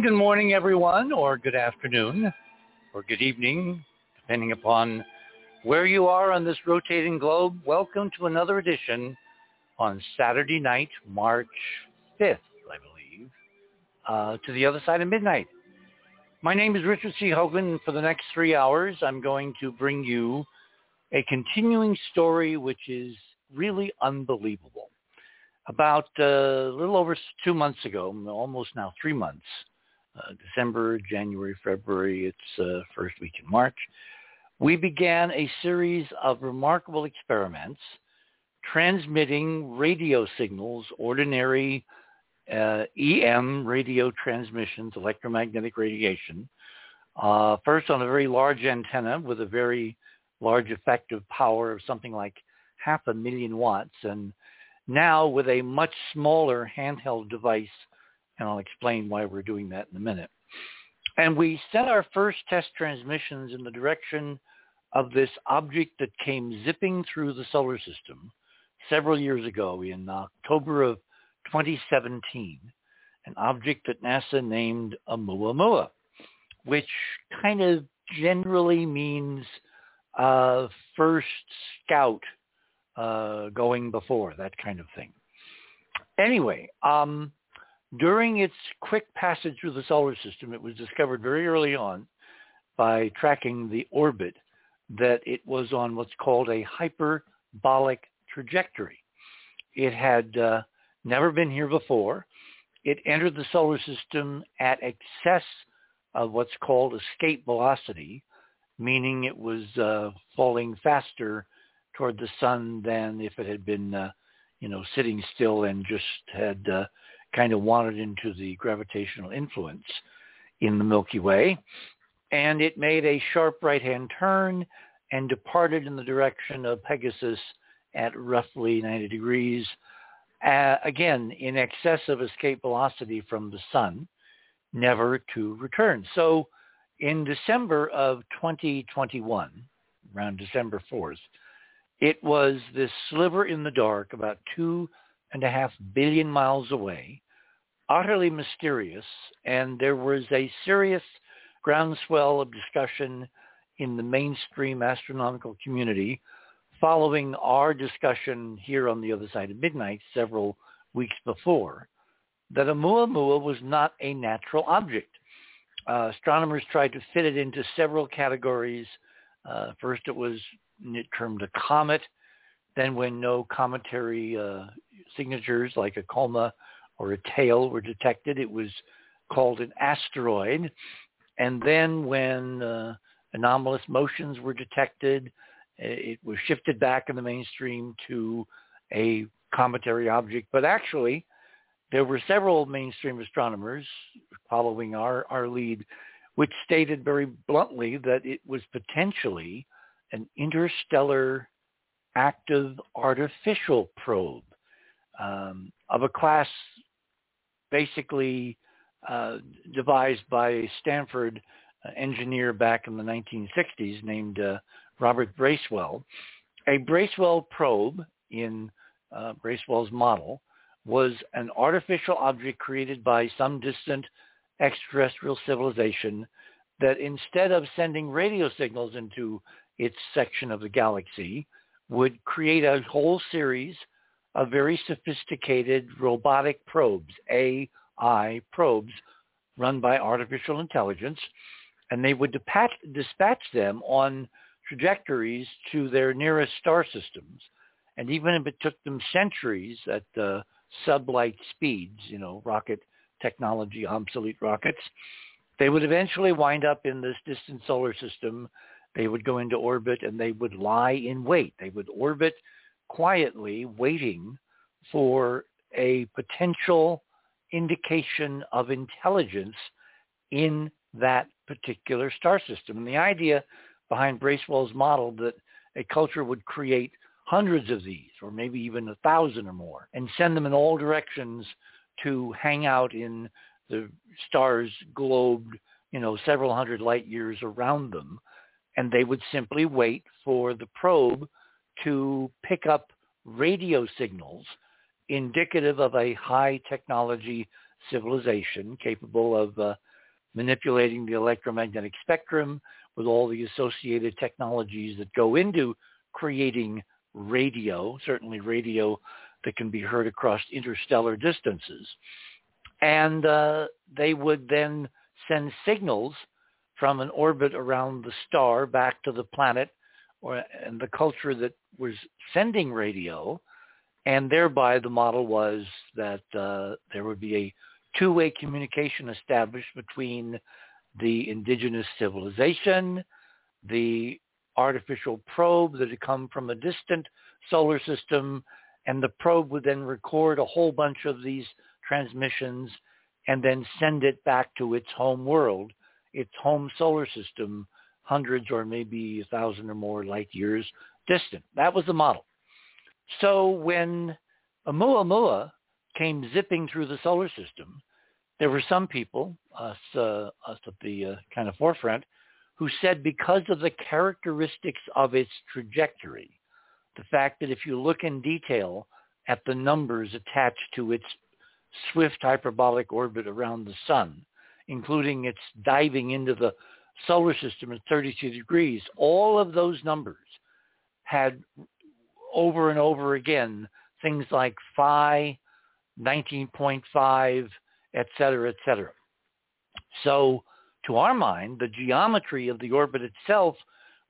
And good morning, everyone, or good afternoon, or good evening, depending upon where you are on this rotating globe. Welcome to another edition on Saturday night, March 5th, I believe, uh, to the other side of midnight. My name is Richard C. Hoagland. for the next three hours, I'm going to bring you a continuing story which is really unbelievable. About uh, a little over two months ago, almost now three months, uh, December, January, February, it's uh, first week in March, we began a series of remarkable experiments transmitting radio signals, ordinary uh, EM radio transmissions, electromagnetic radiation, uh, first on a very large antenna with a very large effective power of something like half a million watts, and now with a much smaller handheld device and I'll explain why we're doing that in a minute. And we sent our first test transmissions in the direction of this object that came zipping through the solar system several years ago in October of 2017, an object that NASA named Oumuamua, which kind of generally means uh, first scout uh, going before, that kind of thing. Anyway, um, during its quick passage through the solar system, it was discovered very early on by tracking the orbit that it was on what's called a hyperbolic trajectory. It had uh, never been here before. It entered the solar system at excess of what's called escape velocity, meaning it was uh, falling faster toward the sun than if it had been, uh, you know, sitting still and just had uh, kind of wandered into the gravitational influence in the Milky Way. And it made a sharp right-hand turn and departed in the direction of Pegasus at roughly 90 degrees, uh, again, in excess of escape velocity from the sun, never to return. So in December of 2021, around December 4th, it was this sliver in the dark about two and a half billion miles away, utterly mysterious, and there was a serious groundswell of discussion in the mainstream astronomical community following our discussion here on the other side of midnight several weeks before that a Oumuamua was not a natural object. Uh, astronomers tried to fit it into several categories. Uh, first it was termed a comet. Then when no cometary uh, signatures like a coma or a tail were detected, it was called an asteroid. And then when uh, anomalous motions were detected, it was shifted back in the mainstream to a cometary object. But actually, there were several mainstream astronomers following our, our lead, which stated very bluntly that it was potentially an interstellar active artificial probe um, of a class basically uh, devised by a Stanford uh, engineer back in the 1960s named uh, Robert Bracewell. A Bracewell probe in uh, Bracewell's model was an artificial object created by some distant extraterrestrial civilization that instead of sending radio signals into its section of the galaxy, would create a whole series of very sophisticated robotic probes, AI probes, run by artificial intelligence, and they would dispatch, them on trajectories to their nearest star systems. And even if it took them centuries at uh, sublight speeds, you know, rocket technology, obsolete rockets, they would eventually wind up in this distant solar system. They would go into orbit and they would lie in wait. They would orbit quietly waiting for a potential indication of intelligence in that particular star system. And the idea behind Bracewell's model that a culture would create hundreds of these, or maybe even a thousand or more, and send them in all directions to hang out in the stars globed, you know, several hundred light years around them. And they would simply wait for the probe to pick up radio signals indicative of a high technology civilization capable of uh, manipulating the electromagnetic spectrum with all the associated technologies that go into creating radio, certainly radio that can be heard across interstellar distances. And uh, they would then send signals from an orbit around the star back to the planet or and the culture that was sending radio and thereby the model was that uh, there would be a two-way communication established between the indigenous civilization, the artificial probe that had come from a distant solar system, and the probe would then record a whole bunch of these transmissions and then send it back to its home world, its home solar system, hundreds or maybe a thousand or more light years distant. That was the model. So when Oumuamua came zipping through the solar system, there were some people, us, uh, us at the uh, kind of forefront, who said because of the characteristics of its trajectory, the fact that if you look in detail at the numbers attached to its swift hyperbolic orbit around the sun, including its diving into the solar system at 32 degrees, all of those numbers had over and over again things like phi, 19.5, et cetera, et cetera. So to our mind, the geometry of the orbit itself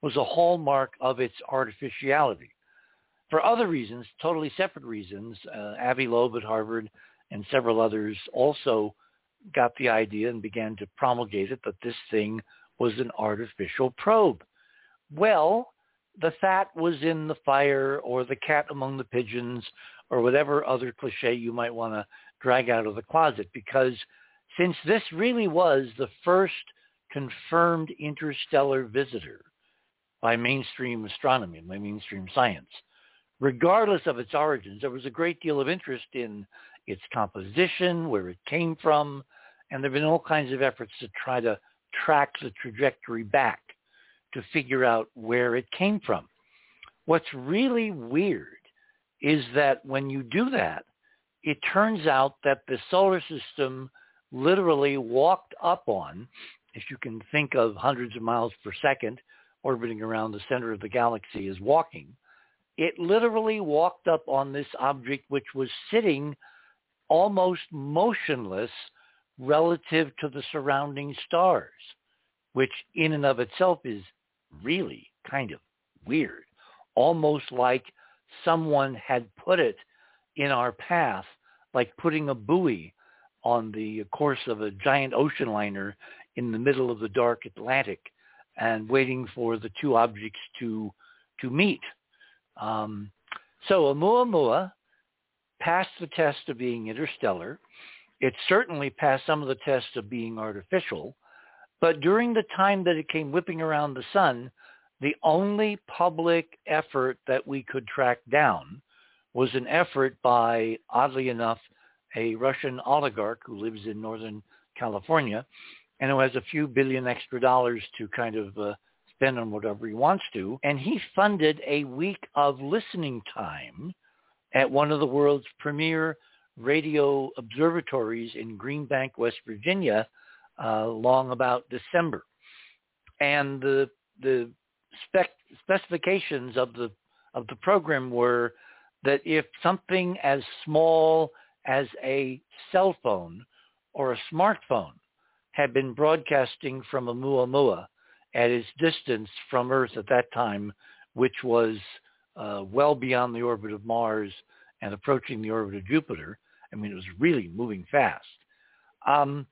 was a hallmark of its artificiality. For other reasons, totally separate reasons, uh, Avi Loeb at Harvard and several others also got the idea and began to promulgate it that this thing was an artificial probe. Well, the fat was in the fire or the cat among the pigeons or whatever other cliche you might want to drag out of the closet because since this really was the first confirmed interstellar visitor by mainstream astronomy and by mainstream science, regardless of its origins, there was a great deal of interest in its composition, where it came from, and there have been all kinds of efforts to try to track the trajectory back to figure out where it came from. What's really weird is that when you do that, it turns out that the solar system literally walked up on, if you can think of hundreds of miles per second orbiting around the center of the galaxy as walking, it literally walked up on this object which was sitting almost motionless relative to the surrounding stars, which in and of itself is really kind of weird, almost like someone had put it in our path, like putting a buoy on the course of a giant ocean liner in the middle of the dark Atlantic and waiting for the two objects to to meet. Um, so Oumuamua passed the test of being interstellar. It certainly passed some of the tests of being artificial. But during the time that it came whipping around the sun, the only public effort that we could track down was an effort by, oddly enough, a Russian oligarch who lives in Northern California and who has a few billion extra dollars to kind of uh, spend on whatever he wants to. And he funded a week of listening time at one of the world's premier radio observatories in Greenbank, West Virginia, uh, long about December. And the the spec, specifications of the of the program were that if something as small as a cell phone or a smartphone had been broadcasting from Oumuamua at its distance from Earth at that time, which was uh, well beyond the orbit of Mars and approaching the orbit of Jupiter. I mean, it was really moving fast. Um,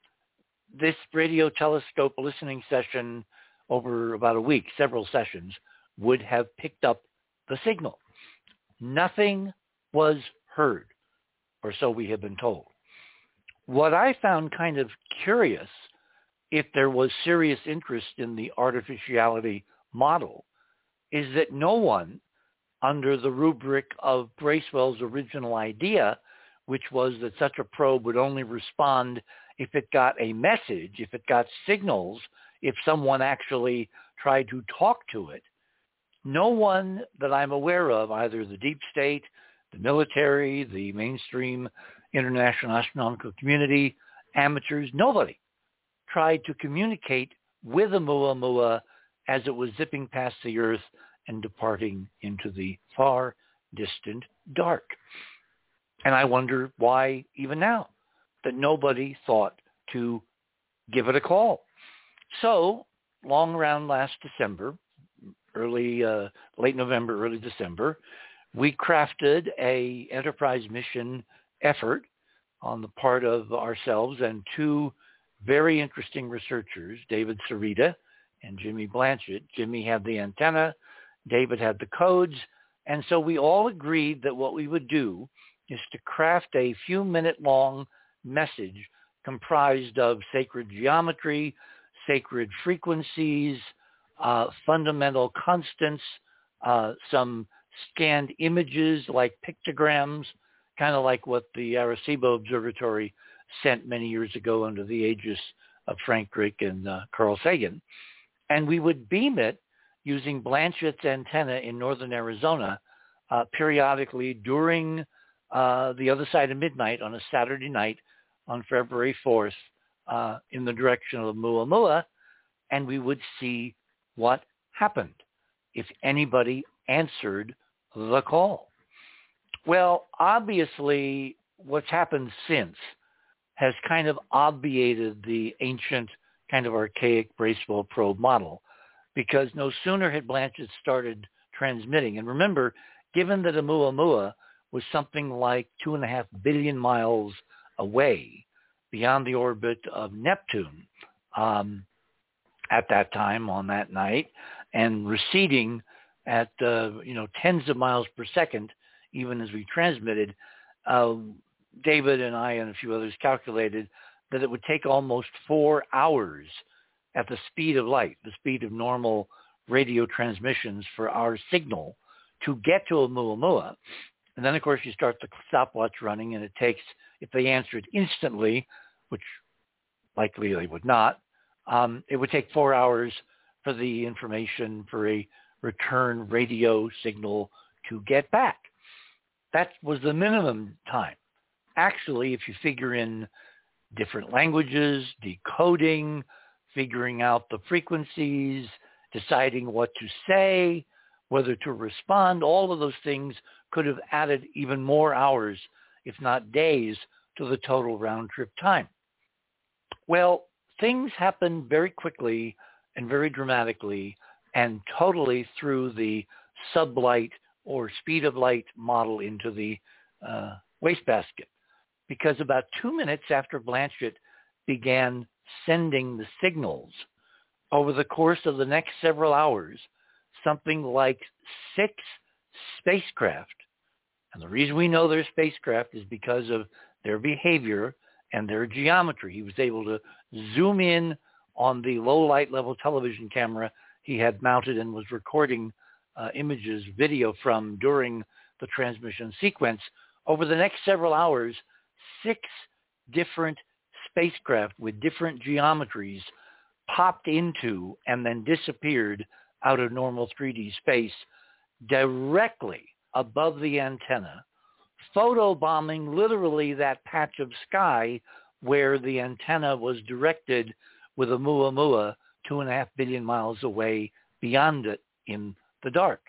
this radio telescope listening session over about a week, several sessions, would have picked up the signal. Nothing was heard, or so we have been told. What I found kind of curious, if there was serious interest in the artificiality model, is that no one under the rubric of Bracewell's original idea, which was that such a probe would only respond if it got a message, if it got signals, if someone actually tried to talk to it. No one that I'm aware of, either the deep state, the military, the mainstream international astronomical community, amateurs, nobody tried to communicate with Oumuamua as it was zipping past the earth and departing into the far distant dark. And I wonder why even now that nobody thought to give it a call. So long around last December, early, uh, late November, early December, we crafted a enterprise mission effort on the part of ourselves and two very interesting researchers, David Sereda and Jimmy Blanchett. Jimmy had the antenna, David had the codes, and so we all agreed that what we would do is to craft a few minute long message comprised of sacred geometry, sacred frequencies, uh, fundamental constants, uh, some scanned images like pictograms, kind of like what the Arecibo Observatory sent many years ago under the aegis of Frank Drake and uh, Carl Sagan. And we would beam it using Blanchett's antenna in northern Arizona uh, periodically during uh, the other side of midnight on a Saturday night on February 4th uh, in the direction of Oumuamua, and we would see what happened if anybody answered the call. Well, obviously, what's happened since has kind of obviated the ancient kind of archaic Bracewell probe model because no sooner had Blanchett started transmitting, and remember, given that Oumuamua was something like two and a half billion miles away beyond the orbit of Neptune um, at that time on that night and receding at uh, you know tens of miles per second even as we transmitted. Uh, David and I and a few others calculated that it would take almost four hours at the speed of light, the speed of normal radio transmissions for our signal to get to Oumuamua. And then, of course, you start the stopwatch running, and it takes, if they answered instantly, which likely they would not, um, it would take four hours for the information for a return radio signal to get back. That was the minimum time actually, if you figure in different languages, decoding, figuring out the frequencies, deciding what to say, whether to respond, all of those things could have added even more hours, if not days, to the total round trip time. Well, things happen very quickly and very dramatically and totally through the sublight or speed of light model into the uh, wastebasket because about two minutes after Blanchett began sending the signals, over the course of the next several hours, something like six spacecraft, and the reason we know they're spacecraft is because of their behavior and their geometry. He was able to zoom in on the low light level television camera he had mounted and was recording uh, images, video from during the transmission sequence. Over the next several hours, six different spacecraft with different geometries popped into and then disappeared out of normal 3D space directly above the antenna, photobombing literally that patch of sky where the antenna was directed with Oumuamua two and a half billion miles away beyond it in the dark.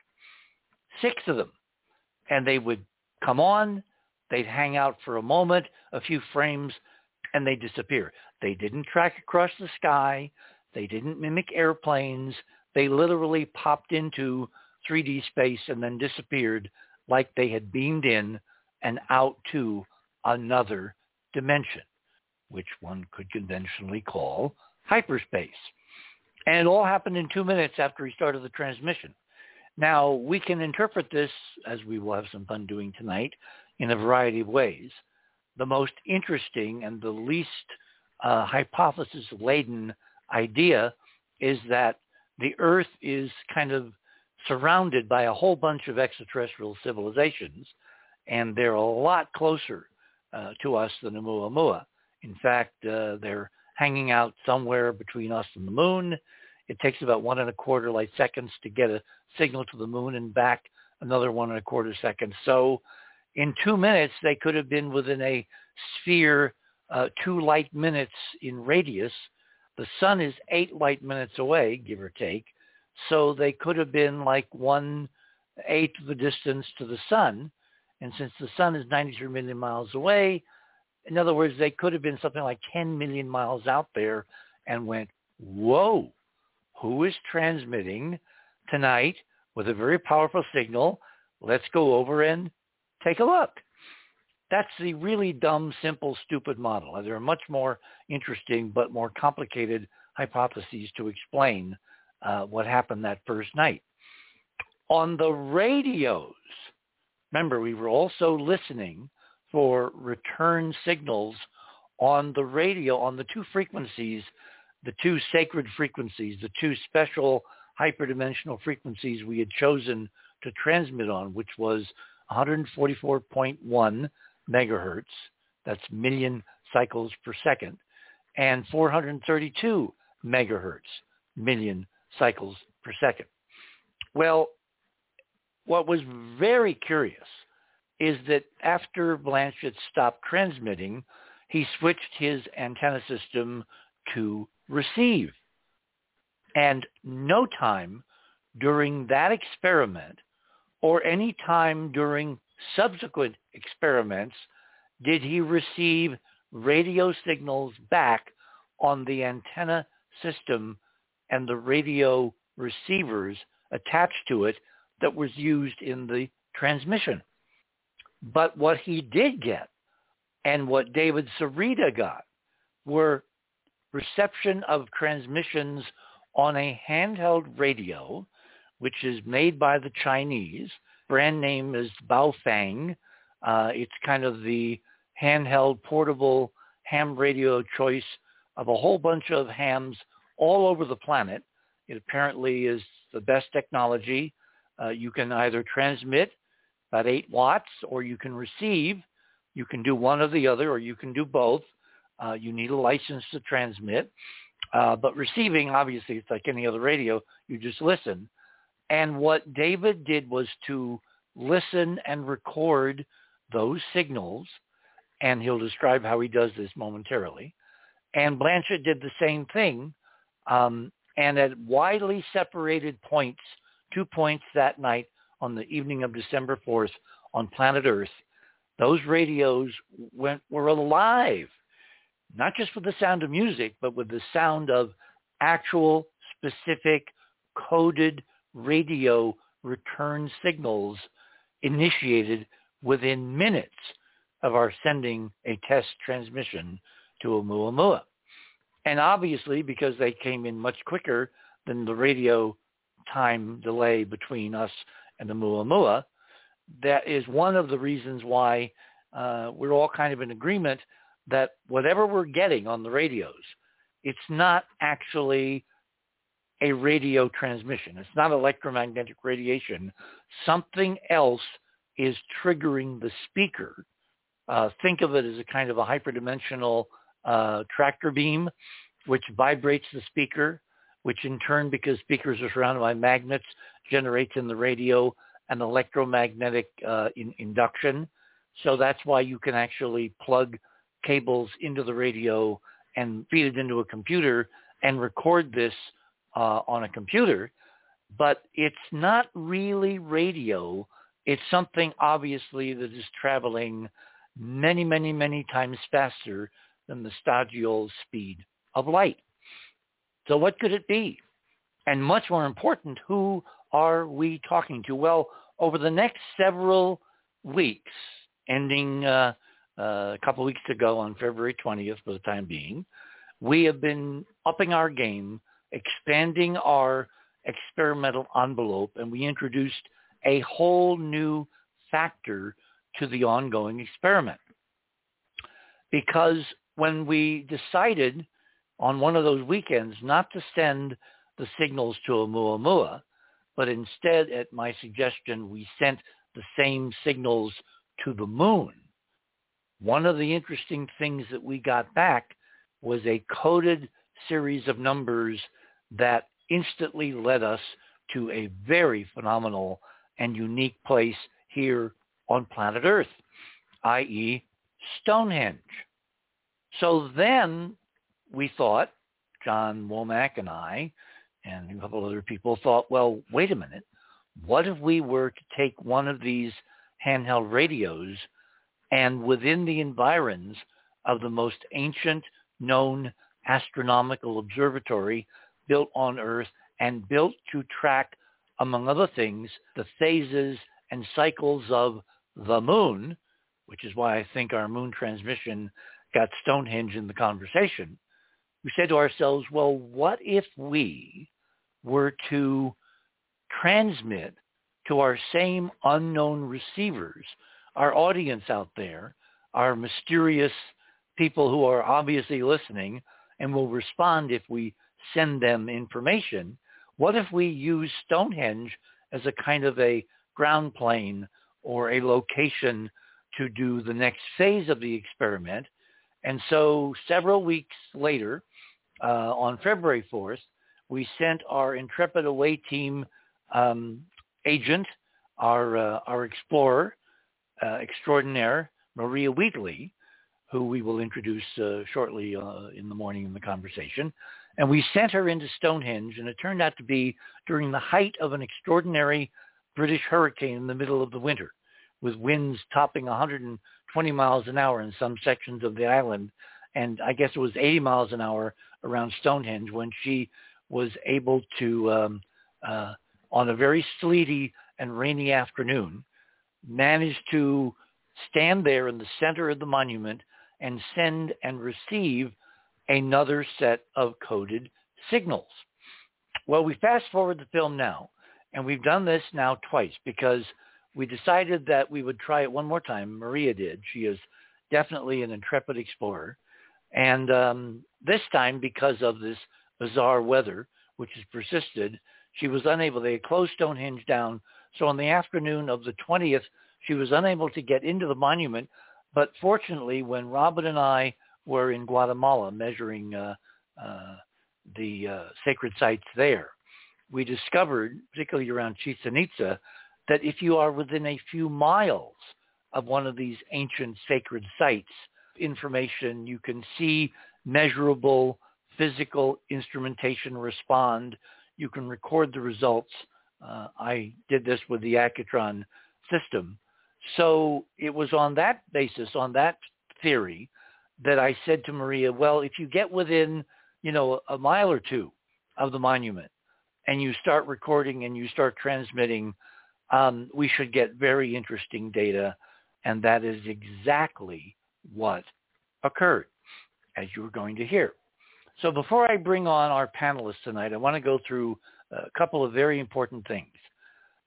Six of them. And they would come on They'd hang out for a moment, a few frames, and they disappear. They didn't track across the sky. They didn't mimic airplanes. They literally popped into 3D space and then disappeared like they had beamed in and out to another dimension, which one could conventionally call hyperspace. And it all happened in two minutes after he started the transmission. Now, we can interpret this, as we will have some fun doing tonight, in a variety of ways. The most interesting and the least uh, hypothesis-laden idea is that the Earth is kind of surrounded by a whole bunch of extraterrestrial civilizations, and they're a lot closer uh, to us than the Oumuamua. In fact, uh, they're hanging out somewhere between us and the moon. It takes about one and a quarter light seconds to get a signal to the moon and back another one and a quarter seconds. So in two minutes, they could have been within a sphere uh, two light minutes in radius. The sun is eight light minutes away, give or take. So they could have been like one eighth of the distance to the sun. And since the sun is 93 million miles away, in other words, they could have been something like 10 million miles out there and went, whoa, who is transmitting tonight with a very powerful signal? Let's go over and take a look. That's the really dumb, simple, stupid model. There are much more interesting but more complicated hypotheses to explain uh, what happened that first night. On the radios, remember, we were also listening for return signals on the radio, on the two frequencies, the two sacred frequencies, the two special hyperdimensional frequencies we had chosen to transmit on, which was 144.1 megahertz, that's million cycles per second, and 432 megahertz, million cycles per second. Well, what was very curious is that after Blanchett stopped transmitting, he switched his antenna system to receive. And no time during that experiment or any time during subsequent experiments did he receive radio signals back on the antenna system and the radio receivers attached to it that was used in the transmission. But what he did get and what David Sereda got were reception of transmissions on a handheld radio, which is made by the Chinese. Brand name is Baofeng. Uh, it's kind of the handheld portable ham radio choice of a whole bunch of hams all over the planet. It apparently is the best technology. Uh, you can either transmit about 8 watts or you can receive. You can do one or the other or you can do both. Uh, you need a license to transmit. Uh, but receiving, obviously, it's like any other radio. You just listen. And what David did was to listen and record those signals, and he'll describe how he does this momentarily. And Blanchett did the same thing, um, and at widely separated points, two points that night on the evening of December 4th on planet Earth, those radios went, were alive, not just with the sound of music, but with the sound of actual specific coded radio return signals initiated within minutes of our sending a test transmission to Oumuamua. And obviously, because they came in much quicker than the radio time delay between us and the Oumuamua, that is one of the reasons why uh, we're all kind of in agreement that whatever we're getting on the radios, it's not actually a radio transmission. It's not electromagnetic radiation. Something else is triggering the speaker. Uh, think of it as a kind of a hyperdimensional uh, tractor beam, which vibrates the speaker, which in turn, because speakers are surrounded by magnets, generates in the radio an electromagnetic uh, in, induction. So that's why you can actually plug cables into the radio and feed it into a computer and record this uh, on a computer. But it's not really radio. It's something obviously that is traveling many, many, many times faster than the stadial speed of light. So what could it be? And much more important, who are we talking to? Well, over the next several weeks, ending uh, uh, a couple weeks ago on February 20th for the time being, we have been upping our game, expanding our experimental envelope, and we introduced a whole new factor to the ongoing experiment. Because when we decided on one of those weekends not to send the signals to Oumuamua, but instead, at my suggestion, we sent the same signals to the moon, one of the interesting things that we got back was a coded series of numbers that instantly led us to a very phenomenal and unique place here on planet Earth, i.e. Stonehenge. So then we thought, John Womack and I, and a couple other people thought, well, wait a minute. What if we were to take one of these handheld radios and within the environs of the most ancient known astronomical observatory built on Earth and built to track, among other things, the phases and cycles of the moon, which is why I think our moon transmission got Stonehenge in the conversation. We said to ourselves, well, what if we were to transmit to our same unknown receivers, our audience out there, our mysterious people who are obviously listening and will respond if we send them information. What if we use Stonehenge as a kind of a ground plane or a location to do the next phase of the experiment? And so several weeks later, uh, on February 4th, we sent our Intrepid Away team um, agent, our, uh, our explorer uh, extraordinaire, Maria Wheatley, who we will introduce uh, shortly uh, in the morning in the conversation. And we sent her into Stonehenge, and it turned out to be during the height of an extraordinary British hurricane in the middle of the winter, with winds topping 120 miles an hour in some sections of the island. And I guess it was 80 miles an hour around Stonehenge when she was able to, um, uh, on a very sleety and rainy afternoon, manage to stand there in the center of the monument and send and receive another set of coded signals. Well, we fast forward the film now, and we've done this now twice because we decided that we would try it one more time. Maria did. She is definitely an intrepid explorer. And um, this time, because of this bizarre weather, which has persisted, she was unable. They had closed Stonehenge down. So on the afternoon of the 20th, she was unable to get into the monument but fortunately, when Robert and I were in Guatemala measuring uh, uh, the uh, sacred sites there, we discovered, particularly around Chichen Itza, that if you are within a few miles of one of these ancient sacred sites, information you can see measurable physical instrumentation respond. You can record the results. Uh, I did this with the Accutron system so it was on that basis, on that theory, that I said to Maria, well, if you get within, you know, a mile or two of the monument and you start recording and you start transmitting, um, we should get very interesting data. And that is exactly what occurred, as you are going to hear. So before I bring on our panelists tonight, I want to go through a couple of very important things.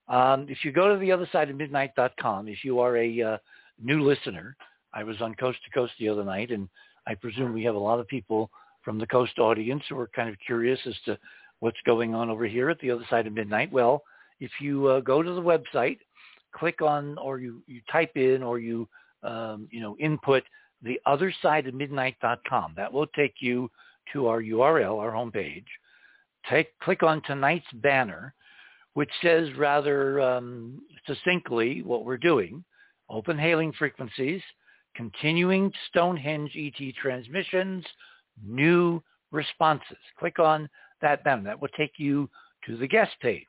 Um, if you go to the other side of midnight.com, if you are a uh, new listener, I was on Coast to Coast the other night, and I presume we have a lot of people from the Coast audience who are kind of curious as to what's going on over here at the other side of midnight. Well, if you uh, go to the website, click on or you, you type in or you um, you know input the other side of midnight.com. That will take you to our URL, our homepage. Take click on tonight's banner which says rather um, succinctly what we're doing, open hailing frequencies, continuing Stonehenge ET transmissions, new responses. Click on that button. That will take you to the guest page.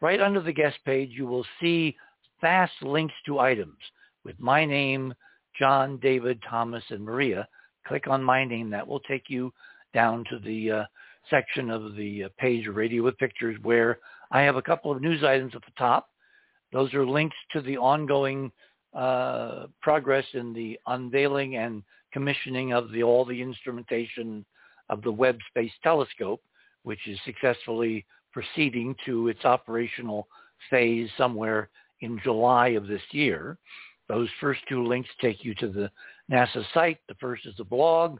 Right under the guest page, you will see fast links to items with my name, John, David, Thomas, and Maria. Click on my name. That will take you down to the uh, section of the uh, page of Radio with Pictures where I have a couple of news items at the top. Those are links to the ongoing uh, progress in the unveiling and commissioning of the, all the instrumentation of the Webb Space Telescope, which is successfully proceeding to its operational phase somewhere in July of this year. Those first two links take you to the NASA site. The first is a blog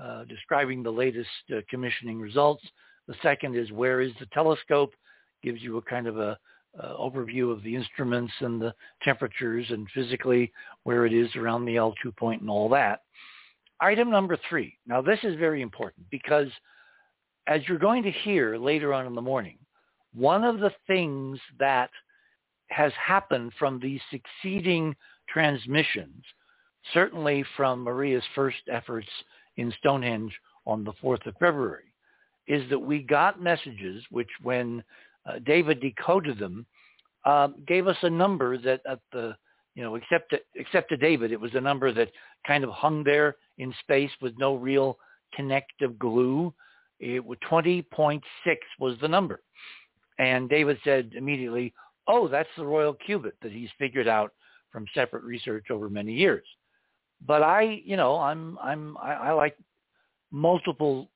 uh, describing the latest uh, commissioning results. The second is where is the telescope, gives you a kind of a uh, overview of the instruments and the temperatures and physically where it is around the L2 point and all that. Item number three. Now this is very important because as you're going to hear later on in the morning, one of the things that has happened from these succeeding transmissions, certainly from Maria's first efforts in Stonehenge on the 4th of February is that we got messages which when uh, David decoded them uh, gave us a number that at the you know except to, except to David it was a number that kind of hung there in space with no real connective glue. It was 20.6 was the number. And David said immediately, oh, that's the royal cubit that he's figured out from separate research over many years. But I, you know, I'm, I'm, I, I like multiple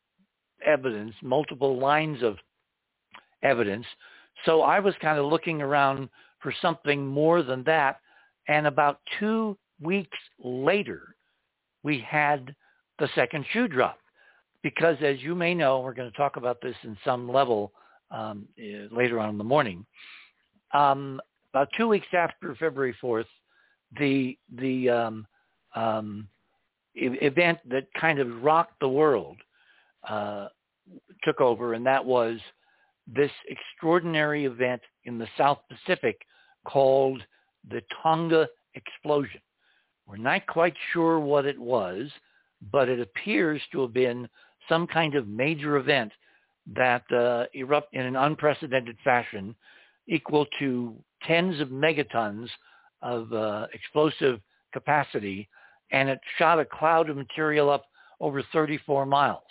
evidence, multiple lines of evidence. So I was kind of looking around for something more than that. And about two weeks later, we had the second shoe drop. Because as you may know, we're going to talk about this in some level um, eh, later on in the morning. Um, about two weeks after February 4th, the the um, um, event that kind of rocked the world uh, took over, and that was this extraordinary event in the South Pacific called the Tonga explosion. We're not quite sure what it was, but it appears to have been some kind of major event that uh, erupt in an unprecedented fashion equal to tens of megatons of uh, explosive capacity, and it shot a cloud of material up over 34 miles.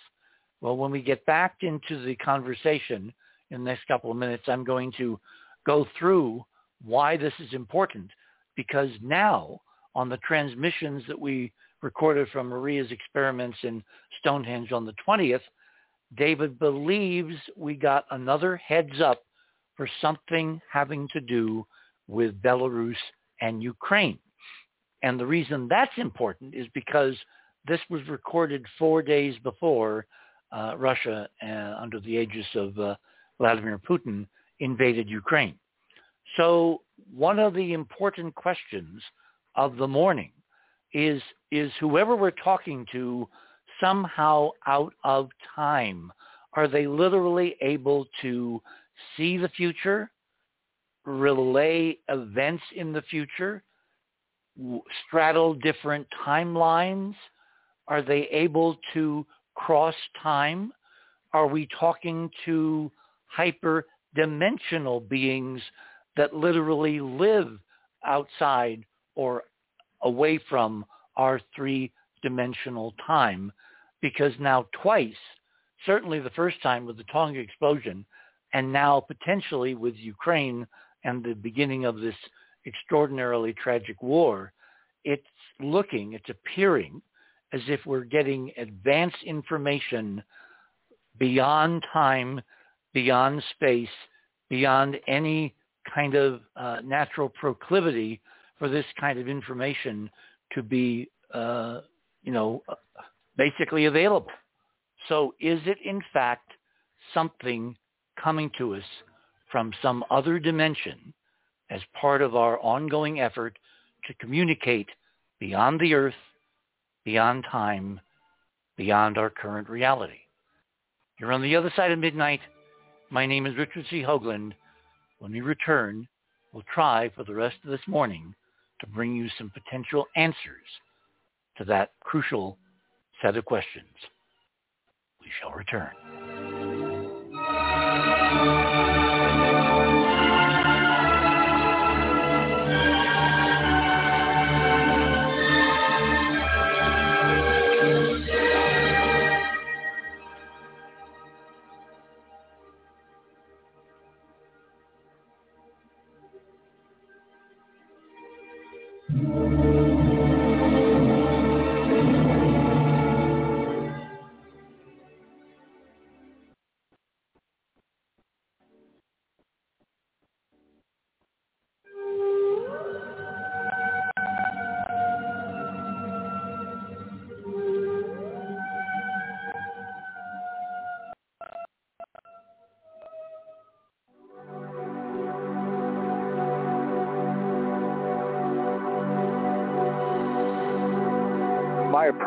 Well, when we get back into the conversation in the next couple of minutes, I'm going to go through why this is important because now on the transmissions that we recorded from Maria's experiments in Stonehenge on the 20th, David believes we got another heads up for something having to do with Belarus and Ukraine. And the reason that's important is because this was recorded four days before uh, Russia, uh, under the aegis of uh, Vladimir Putin, invaded Ukraine. So one of the important questions of the morning is, is whoever we're talking to somehow out of time? Are they literally able to see the future, relay events in the future, straddle different timelines? Are they able to cross time? Are we talking to hyper-dimensional beings that literally live outside or away from our three-dimensional time? Because now twice, certainly the first time with the Tonga explosion, and now potentially with Ukraine and the beginning of this extraordinarily tragic war, it's looking, it's appearing as if we're getting advanced information beyond time, beyond space, beyond any kind of uh, natural proclivity for this kind of information to be, uh, you know, basically available. So is it in fact something coming to us from some other dimension as part of our ongoing effort to communicate beyond the earth, beyond time, beyond our current reality? You're on the other side of midnight. My name is Richard C. Hoagland. When we return, we'll try for the rest of this morning to bring you some potential answers to that crucial set of questions. We shall return.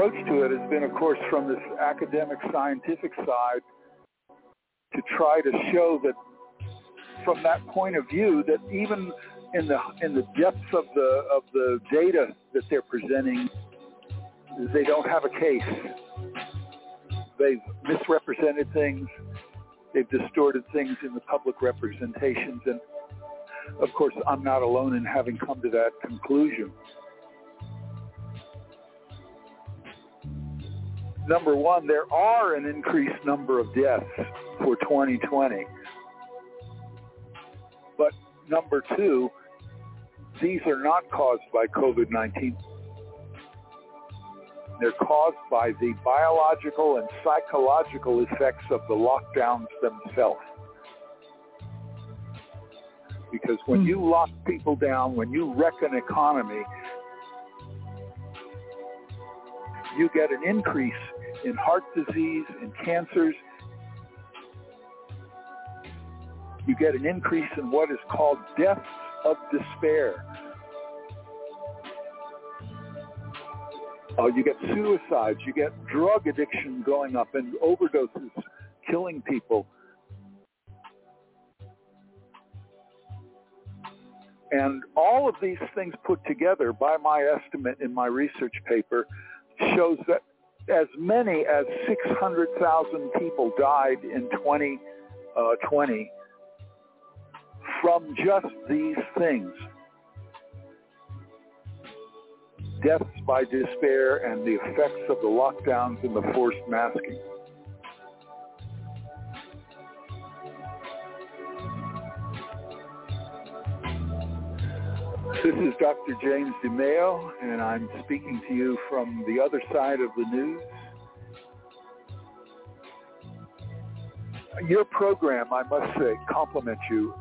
Approach to it has been, of course, from this academic scientific side to try to show that from that point of view that even in the in the depths of the of the data that they're presenting, they don't have a case. they've misrepresented things. They've distorted things in the public representations. And of course, I'm not alone in having come to that conclusion. Number one, there are an increased number of deaths for 2020. But number two, these are not caused by COVID-19. They're caused by the biological and psychological effects of the lockdowns themselves. Because when hmm. you lock people down, when you wreck an economy, you get an increase in heart disease, and cancers. You get an increase in what is called deaths of despair. Uh, you get suicides, you get drug addiction going up and overdoses killing people. And all of these things put together, by my estimate in my research paper, shows that as many as 600,000 people died in 2020 uh, from just these things. Deaths by despair and the effects of the lockdowns and the forced masking. This is Dr. James DeMeo, and I'm speaking to you from the other side of the news. Your program, I must say, compliments you.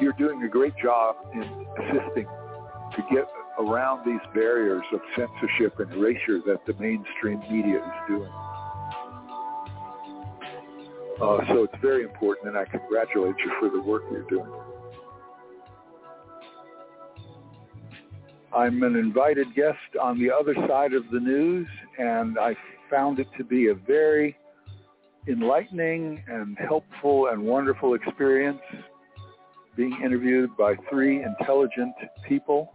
You're doing a great job in assisting to get around these barriers of censorship and erasure that the mainstream media is doing. Uh, so it's very important, and I congratulate you for the work you're doing. I'm an invited guest on the other side of the news, and I found it to be a very enlightening and helpful and wonderful experience being interviewed by three intelligent people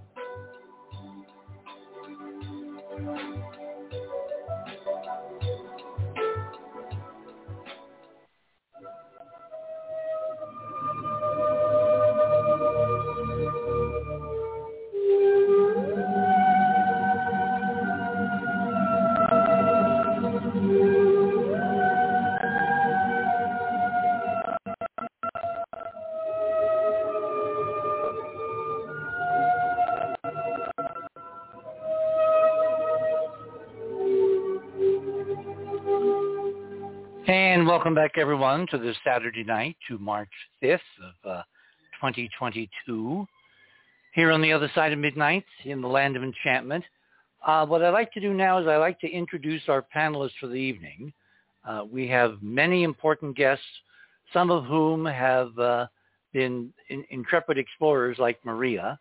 welcome back everyone to this Saturday night to March 5th of uh, 2022 here on the other side of midnight in the land of enchantment. Uh, what I'd like to do now is I'd like to introduce our panelists for the evening. Uh, we have many important guests, some of whom have uh, been in, intrepid explorers like Maria.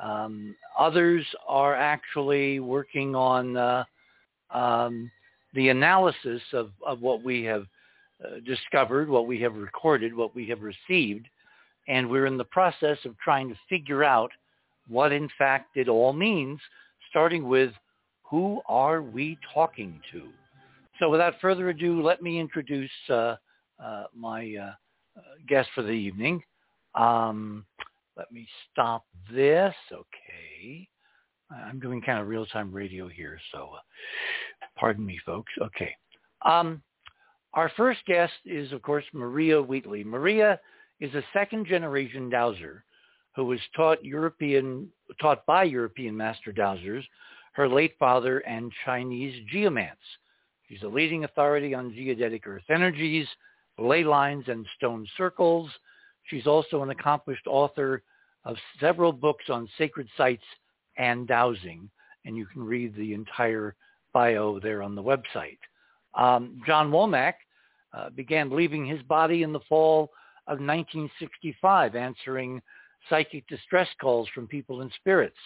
Um, others are actually working on uh, um, the analysis of, of what we have discovered, what we have recorded, what we have received, and we're in the process of trying to figure out what in fact it all means, starting with who are we talking to? So without further ado, let me introduce uh, uh, my uh, uh guest for the evening. Um, let me stop this. Okay. I'm doing kind of real-time radio here, so uh, pardon me, folks. Okay. Um, our first guest is, of course, Maria Wheatley. Maria is a second-generation dowser who was taught European, taught by European master dowsers, her late father, and Chinese geomants. She's a leading authority on geodetic earth energies, ley lines, and stone circles. She's also an accomplished author of several books on sacred sites and dowsing, and you can read the entire bio there on the website. Um, John Womack uh, began leaving his body in the fall of 1965, answering psychic distress calls from people and spirits.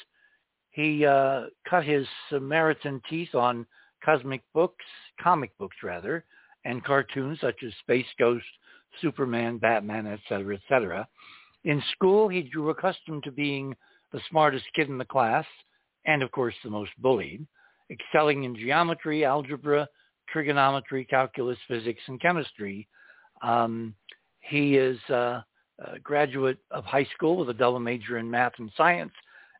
He uh, cut his Samaritan teeth on cosmic books, comic books rather, and cartoons such as Space Ghost, Superman, Batman, etc., etc. In school, he grew accustomed to being the smartest kid in the class and, of course, the most bullied. excelling in geometry, algebra, trigonometry, calculus, physics, and chemistry. Um, he is uh, a graduate of high school with a double major in math and science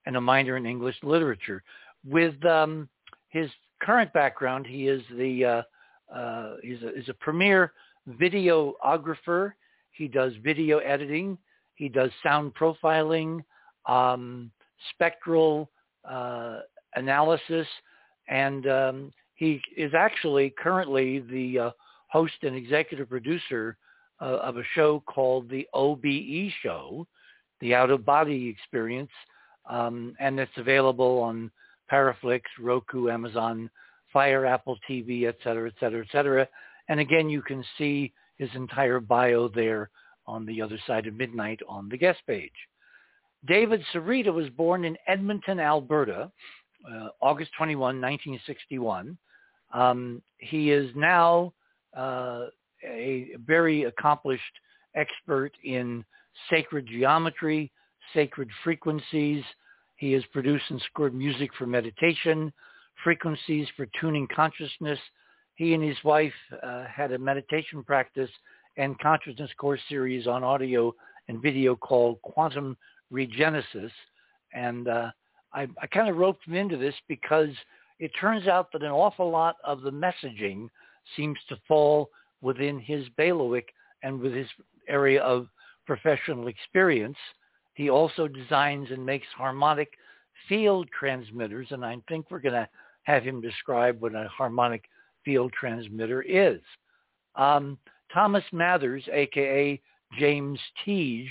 and a minor in English literature. With um, his current background, he is the uh, uh, a, a premier videographer. He does video editing. He does sound profiling, um, spectral uh, analysis, and um, he is actually currently the uh, host and executive producer uh, of a show called the OBE Show, the Out of Body Experience, um, and it's available on Paraflix, Roku, Amazon Fire, Apple TV, et cetera, et cetera, et cetera. And again, you can see his entire bio there on the other side of midnight on the guest page. David Sereda was born in Edmonton, Alberta, uh, August 21, 1961. Um, he is now uh, a very accomplished expert in sacred geometry, sacred frequencies. He has produced and scored music for meditation, frequencies for tuning consciousness. He and his wife uh, had a meditation practice and consciousness course series on audio and video called Quantum Regenesis. And uh, I, I kind of roped him into this because it turns out that an awful lot of the messaging seems to fall within his bailiwick and with his area of professional experience. He also designs and makes harmonic field transmitters, and I think we're going to have him describe what a harmonic field transmitter is. Um, Thomas Mathers, aka James Teague,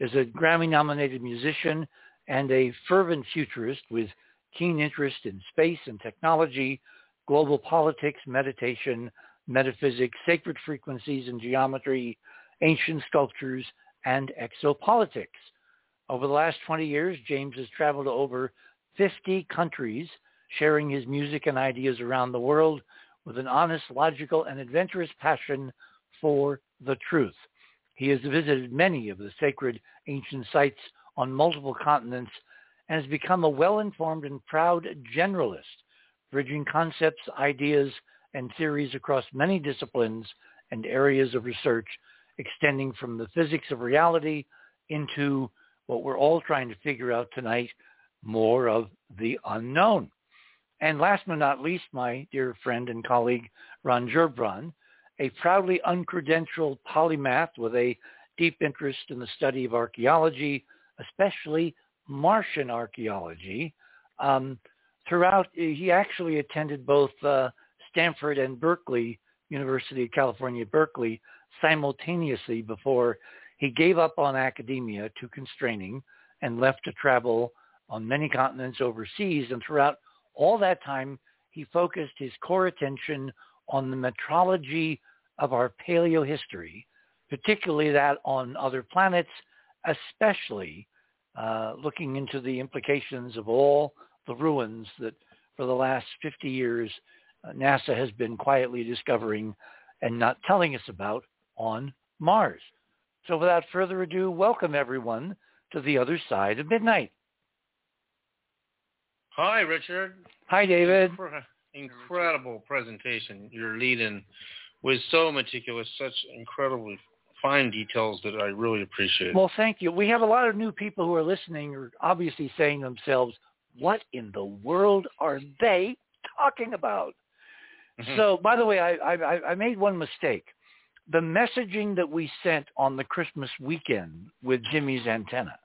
is a Grammy-nominated musician and a fervent futurist with keen interest in space and technology, global politics, meditation, metaphysics, sacred frequencies and geometry, ancient sculptures, and exopolitics. Over the last 20 years, James has traveled to over 50 countries, sharing his music and ideas around the world with an honest, logical, and adventurous passion for the truth. He has visited many of the sacred ancient sites on multiple continents and has become a well-informed and proud generalist, bridging concepts, ideas, and theories across many disciplines and areas of research, extending from the physics of reality into what we're all trying to figure out tonight, more of the unknown. And last but not least, my dear friend and colleague, Ron Gerbron, a proudly uncredentialed polymath with a deep interest in the study of archaeology, especially Martian archaeology. Um, throughout, he actually attended both uh, Stanford and Berkeley, University of California, Berkeley, simultaneously before he gave up on academia too constraining and left to travel on many continents overseas. And throughout all that time, he focused his core attention on the metrology of our paleohistory, particularly that on other planets, especially uh, looking into the implications of all the ruins that for the last 50 years uh, NASA has been quietly discovering and not telling us about on Mars. So without further ado, welcome everyone to the other side of midnight. Hi, Richard. Hi, David. Incredible presentation. You're leading with so meticulous, such incredibly fine details that I really appreciate. Well, thank you. We have a lot of new people who are listening are obviously saying to themselves, what in the world are they talking about? Mm-hmm. So, by the way, I, I, I made one mistake. The messaging that we sent on the Christmas weekend with Jimmy's antenna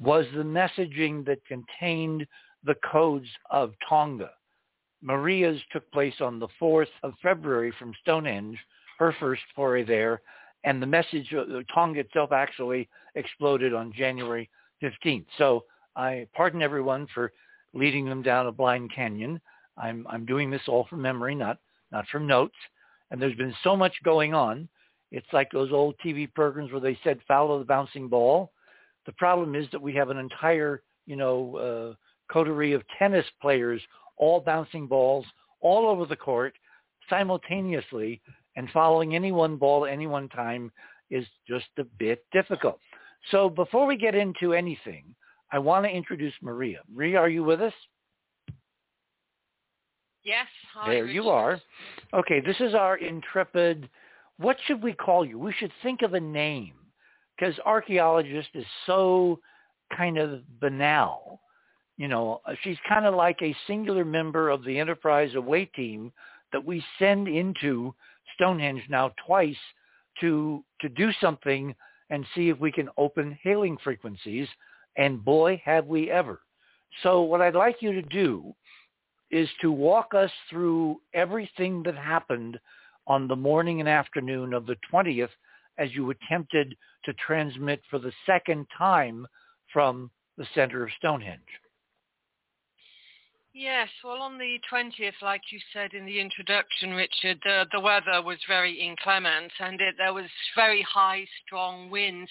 was the messaging that contained the codes of Tonga. Maria's took place on the 4th of February from Stonehenge, her first foray there, and the message, uh, the Tonga itself actually exploded on January 15th. So I pardon everyone for leading them down a blind canyon. I'm, I'm doing this all from memory, not, not from notes. And there's been so much going on. It's like those old TV programs where they said follow the bouncing ball. The problem is that we have an entire, you know, uh, coterie of tennis players all bouncing balls all over the court simultaneously and following any one ball at any one time is just a bit difficult. So before we get into anything, I want to introduce Maria. Maria, are you with us? Yes. Hi, there you are. Okay, this is our intrepid. What should we call you? We should think of a name because archaeologist is so kind of banal. You know, she's kind of like a singular member of the Enterprise away team that we send into Stonehenge now twice to to do something and see if we can open hailing frequencies. And boy, have we ever. So what I'd like you to do is to walk us through everything that happened on the morning and afternoon of the 20th as you attempted to transmit for the second time from the center of Stonehenge. Yes, well, on the 20th, like you said in the introduction, Richard, the, the weather was very inclement and it, there was very high, strong winds.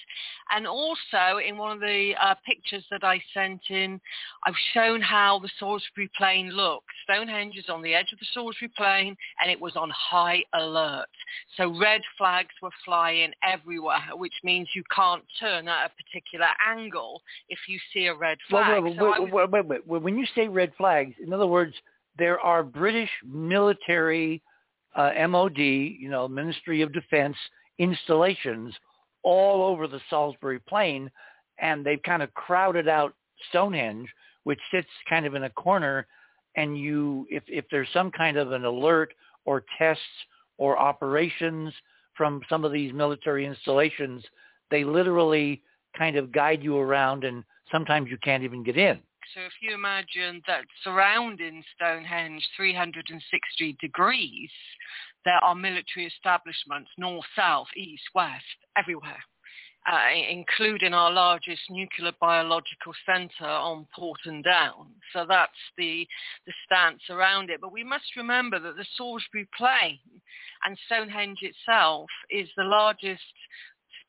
And also in one of the uh, pictures that I sent in, I've shown how the Salisbury Plain looked. Stonehenge is on the edge of the Salisbury Plain and it was on high alert. So red flags were flying everywhere, which means you can't turn at a particular angle if you see a red flag. Wait, so wait, wait. When you say red in other words, there are British military uh, MOD, you know, Ministry of Defense installations all over the Salisbury Plain, and they've kind of crowded out Stonehenge, which sits kind of in a corner. And you, if if there's some kind of an alert or tests or operations from some of these military installations, they literally kind of guide you around, and sometimes you can't even get in. So if you imagine that surrounding Stonehenge 360 degrees, there are military establishments, north, south, east, west, everywhere, uh, including our largest nuclear biological centre on Porton Down. So that's the, the stance around it. But we must remember that the Salisbury Plain and Stonehenge itself is the largest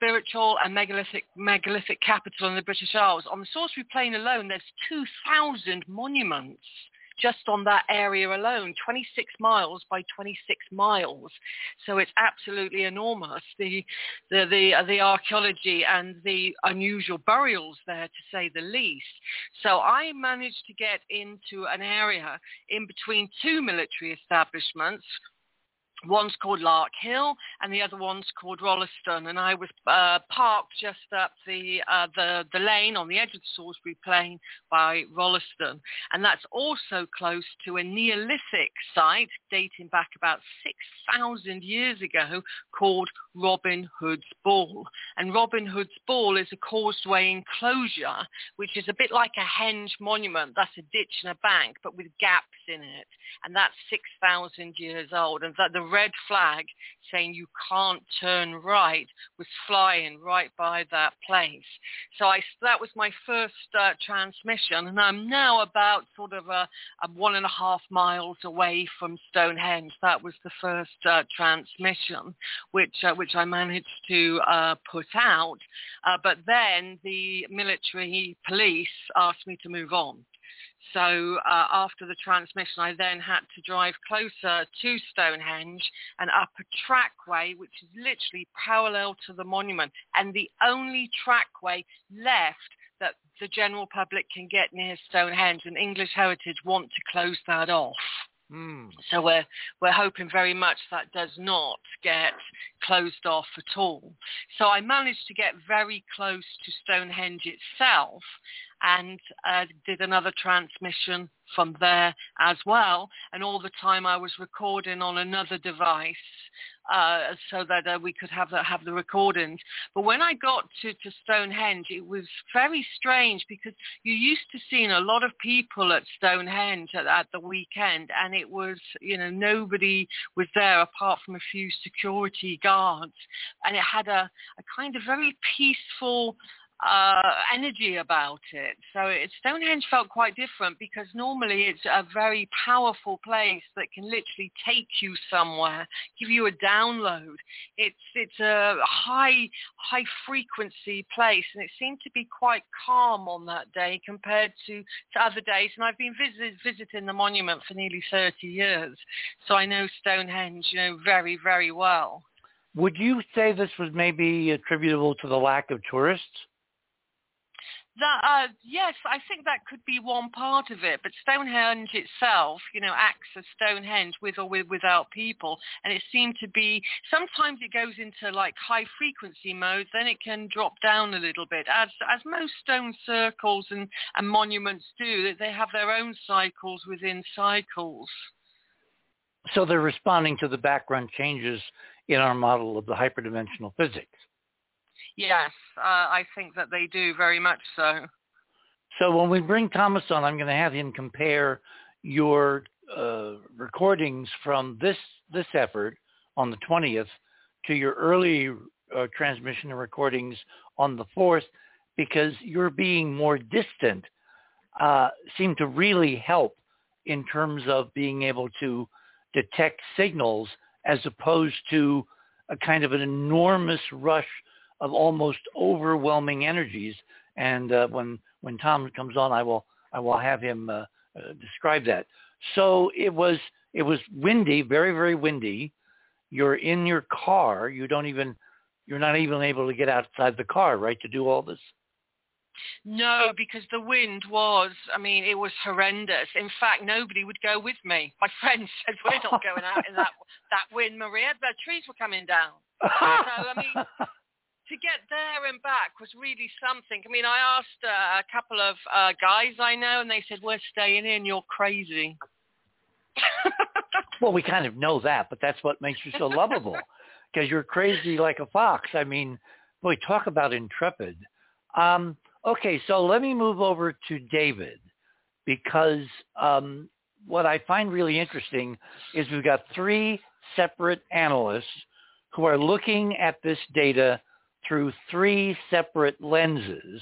spiritual and megalithic, megalithic capital in the British Isles. On the Salisbury Plain alone, there's 2,000 monuments just on that area alone, 26 miles by 26 miles. So it's absolutely enormous, the, the, the, uh, the archaeology and the unusual burials there, to say the least. So I managed to get into an area in between two military establishments, One's called Lark Hill, and the other one's called Rollestone. And I was uh, parked just up the, uh, the the lane on the edge of the Salisbury Plain by Rollestone, and that's also close to a Neolithic site dating back about six thousand years ago called Robin Hood's Ball. And Robin Hood's Ball is a causeway enclosure, which is a bit like a henge monument. That's a ditch and a bank, but with gaps in it, and that's six thousand years old. And the red flag saying you can't turn right was flying right by that place. So I, that was my first uh, transmission and I'm now about sort of a, a, one and a half miles away from Stonehenge. That was the first uh, transmission which, uh, which I managed to uh, put out. Uh, but then the military police asked me to move on. So uh, after the transmission, I then had to drive closer to Stonehenge and up a trackway, which is literally parallel to the monument, and the only trackway left that the general public can get near Stonehenge, and English Heritage want to close that off. Mm. So we're we're hoping very much that does not get closed off at all. So I managed to get very close to Stonehenge itself, and uh, did another transmission from there as well. And all the time I was recording on another device uh, so that uh, we could have the, have the recordings. But when I got to, to Stonehenge, it was very strange because you used to seeing a lot of people at Stonehenge at, at the weekend, and it was you know nobody was there apart from a few security guards, and it had a, a kind of very peaceful uh, energy about it. So it, Stonehenge felt quite different because normally it's a very powerful place that can literally take you somewhere, give you a download. It's it's a high high frequency place, and it seemed to be quite calm on that day compared to, to other days. And I've been visit, visiting the monument for nearly 30 years, so I know Stonehenge, you know, very very well. Would you say this was maybe attributable to the lack of tourists? That uh, yes, I think that could be one part of it. But Stonehenge itself, you know, acts as Stonehenge with or with, without people, and it seemed to be. Sometimes it goes into like high frequency mode, then it can drop down a little bit, as as most stone circles and and monuments do. They have their own cycles within cycles. So they're responding to the background changes in our model of the hyperdimensional physics. Yes, uh, I think that they do very much so. So when we bring Thomas on, I'm going to have him compare your uh, recordings from this this effort on the 20th to your early uh, transmission and recordings on the 4th, because your being more distant uh, seemed to really help in terms of being able to detect signals as opposed to a kind of an enormous rush of almost overwhelming energies. And uh, when when Tom comes on, I will I will have him uh, uh, describe that. So it was it was windy, very very windy. You're in your car. You don't even you're not even able to get outside the car, right, to do all this. No, because the wind was, I mean, it was horrendous. In fact, nobody would go with me. My friends said, we're not going out in that, that wind, Maria. The trees were coming down. so, I mean, to get there and back was really something. I mean, I asked uh, a couple of uh, guys I know, and they said, "We're staying in. You're crazy." well, we kind of know that, but that's what makes you so lovable, because you're crazy like a fox. I mean, boy, talk about intrepid. Um, okay, so let me move over to David, because um, what I find really interesting is we've got three separate analysts who are looking at this data through three separate lenses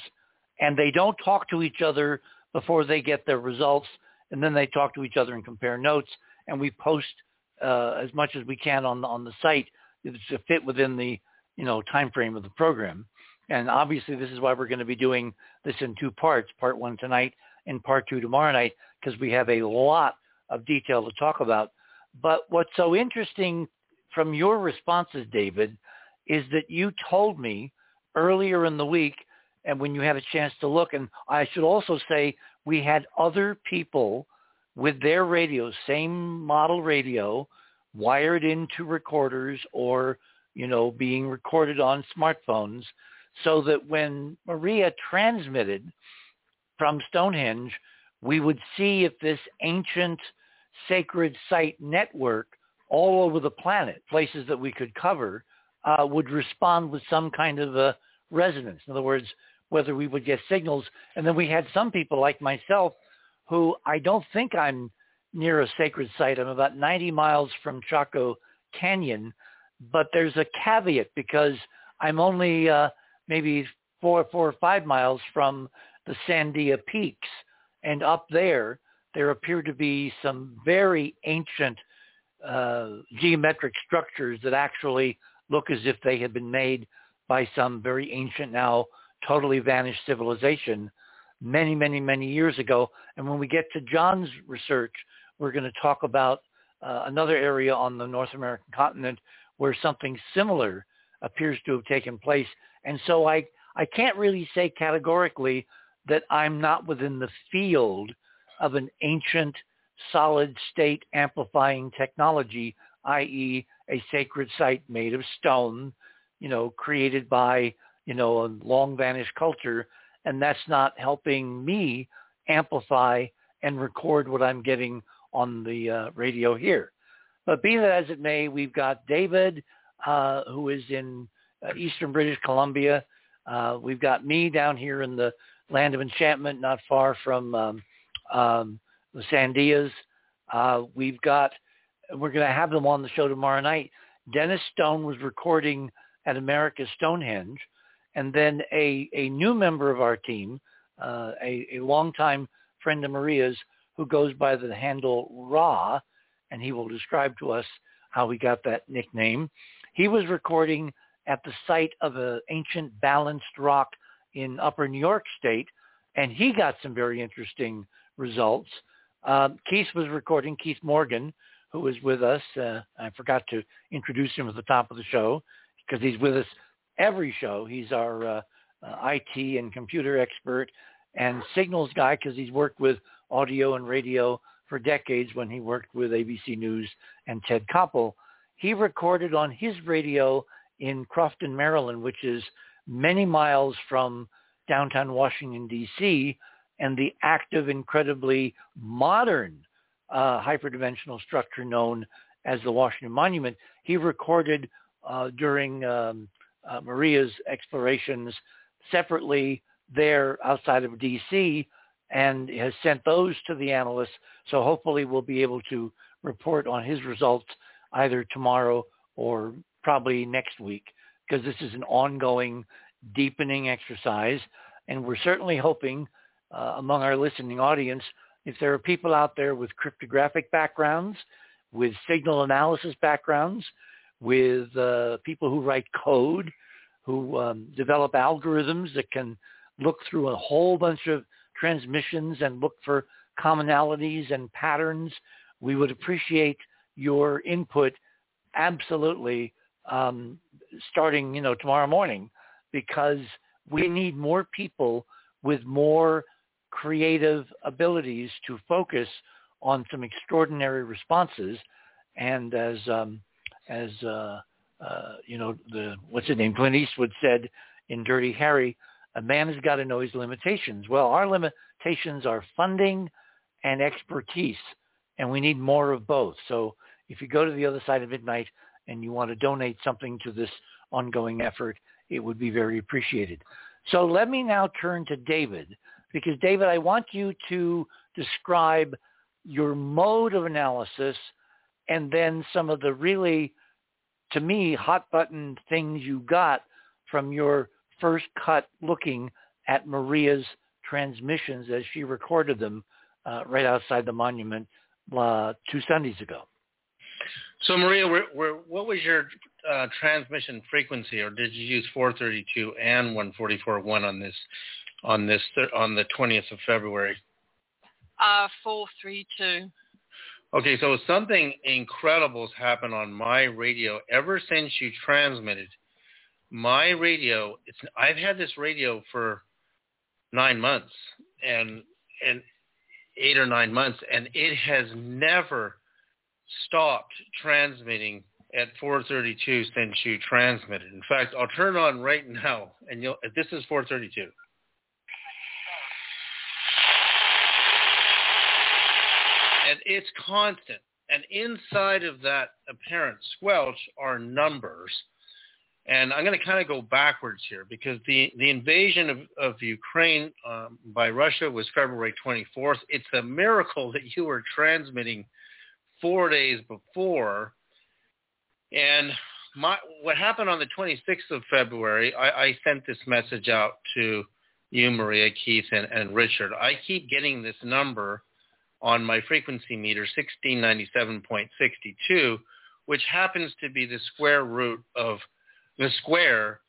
and they don't talk to each other before they get their results and then they talk to each other and compare notes and we post uh, as much as we can on the, on the site to fit within the you know time frame of the program. And obviously this is why we're going to be doing this in two parts part one tonight and part two tomorrow night because we have a lot of detail to talk about. But what's so interesting from your responses david is that you told me earlier in the week and when you had a chance to look, and I should also say we had other people with their radios, same model radio, wired into recorders or, you know, being recorded on smartphones so that when Maria transmitted from Stonehenge, we would see if this ancient sacred site network all over the planet, places that we could cover, uh, would respond with some kind of a resonance. In other words, whether we would get signals. And then we had some people like myself who I don't think I'm near a sacred site. I'm about 90 miles from Chaco Canyon, but there's a caveat because I'm only uh, maybe four, four or five miles from the Sandia Peaks. And up there, there appear to be some very ancient uh, geometric structures that actually look as if they had been made by some very ancient now totally vanished civilization many, many, many years ago. And when we get to John's research, we're going to talk about uh, another area on the North American continent where something similar appears to have taken place. And so I, I can't really say categorically that I'm not within the field of an ancient solid state amplifying technology, i.e a sacred site made of stone, you know, created by, you know, a long vanished culture. And that's not helping me amplify and record what I'm getting on the uh, radio here. But be that as it may, we've got David, uh, who is in uh, eastern British Columbia. Uh, we've got me down here in the land of enchantment, not far from um, um, the Sandias. Uh, we've got we're going to have them on the show tomorrow night. Dennis Stone was recording at America's Stonehenge, and then a, a new member of our team, uh, a, a longtime friend of Maria's, who goes by the handle Ra, and he will describe to us how he got that nickname. He was recording at the site of an ancient balanced rock in Upper New York State, and he got some very interesting results. Uh, Keith was recording, Keith Morgan, who is with us. Uh, I forgot to introduce him at the top of the show because he's with us every show. He's our uh, uh, IT and computer expert and signals guy because he's worked with audio and radio for decades when he worked with ABC News and Ted Koppel. He recorded on his radio in Crofton, Maryland, which is many miles from downtown Washington, D.C., and the active, incredibly modern uh, hyperdimensional structure known as the Washington Monument. He recorded uh, during um, uh, Maria's explorations separately there outside of D.C. and has sent those to the analysts. So hopefully we'll be able to report on his results either tomorrow or probably next week because this is an ongoing deepening exercise. And we're certainly hoping uh, among our listening audience, if there are people out there with cryptographic backgrounds, with signal analysis backgrounds, with uh, people who write code, who um, develop algorithms that can look through a whole bunch of transmissions and look for commonalities and patterns. We would appreciate your input absolutely um, starting, you know, tomorrow morning because we need more people with more creative abilities to focus on some extraordinary responses. And as um, as uh, uh, you know, the what's his name, Clint Eastwood said in Dirty Harry, a man has got to know his limitations. Well, our limitations are funding and expertise, and we need more of both. So if you go to the other side of midnight and you want to donate something to this ongoing effort, it would be very appreciated. So let me now turn to David, because David, I want you to describe your mode of analysis and then some of the really, to me, hot button things you got from your first cut looking at Maria's transmissions as she recorded them uh, right outside the monument uh, two Sundays ago. So Maria, we're, we're, what was your uh, transmission frequency, or did you use 432 and 144.1 on this on this on the 20th of February? Uh, 432. Okay, so something incredible has happened on my radio ever since you transmitted my radio, it's I've had this radio for nine months and and eight or nine months, and it has never stopped transmitting at 432 since you transmitted. In fact, I'll turn on right now, and you'll. This is 432. And it's constant. And inside of that apparent squelch are numbers and I'm going to kind of go backwards here because the, the invasion of, of Ukraine um, by Russia was February 24th. It's a miracle that you were transmitting four days before. And my, what happened on the 26th of February, I, I sent this message out to you, Maria, Keith, and, and Richard. I keep getting this number on my frequency meter, 1697.62, which happens to be the square root of – the square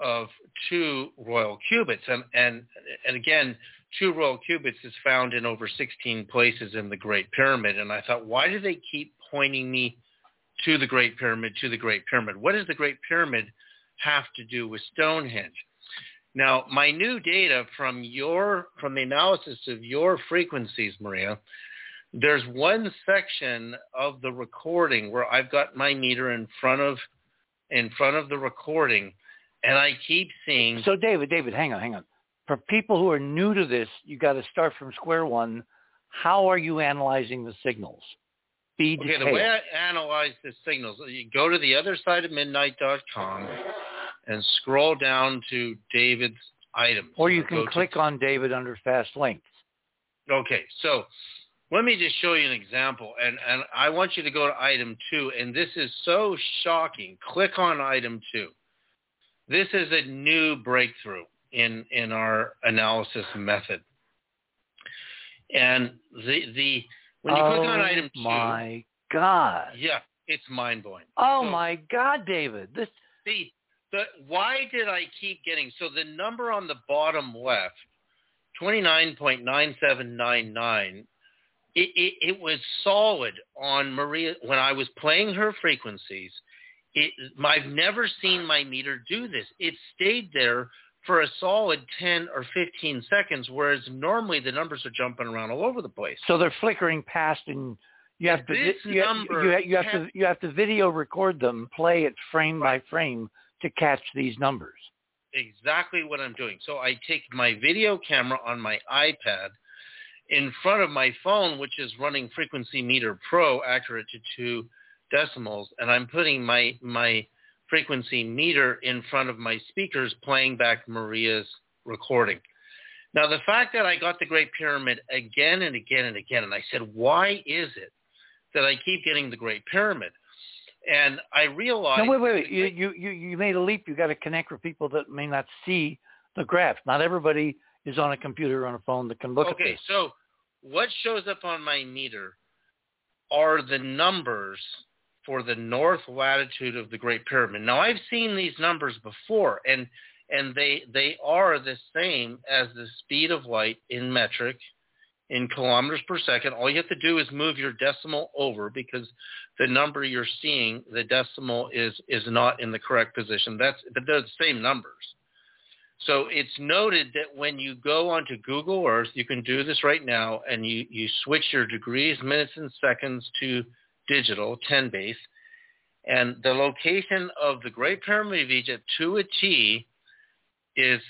of two royal cubits. And, and, and again, two royal cubits is found in over 16 places in the Great Pyramid. And I thought, why do they keep pointing me to the Great Pyramid, to the Great Pyramid? What does the Great Pyramid have to do with Stonehenge? Now, my new data from your from the analysis of your frequencies, Maria, there's one section of the recording where I've got my meter in front of in front of the recording, and I keep seeing. So, David, David, hang on, hang on. For people who are new to this, you got to start from square one. How are you analyzing the signals? Be okay, the way I analyze the signals, you go to the other side of midnight.com and scroll down to David's items. Or you can click to... on David under fast links. Okay, so let me just show you an example, and, and I want you to go to item two, and this is so shocking. Click on item two. This is a new breakthrough in, in our analysis method. And the, the when you oh click on item two, oh my God. Yeah, it's mind-blowing. Oh, so, my God, David. This... See, the, why did I keep getting, so the number on the bottom left, 29.9799 it, it, it was solid on Maria when I was playing her frequencies. It, I've never seen my meter do this. It stayed there for a solid 10 or 15 seconds, whereas normally the numbers are jumping around all over the place. So they're flickering past, and you have to This you, have- you, have- you have to you have to video record them, play it frame by frame to catch these numbers. exactly what I'm doing. So I take my video camera on my iPad in front of my phone, which is running Frequency Meter Pro, accurate to two decimals, and I'm putting my my frequency meter in front of my speakers, playing back Maria's recording. Now, the fact that I got the Great Pyramid again and again and again, and I said, why is it that I keep getting the Great Pyramid? And I realized. No, wait, wait, wait. You, you you made a leap. You got to connect with people that may not see the graph. Not everybody is on a computer or on a phone that can look at this. okay, so what shows up on my meter are the numbers for the north latitude of the Great Pyramid. Now I've seen these numbers before, and and they they are the same as the speed of light in metric in kilometers per second. All you have to do is move your decimal over because the number you're seeing, the decimal is is not in the correct position. That's but they're the same numbers. So it's noted that when you go onto Google Earth, you can do this right now, and you, you switch your degrees, minutes, and seconds to digital, 10 base, and the location of the Great Pyramid of Egypt to a T is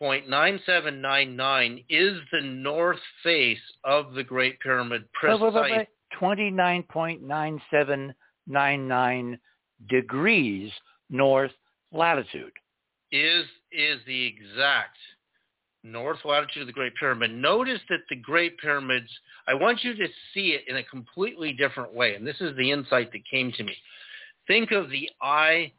29.9799 is the north face of the Great Pyramid Wait, wait, wait, precise. Twenty-nine point nine seven nine nine degrees north latitude. is is the exact north latitude of the Great Pyramid. Notice that the Great Pyramids, I want you to see it in a completely different way, and this is the insight that came to me. Think of the eye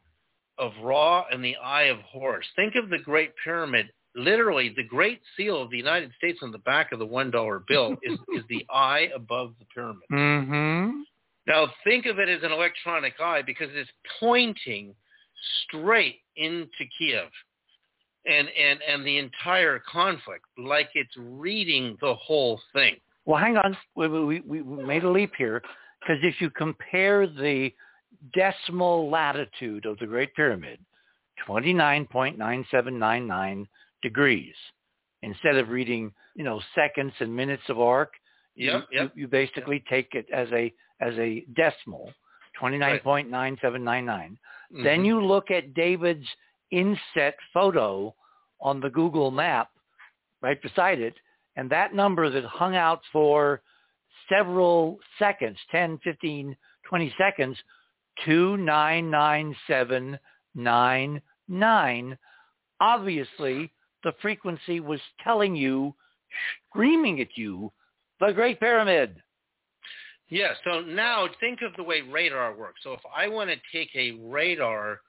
of Ra and the eye of Horus. Think of the Great Pyramid, literally the Great Seal of the United States on the back of the $1 bill is, is the eye above the pyramid. Mm-hmm. Now think of it as an electronic eye because it's pointing straight into Kiev and, and, and the entire conflict, like it's reading the whole thing. Well, hang on. We, we, we we made a leap here because if you compare the decimal latitude of the Great Pyramid, 29.9799 degrees, instead of reading, you know, seconds and minutes of arc, you, Yep, yep. you, you basically take it as a as a decimal, 29.9799. Then Mhm. you look at David's inset photo on the Google map right beside it, and that number that hung out for several seconds, 10, 15, 20 seconds, 299799, obviously the frequency was telling you, screaming at you, the Great Pyramid. Yeah, so now think of the way radar works. So if I want to take a radar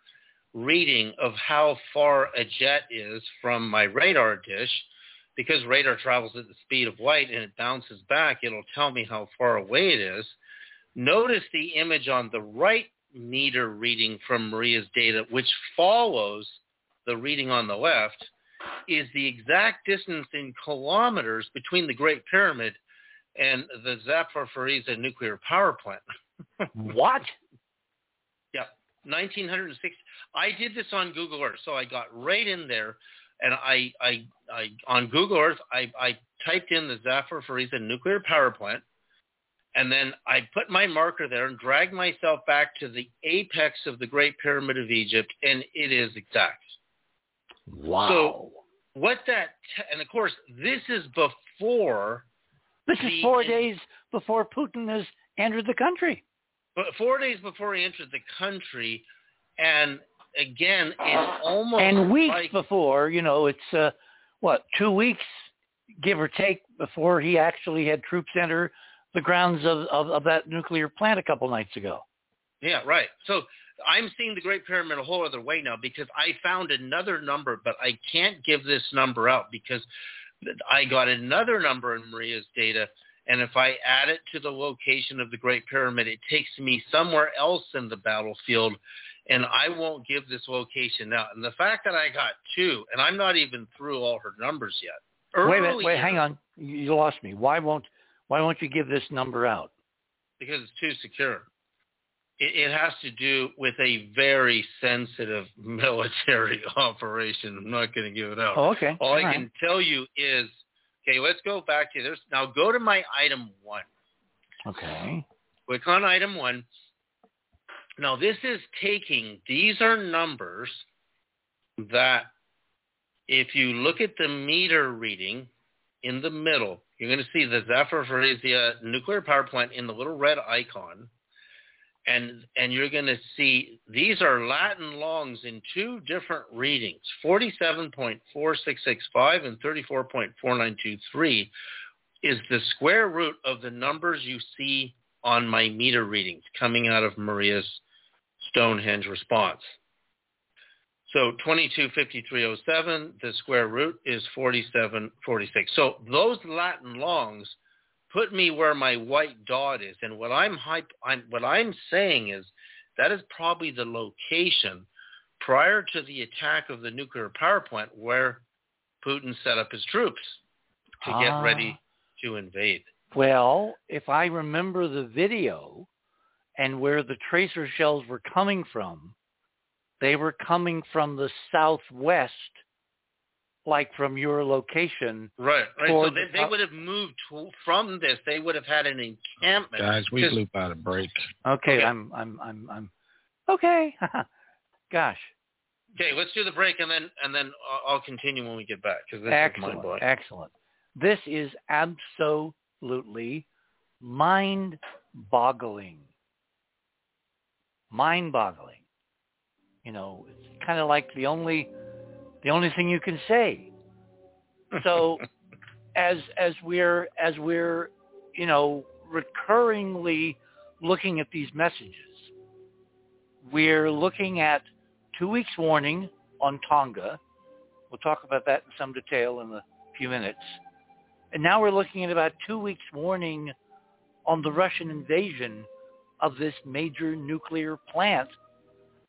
reading of how far a jet is from my radar dish, because radar travels at the speed of light and it bounces back, it'll tell me how far away it is. Notice the image on the right meter reading from Maria's data, which follows the reading on the left, is the exact distance in kilometers between the Great Pyramid and the Zaporizhzhia nuclear power plant. What? Yeah, 1960. I did this on Google Earth, so I got right in there, and I, I, I on Google Earth, I, I typed in the Zaporizhzhia nuclear power plant, and then I put my marker there and dragged myself back to the apex of the Great Pyramid of Egypt, and it is exact. Wow. So what that, t- and of course, this is before this is four days before Putin has entered the country. but four days before he entered the country, and again, it's almost and weeks like, before, you know, it's uh, what two weeks, give or take, before he actually had troops enter the grounds of, of, of that nuclear plant a couple nights ago. Yeah, right. So I'm seeing the Great Pyramid a whole other way now because I found another number, but I can't give this number out because I got another number in Maria's data, and if I add it to the location of the Great Pyramid, it takes me somewhere else in the battlefield, and I won't give this location out. And the fact that I got two, and I'm not even through all her numbers yet. wait a minute, wait, hang on, you, you lost me. Why won't why won't you give this number out? Because it's too secure. It, it has to do with a very sensitive military operation. I'm not going to give it out. Oh, okay. All, I right. can tell you is, okay, let's go back to this. Now go to my item one. Okay. Click on item one. Now this is taking, these are numbers that if you look at the meter reading in the middle, you're going to see the Zaporizhzhia nuclear power plant in the little red icon. And, and you're going to see these are Latin longs in two different readings, 47.4665 and 34.4923 is the square root of the numbers you see on my meter readings coming out of Maria's Stonehenge response. So 225307, the square root is 4746. So those Latin longs put me where my white dot is. And what I'm, hype, I'm what I'm saying is that is probably the location prior to the attack of the nuclear power plant where Putin set up his troops to Ah. get ready to invade. Well, if I remember the video and where the tracer shells were coming from, they were coming from the southwest, like from your location. Right, right. So they, the they would have moved to, from this. They would have had an encampment. Guys, we Just- blew by the break. Okay, Okay. I'm, I'm, I'm, I'm. Okay. Gosh, Okay, let's do the break and then and then I'll- I'll continue when we get back because this is excellent, mind blowing. excellent. This is absolutely mind-boggling. Mind-boggling. You know, it's kind of like the only, the only thing you can say. So, as as we're as we're, you know, recurringly looking at these messages, we're looking at two weeks warning on Tonga. We'll talk about that in some detail in a few minutes. And now we're looking at about two weeks warning on the Russian invasion of this major nuclear plant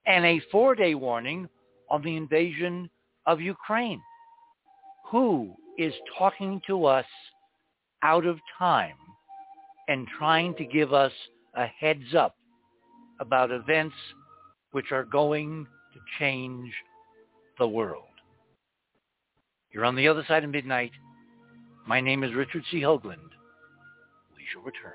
and a four-day warning on the invasion of Ukraine. Who is talking to us out of time and trying to give us a heads up about events which are going to change the world? You're on the other side of midnight. My name is Richard C. Hoagland. We shall return.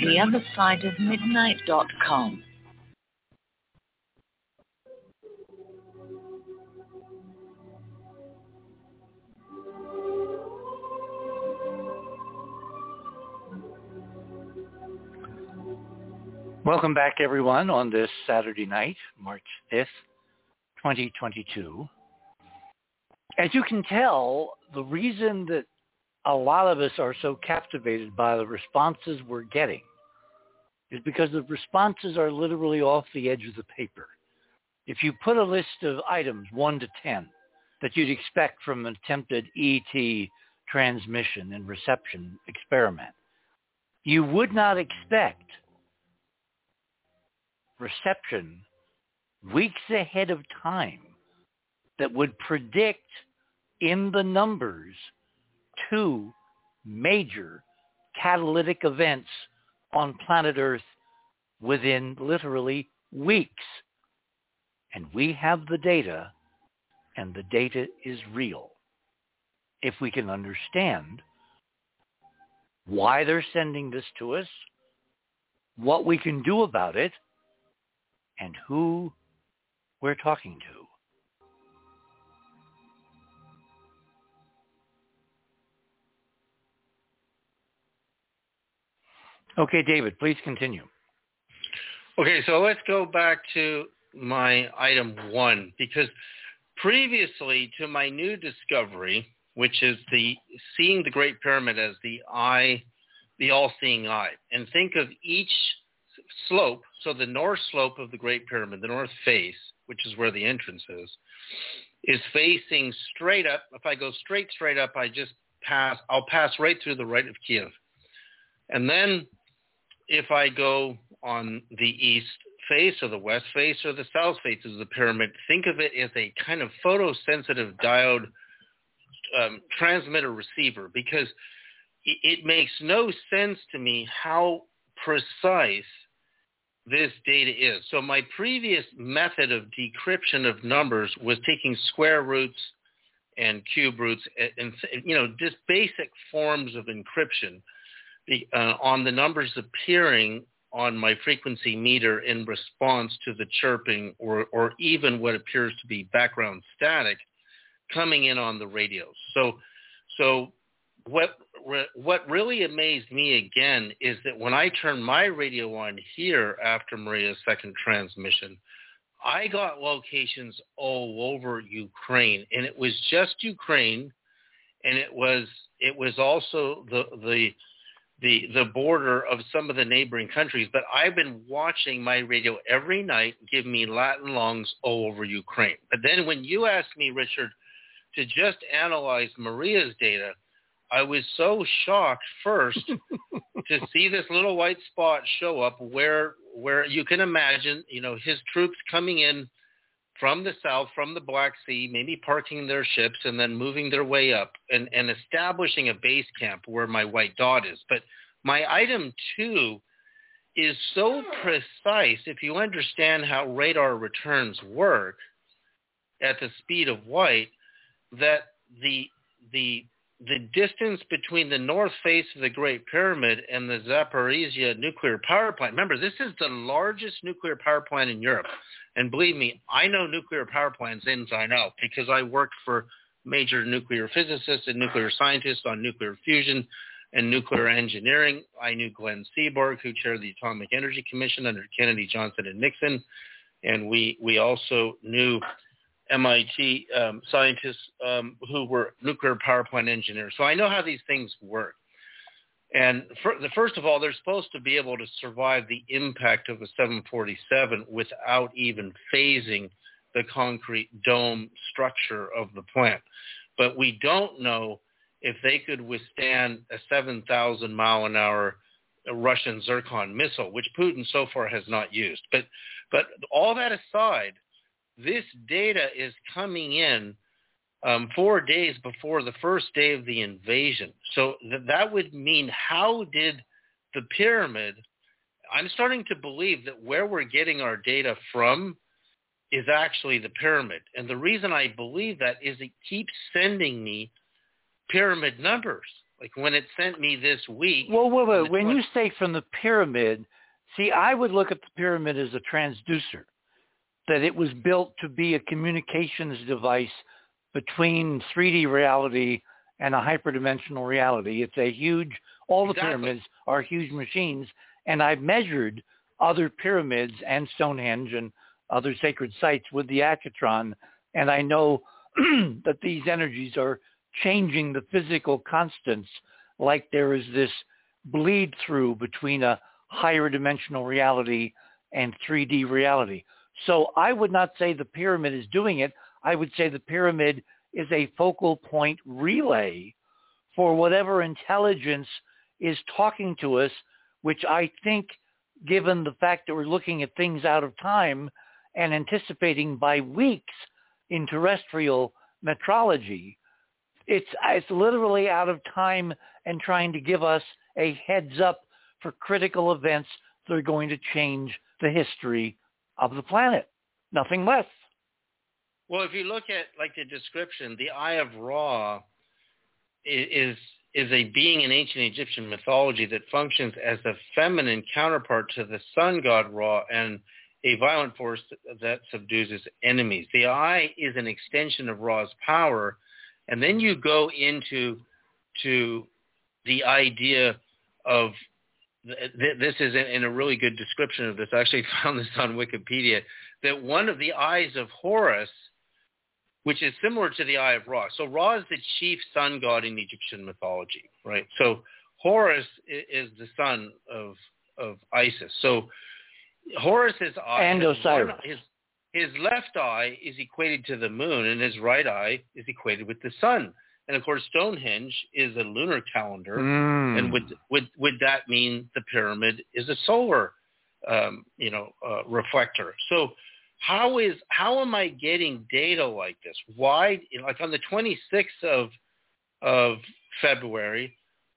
The other side of midnight.com. Welcome back, everyone, on this Saturday night, March 5th, 2022. As you can tell, the reason that a lot of us are so captivated by the responses we're getting is because the responses are literally off the edge of the paper. If you put a list of items, 1 to 10, that you'd expect from an attempted ET transmission and reception experiment, you would not expect reception weeks ahead of time that would predict in the numbers two major catalytic events on planet Earth within literally weeks. And we have the data, and the data is real. If we can understand why they're sending this to us, what we can do about it, and who we're talking to. Okay, David, please continue. Okay, so let's go back to my item one because previously to my new discovery, which is the seeing the Great Pyramid as the eye, the all-seeing eye, and think of each slope, so the north slope of the Great Pyramid, the north face, which is where the entrance is, is facing straight up. If I go straight, straight up, I just pass, I'll pass right through the right of Kiev. And then if I go on the east face or the west face or the south face of the pyramid, think of it as a kind of photosensitive diode um, transmitter receiver because it, makes no sense to me how precise this data is. So my previous method of decryption of numbers was taking square roots and cube roots and, and you know just basic forms of encryption uh, on the numbers appearing on my frequency meter in response to the chirping or, or even what appears to be background static coming in on the radios. So, so what what really amazed me again is that when I turned my radio on here after Maria's second transmission, I got locations all over Ukraine, and it was just Ukraine, and it was it was also the the the the border of some of the neighboring countries. But I've been watching my radio every night give me Latin longs all over Ukraine. But then when you asked me, Richard, to just analyze Maria's data, I was so shocked first to see this little white spot show up where where you can imagine, you know, his troops coming in from the south, from the Black Sea, maybe parking their ships and then moving their way up and, and establishing a base camp where my white dot is. But my item two is so hmm. precise if you understand how radar returns work at the speed of white that the the the distance between the north face of the Great Pyramid and the Zaporizhia nuclear power plant. Remember, this is the largest nuclear power plant in Europe. And believe me, I know nuclear power plants inside out because I worked for major nuclear physicists and nuclear scientists on nuclear fusion and nuclear engineering. I knew Glenn Seaborg, who chaired the Atomic Energy Commission under Kennedy, Johnson, and Nixon. And we, we also knew MIT um, scientists um, who were nuclear power plant engineers. So I know how these things work. And for, the, first of all, they're supposed to be able to survive the impact of a 747 without even phasing the concrete dome structure of the plant. But we don't know if they could withstand a 7,000 mile an hour Russian Zircon missile, which Putin so far has not used. But, but all that aside, this data is coming in um, four days before the first day of the invasion. So th- that would mean how did the pyramid, I'm starting to believe that where we're getting our data from is actually the pyramid. And the reason I believe that is it keeps sending me pyramid numbers. Like when it sent me this week. Well, wait, wait. When 20- you say from the pyramid, see, I would look at the pyramid as a transducer that it was built to be a communications device between 3D reality and a hyperdimensional reality. It's a huge, all the exactly. pyramids are huge machines. And I've measured other pyramids and Stonehenge and other sacred sites with the Accutron. And I know that these energies are changing the physical constants like there is this bleed through between a higher dimensional reality and 3D reality. So I would not say the pyramid is doing it. I would say the pyramid is a focal point relay for whatever intelligence is talking to us, which I think, given the fact that we're looking at things out of time and anticipating by weeks in terrestrial metrology, it's, it's literally out of time and trying to give us a heads up for critical events that are going to change the history of the planet. Nothing less. Well, if you look at like the description, the Eye of Ra is is a being in ancient Egyptian mythology that functions as a feminine counterpart to the sun god Ra and a violent force that subdues its enemies. The eye is an extension of Ra's power, and then you go into to the idea of this is in a really good description of this. I actually found this on Wikipedia that one of the eyes of Horus, which is similar to the eye of Ra. So Ra is the chief sun god in Egyptian mythology, right? So Horus is the son of of Isis. So Horus's eye and Osiris. His, his left eye is equated to the moon, and his right eye is equated with the sun. And of course, Stonehenge is a lunar calendar, mm. and would would would that mean the pyramid is a solar, um, you know, uh, reflector? So how is how am I getting data like this? Why, like on the 26th of of February,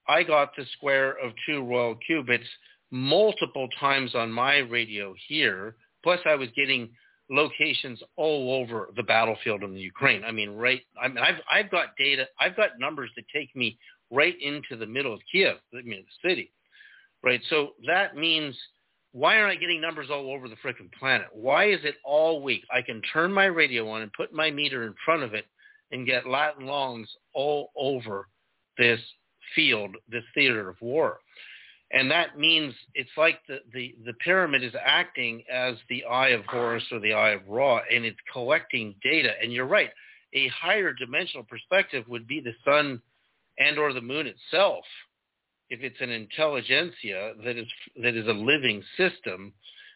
I got the square of two royal cubits multiple times on my radio here. Plus, I was getting locations all over the battlefield in the Ukraine. I mean, right. I mean, I've I've got data. I've got numbers that take me right into the middle of Kiev, I mean, the city, right. So that means why aren't I getting numbers all over the freaking planet? Why is it all weak? I can turn my radio on and put my meter in front of it and get Latin longs all over this field, this theater of war. And that means it's like the, the, the pyramid is acting as the eye of Horus or the eye of Ra, and it's collecting data. And you're right, a higher dimensional perspective would be the sun and or the moon itself, if it's an intelligentsia that is that is a living system.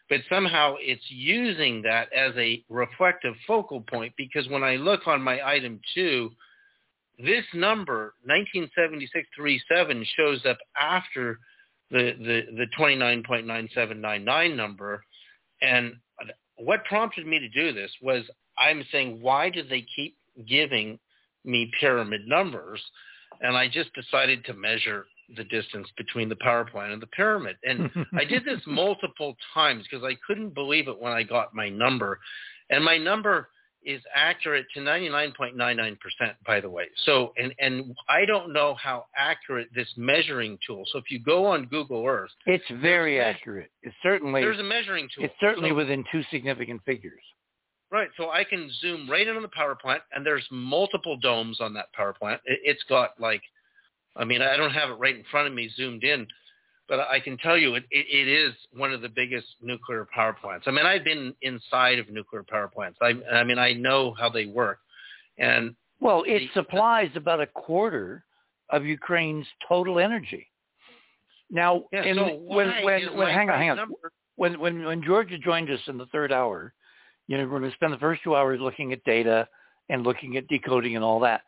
But somehow it's using that as a reflective focal point because when I look on my item two, this number 197637 shows up after the the the 29.9799 number. And what prompted me to do this was I'm saying why do they keep giving me pyramid numbers? And I just decided to measure the distance between the power plant and the pyramid. And I did this multiple times because I couldn't believe it when I got my number. And my number is accurate to 99.99%, by the way. So, and, and I don't know how accurate this measuring tool. So if you go on Google Earth. It's very accurate. It's certainly. There's a measuring tool. It's certainly so, within two significant figures. Right. So I can zoom right in on the power plant and there's multiple domes on that power plant. It, it's got like, I mean, I don't have it right in front of me zoomed in, but I can tell you it, it, it is one of the biggest nuclear power plants. I mean, I've been inside of nuclear power plants. I, I mean, I know how they work. And well, it the, supplies about a quarter of Ukraine's total energy. Now, yeah, in, so when when, when hang on, hang on. Number? When when when Georgia joined us in the third hour, you know, we're going to spend the first two hours looking at data and looking at decoding and all that.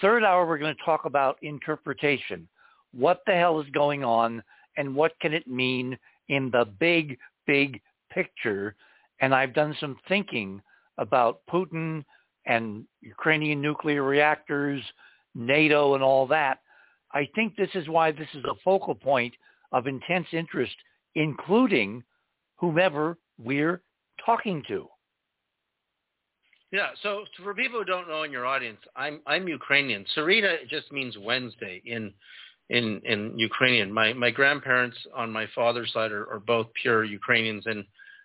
Third hour, we're going to talk about interpretation. What the hell is going on and what can it mean in the big, big picture. And I've done some thinking about Putin and Ukrainian nuclear reactors, NATO and all that. I think this is why this is a focal point of intense interest, including whomever we're talking to. Yeah, so for people who don't know in your audience, I'm I'm Ukrainian. Sereda just means Wednesday in in in Ukrainian. My my grandparents on my father's side are, are both pure Ukrainians and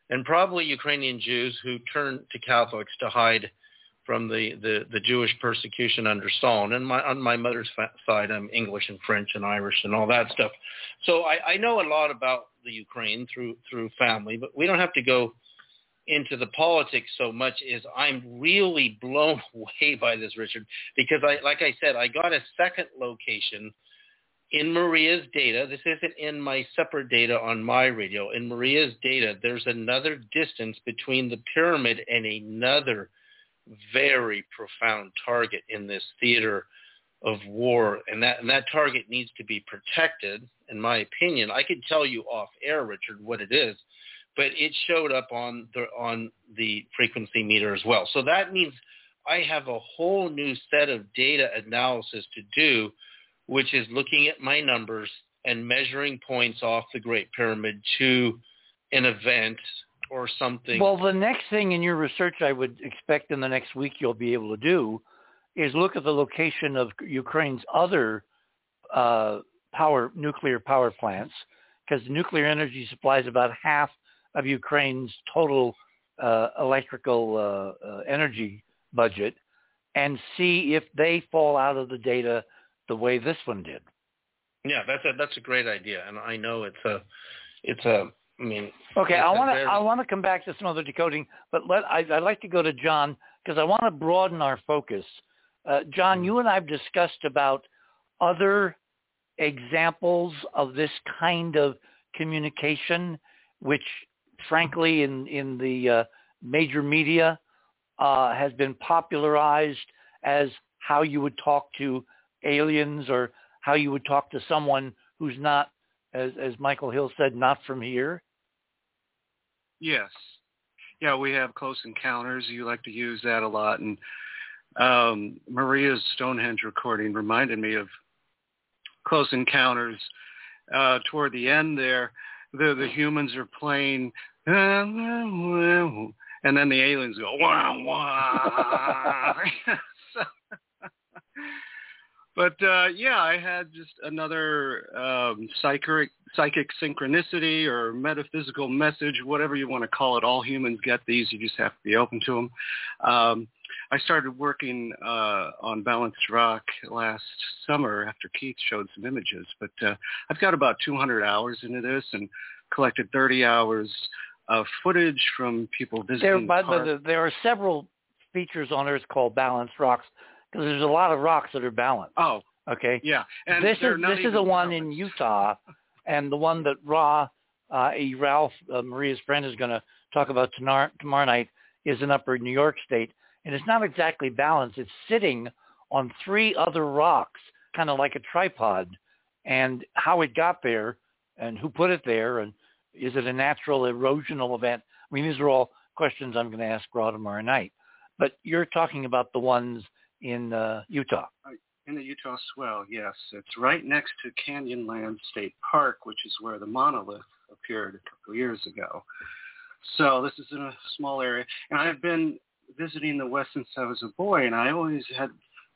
and probably Ukrainian Jews who turned to Catholics to hide from the, the, the Jewish persecution under Stalin. And my, on my mother's fa- side, I'm English and French and Irish and all that stuff. So I, I know a lot about the Ukraine through through family, but we don't have to go into the politics so much is I'm really blown away by this, Richard, because I, like I said, I got a second location in Maria's data, this isn't in my separate data on my radio. In Maria's data, there's another distance between the pyramid and another very profound target in this theater of war. And that, and that target needs to be protected, in my opinion. I could tell you off air, Richard, what it is, but it showed up on the, on the frequency meter as well. So that means I have a whole new set of data analysis to do which is looking at my numbers and measuring points off the Great Pyramid to an event or something. Well, the next thing in your research I would expect in the next week you'll be able to do is look at the location of Ukraine's other uh, power nuclear power plants because nuclear energy supplies about half of Ukraine's total uh, electrical uh, uh, energy budget and see if they fall out of the data the way this one did. Yeah, that's a that's a great idea, and I know it's a it's a I mean. Okay, I want to very... I want to come back to some other decoding, but let I, I'd like to go to John because I want to broaden our focus. Uh, John, you and I have discussed about other examples of this kind of communication, which frankly in, in the uh, major media uh, has been popularized as how you would talk to aliens or how you would talk to someone who's not, as, as Michael Hill said, not from here? Yes. Yeah, we have close encounters. You like to use that a lot. And um, Maria's Stonehenge recording reminded me of Close Encounters. Uh, toward the end there, the the humans are playing, and then the aliens go wah wah. but uh, yeah, I had just another um, psychic psychic synchronicity or metaphysical message, whatever you want to call it. All humans get these. You just have to be open to them. Um, I started working uh, on Balanced Rock last summer after Keith showed some images, but uh, I've got about 200 hours into this and collected 30 hours of footage from people visiting. There, the the, there are several features on Earth called Balanced Rocks because there's a lot of rocks that are balanced. Oh, okay. Yeah, and this is this is the one in Utah, and the one that Ra, uh, Ralph, uh, Maria's friend, is going to talk about tomorrow, tomorrow night is in Upper New York State, and it's not exactly balanced. It's sitting on three other rocks, kind of like a tripod, and how it got there, and who put it there, and is it a natural erosional event? I mean, these are all questions I'm going to ask Ra tomorrow night. But you're talking about the ones in uh, Utah. In the Utah swell, yes. It's right next to Canyonland State Park, which is where the monolith appeared a couple years ago. So this is in a small area. And I've been visiting the West since I was a boy, and I always had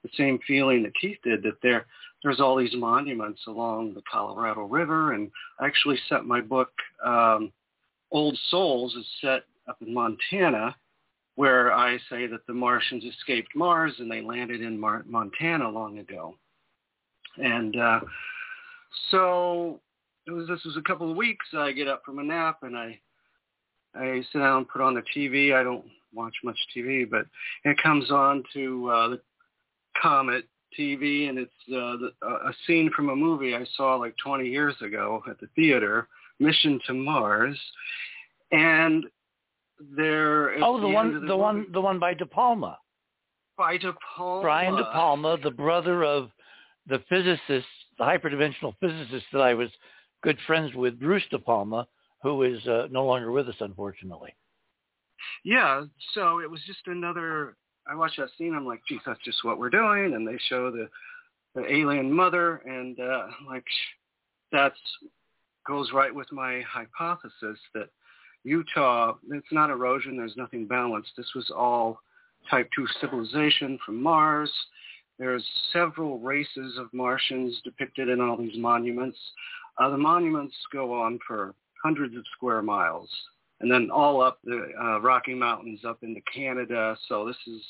the same feeling that Keith did, that there there's all these monuments along the Colorado River. And I actually set my book, um, Old Souls, is set up in Montana where I say that the Martians escaped Mars and they landed in Mar- Montana long ago. And uh, so it was, this was a couple of weeks. I get up from a nap and I I sit down, and put on the TV. I don't watch much TV, but it comes on to uh, the Comet TV, and it's uh, the, uh, a scene from a movie I saw like 20 years ago at the theater, Mission to Mars, and there. Oh, the, the one, the, the one, the one by De Palma. By De Palma. Brian De Palma, the brother of the physicist, the hyperdimensional physicist that I was good friends with, Bruce De Palma, who is uh, no longer with us, unfortunately. Yeah, so it was just another. I watched that scene. I'm like, geez, that's just what we're doing. And they show the the alien mother, and uh, like that's goes right with my hypothesis that Utah, it's not erosion. There's nothing balanced. This was all type 2 civilization from Mars. There's several races of Martians depicted in all these monuments. Uh, the monuments go on for hundreds of square miles and then all up the uh, Rocky Mountains up into Canada. So this is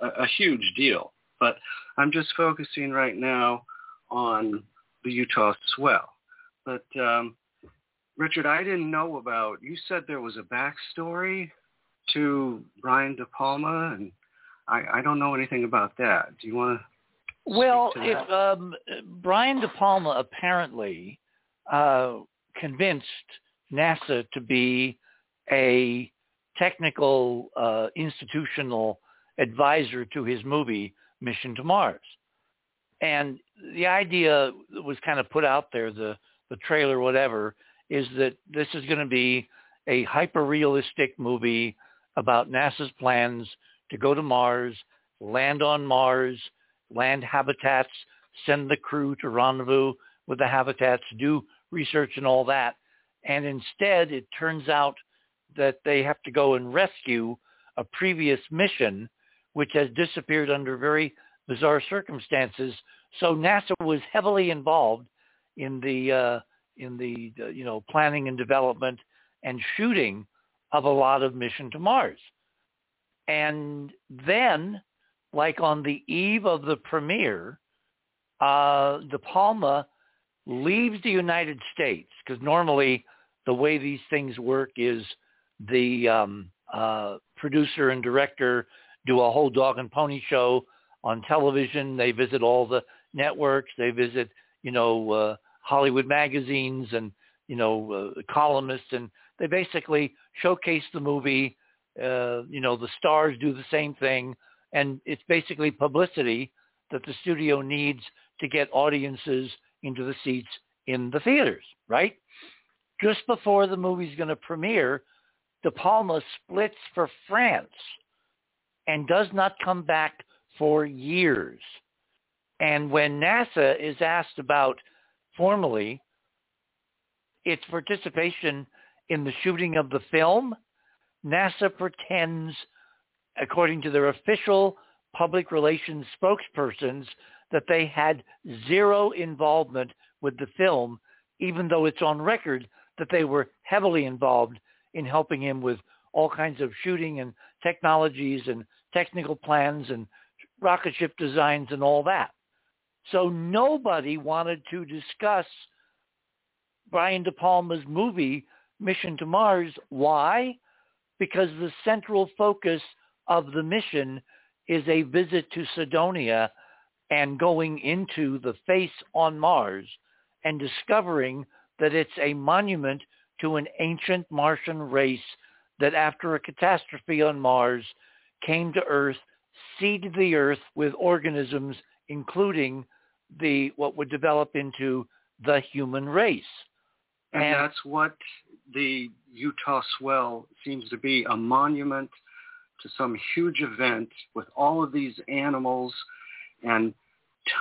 a, a huge deal. But I'm just focusing right now on the Utah swell. But um, Richard, I didn't know about. You said there was a backstory to Brian De Palma, and I, I don't know anything about that. Do you want to? Well, if um, Brian De Palma apparently uh, convinced NASA to be a technical uh, institutional advisor to his movie Mission to Mars, and the idea was kind of put out there, the the trailer, whatever, is that this is going to be a hyper-realistic movie about NASA's plans to go to Mars, land on Mars, land habitats, send the crew to rendezvous with the habitats, do research and all that. And instead, it turns out that they have to go and rescue a previous mission, which has disappeared under very bizarre circumstances. So NASA was heavily involved in the uh, in the you know planning and development and shooting of a lot of mission to Mars. And then, like on the eve of the premiere, uh, De Palma leaves the United States because normally the way these things work is the um, uh, producer and director do a whole dog and pony show on television. They visit all the networks. They visit, you know, uh, Hollywood magazines and, you know, uh, columnists, and they basically showcase the movie. Uh, you know, the stars do the same thing, and it's basically publicity that the studio needs to get audiences into the seats in the theaters, right? Just before the movie's going to premiere, De Palma splits for France and does not come back for years. And when NASA is asked about formally its participation in the shooting of the film, NASA pretends, according to their official public relations spokespersons, that they had zero involvement with the film, even though it's on record that they were heavily involved in helping him with all kinds of shooting and technologies and technical plans and rocket ship designs and all that. So nobody wanted to discuss Brian De Palma's movie Mission to Mars. Why? Because the central focus of the mission is a visit to Cydonia and going into the face on Mars and discovering that it's a monument to an ancient Martian race that after a catastrophe on Mars came to Earth, seeded the Earth with organisms, including the what would develop into the human race. And, and that's what the Utah Swell seems to be, a monument to some huge event with all of these animals and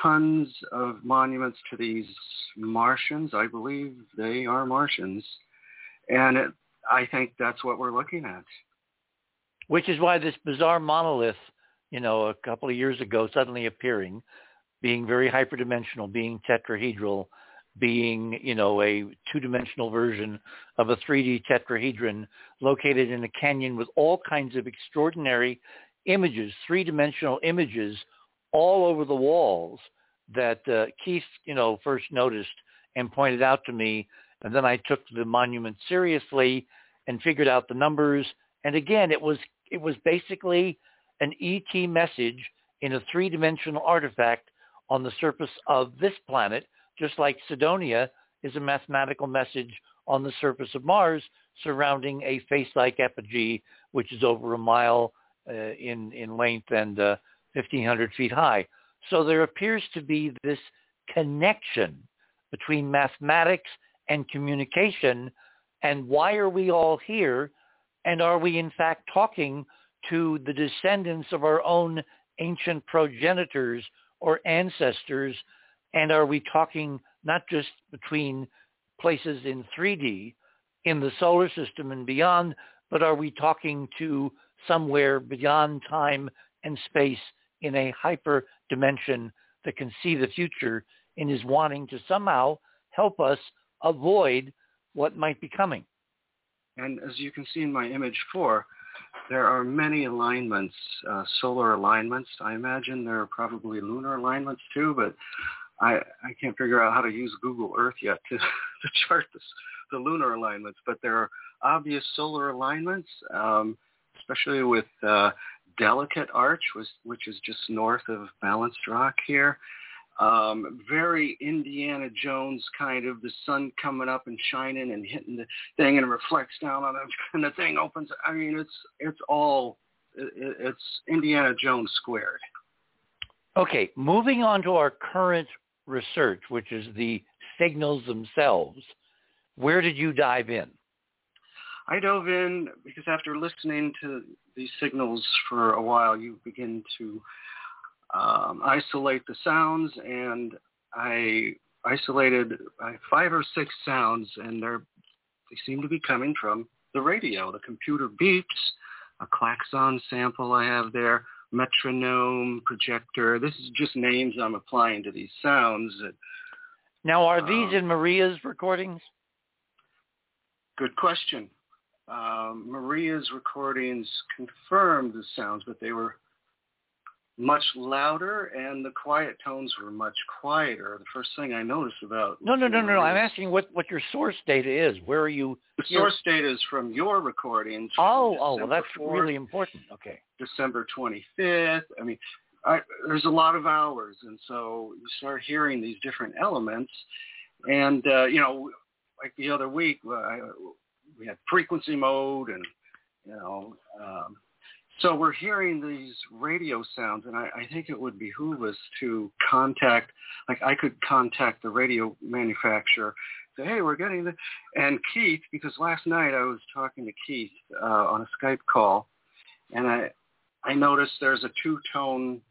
tons of monuments to these Martians. I believe they are Martians. And it, I think that's what we're looking at. Which is why this bizarre monolith, you know, a couple of years ago suddenly appearing, being very hyperdimensional, being tetrahedral, being, you know, a two-dimensional version of a 3D tetrahedron located in a canyon with all kinds of extraordinary images, three-dimensional images all over the walls that uh, Keith, you know, first noticed and pointed out to me. And then I took the monument seriously and figured out the numbers. And again, it was it was basically an ET message in a three-dimensional artifact on the surface of this planet, just like Cydonia is a mathematical message on the surface of Mars surrounding a face-like apogee, which is over a mile uh, in in length and uh, 1,500 feet high. So there appears to be this connection between mathematics and communication. And why are we all here? And are we in fact talking to the descendants of our own ancient progenitors or ancestors? And are we talking not just between places in 3D in the solar system and beyond, but are we talking to somewhere beyond time and space in a hyper dimension that can see the future and is wanting to somehow help us avoid what might be coming. And as you can see in my image four, there are many alignments, uh, solar alignments. I imagine there are probably lunar alignments too, but I, I can't figure out how to use Google Earth yet to, to chart this, the lunar alignments. But there are obvious solar alignments, um, especially with uh, Delicate Arch, was, which is just north of Balanced Rock here. Um, very Indiana Jones kind of the sun coming up and shining and hitting the thing and it reflects down on it and the thing opens. I mean, it's it's all it, it's Indiana Jones squared. Okay, moving on to our current research, which is the signals themselves. Where did you dive in? I dove in because after listening to these signals for a while, you begin to um, isolate the sounds, and I isolated uh, five or six sounds, and they're they seem to be coming from the radio. The computer beeps, a klaxon sample I have there, metronome, projector. This is just names I'm applying to these sounds. That, now, are these um, in Maria's recordings? Good question. Um, Maria's recordings confirmed the sounds, but they were much louder and the quiet tones were much quieter. The first thing I noticed about No, no, no, no, no. I'm asking what what your source data is. Where are you The source data is from your recordings. Oh, oh, well that's 4th, really important. Okay. December 25th. I mean, I, there's a lot of hours and so you start hearing these different elements and uh, you know, like the other week I, we had frequency mode and you know, um so we're hearing these radio sounds, and I, I think it would behoove us to contact, like I could contact the radio manufacturer, say, hey, we're getting the, and Keith, because last night I was talking to Keith uh, on a Skype call, and I, I noticed there's a two-tone,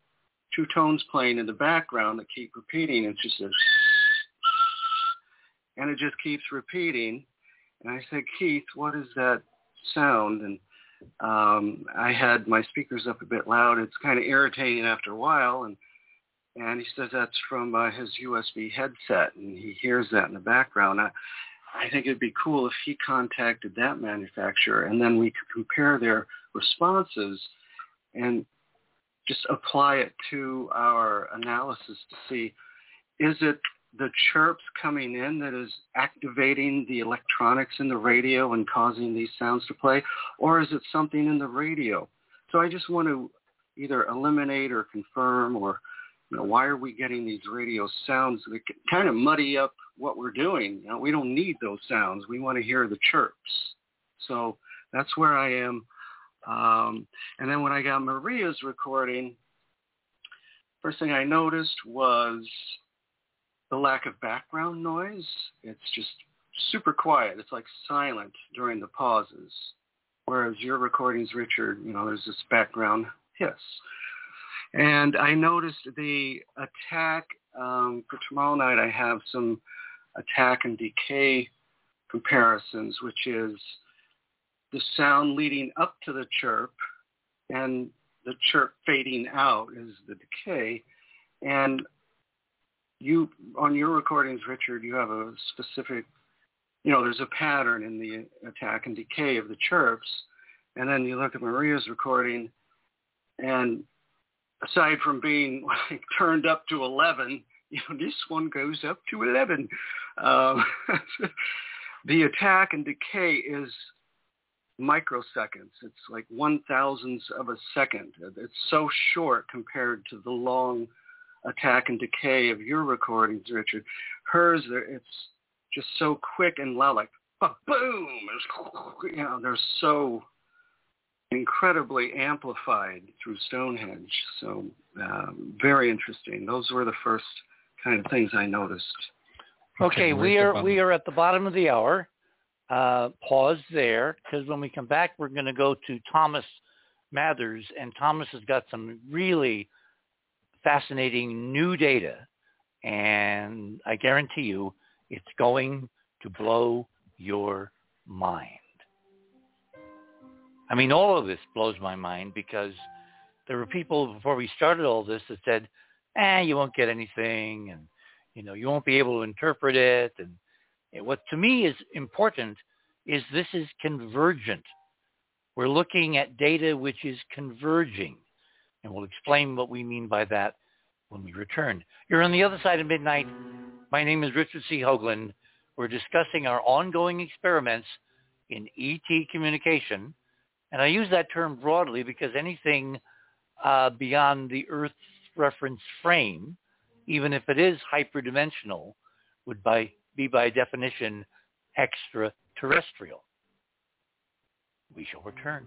two tones playing in the background that keep repeating. and she says, and it just keeps repeating. And I said, Keith, what is that sound? And um, I had my speakers up a bit loud. It's kind of irritating after a while, and and he says that's from uh, his USB headset, and he hears that in the background. I, I think it'd be cool if he contacted that manufacturer, and then we could compare their responses and just apply it to our analysis to see is it the chirps coming in that is activating the electronics in the radio and causing these sounds to play, or is it something in the radio? So I just want to either eliminate or confirm or you know, why are we getting these radio sounds that kind of muddy up what we're doing? You know, we don't need those sounds. We want to hear the chirps. So that's where I am. Um, and then when I got Maria's recording, first thing I noticed was the lack of background noise. It's just super quiet. It's like silent during the pauses. Whereas your recordings, Richard, you know, there's this background hiss. And I noticed the attack um, for tomorrow night. I have some attack and decay comparisons, which is the sound leading up to the chirp and the chirp fading out is the decay. And you on your recordings, Richard, you have a specific, you know, there's a pattern in the attack and decay of the chirps, and then you look at Maria's recording, and aside from being like turned up to 11, you know, this one goes up to 11. Um, the attack and decay is microseconds. It's like one thousandths of a second. It's so short compared to the long attack and decay of your recordings, Richard. Hers, there it's just so quick and loud, like boom. You know, they're so incredibly amplified through Stonehenge. So um, very interesting. Those were the first kind of things I noticed. Okay, we are we are at the bottom of the hour. Uh, pause there because when we come back, we're going to go to Thomas Mathers, and Thomas has got some really fascinating new data, and I guarantee you it's going to blow your mind. I mean, all of this blows my mind because there were people before we started all this that said, eh, you won't get anything and, you know, you won't be able to interpret it. And, and what to me is important is this is convergent. We're looking at data which is converging. And we'll explain what we mean by that when we return. You're on the other side of midnight. My name is Richard C. Hoagland. We're discussing our ongoing experiments in ET communication. And I use that term broadly because anything uh, beyond the Earth's reference frame, even if it is hyperdimensional, would by, be by definition extraterrestrial. We shall return.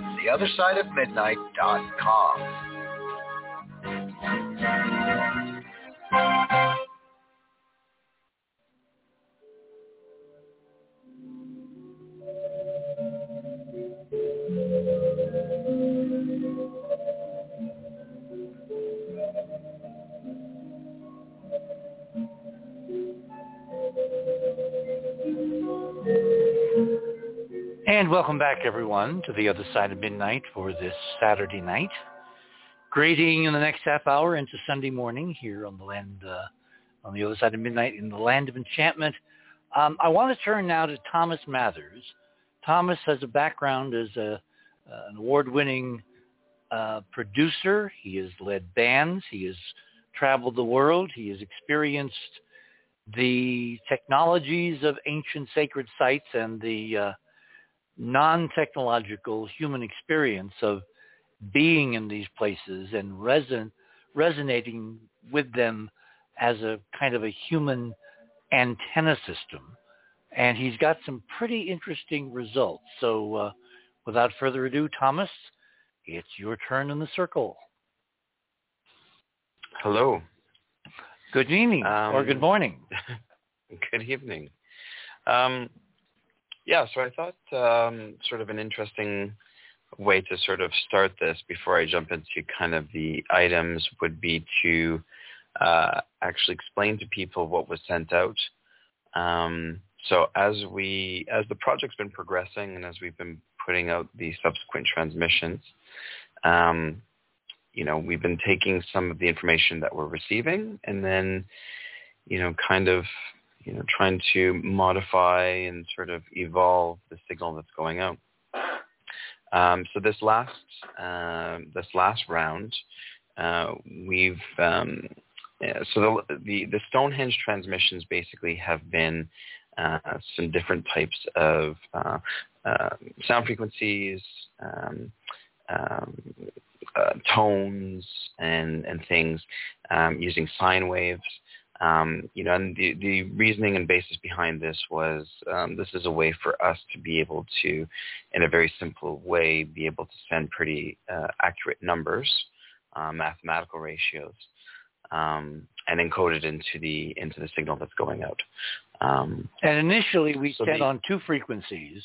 TheOtherSideOfMidnight.com. back, everyone, to the other side of midnight for this Saturday night. Grading in the next half hour into Sunday morning here on the land, uh, on the other side of midnight in the land of enchantment. Um, I want to turn now to Thomas Mathers. Thomas has a background as a, uh, an award-winning uh, producer. He has led bands. He has traveled the world. He has experienced the technologies of ancient sacred sites and the uh, non-technological human experience of being in these places and reson- resonating with them as a kind of a human antenna system. And he's got some pretty interesting results. So uh, without further ado, Thomas, it's your turn in the circle. Hello. Good evening um, or good morning. good evening. Um, yeah, so I thought um, sort of an interesting way to sort of start this before I jump into kind of the items would be to uh, actually explain to people what was sent out. Um, so as we, as the project's been progressing and as we've been putting out the subsequent transmissions, um, you know, we've been taking some of the information that we're receiving and then, you know, kind of you know, trying to modify and sort of evolve the signal that's going out. Um, so this last uh, this last round, uh, we've um, so the, the, the Stonehenge transmissions basically have been uh, some different types of uh, uh, sound frequencies, um, um, uh, tones, and and things um, using sine waves. Um, you know, and the, the reasoning and basis behind this was um, this is a way for us to be able to, in a very simple way, be able to send pretty uh, accurate numbers, uh, mathematical ratios, um, and encode it into the into the signal that's going out. Um, and initially, we so sent the, on two frequencies,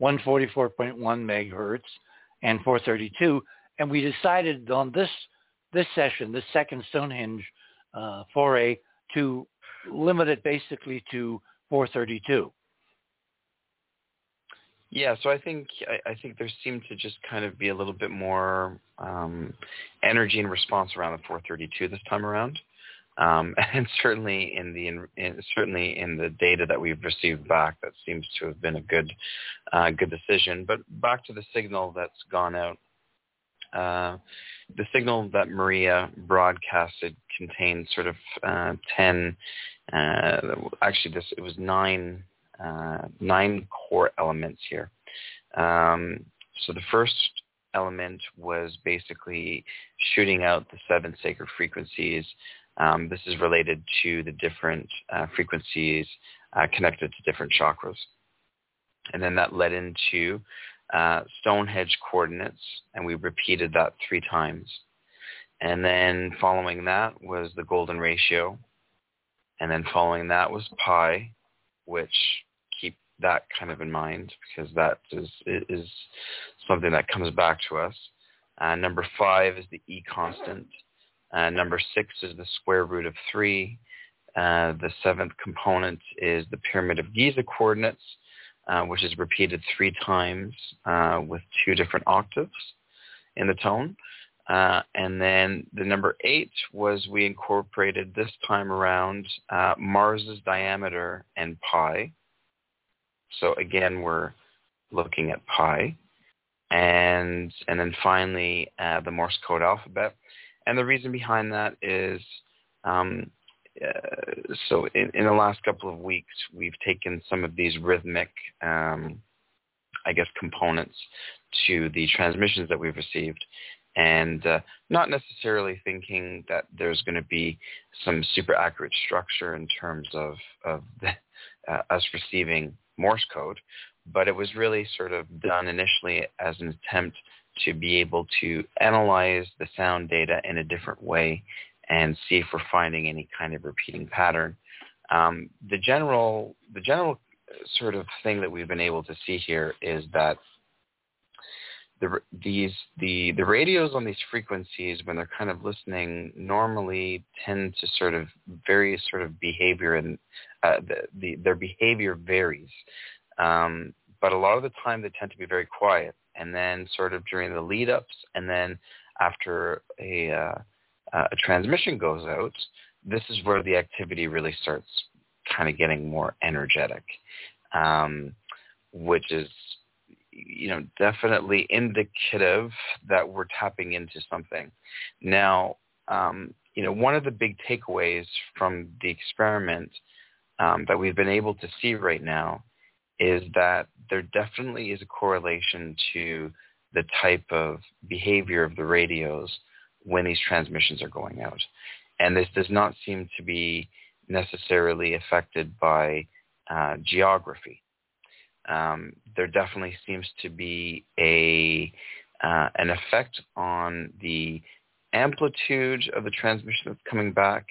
144.1 megahertz and 432, and we decided on this this session, this second Stonehenge uh, foray, to limit it basically to 432. Yeah, so I think I, I, think there seemed to just kind of be a little bit more um, energy and response around the 432 this time around, um, and certainly in the in, in, certainly in the data that we've received back, that seems to have been a good uh, good decision. But back to the signal that's gone out. Uh, the signal that Maria broadcasted contained sort of uh, 10, uh, actually this, it was nine, uh, nine core elements here. Um, so the first element was basically shooting out the seven sacred frequencies. Um, this is related to the different uh, frequencies connected to different chakras. And then that led into uh, Stonehenge coordinates, and we repeated that three times. And then following that was the golden ratio. And then following that was pi, which keep that kind of in mind because that is, is something that comes back to us. Uh, number five is the E constant. Uh, number six is the square root of 3. Uh, the seventh component is the Pyramid of Giza coordinates, uh, which is repeated three times uh, with two different octaves in the tone. Uh, and then the number eight was we incorporated this time around uh, Mars's diameter and pi. So again, we're looking at pi. And, and then finally, uh, the Morse code alphabet. And the reason behind that is, um, uh, so in, in, the last couple of weeks, we've taken some of these rhythmic, um, I guess, components to the transmissions that we've received. And uh, not necessarily thinking that there's going to be some super accurate structure in terms of, of the, uh, us receiving Morse code, but it was really sort of done initially as an attempt to be able to analyze the sound data in a different way and see if we're finding any kind of repeating pattern. Um, the general, the general sort of thing that we've been able to see here is that the these the the radios on these frequencies when they're kind of listening normally tend to sort of vary sort of behavior and uh, the, the their behavior varies um, but a lot of the time they tend to be very quiet and then sort of during the lead ups and then after a uh, a transmission goes out this is where the activity really starts kind of getting more energetic um, which is you know, definitely indicative that we're tapping into something. Now, um, you know, one of the big takeaways from the experiment um, that we've been able to see right now is that there definitely is a correlation to the type of behavior of the radios when these transmissions are going out. And this does not seem to be necessarily affected by uh, geography um, there definitely seems to be a uh, an effect on the amplitude of the transmission that's coming back,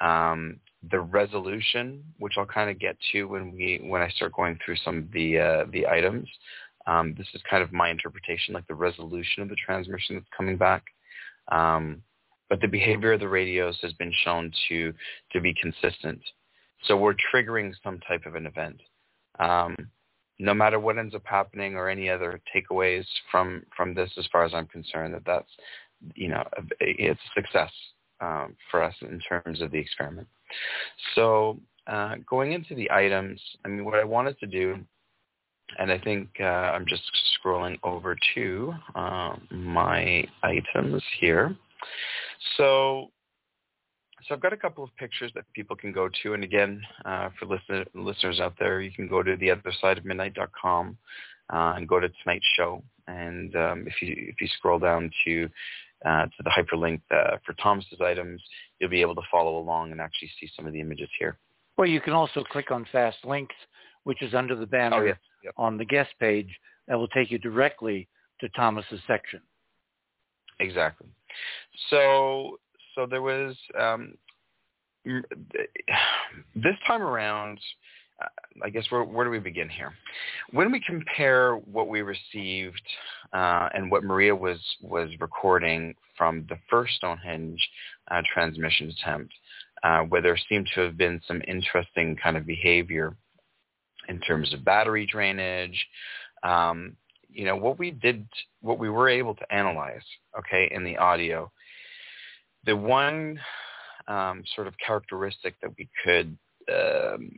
um, the resolution, which I'll kind of get to when we when I start going through some of the uh, the items. Um, this is kind of my interpretation, like the resolution of the transmission that's coming back. Um, but the behavior of the radios has been shown to to be consistent. So we're triggering some type of an event. Um, no matter what ends up happening or any other takeaways from from this, as far as I'm concerned, that that's you know it's a success um, for us in terms of the experiment. So uh, going into the items, I mean, what I wanted to do, and I think uh, I'm just scrolling over to uh, my items here. So so I've got a couple of pictures that people can go to. And again, uh, for listener, listeners out there, you can go to the other side of midnight.com uh, and go to tonight's show. And um, if you if you scroll down to uh, to the hyperlink uh, for Thomas's items, you'll be able to follow along and actually see some of the images here. Well, you can also click on Fast Links, which is under the banner oh, yes. Yep. on the guest page. That will take you directly to Thomas's section. Exactly. So so there was um, this time around. Uh, I guess where, where do we begin here? When we compare what we received uh, and what Maria was was recording from the first Stonehenge uh, transmission attempt, uh, where there seemed to have been some interesting kind of behavior in terms of battery drainage. Um, you know what we did, what we were able to analyze, okay, in the audio the one um, sort of characteristic that we could, um,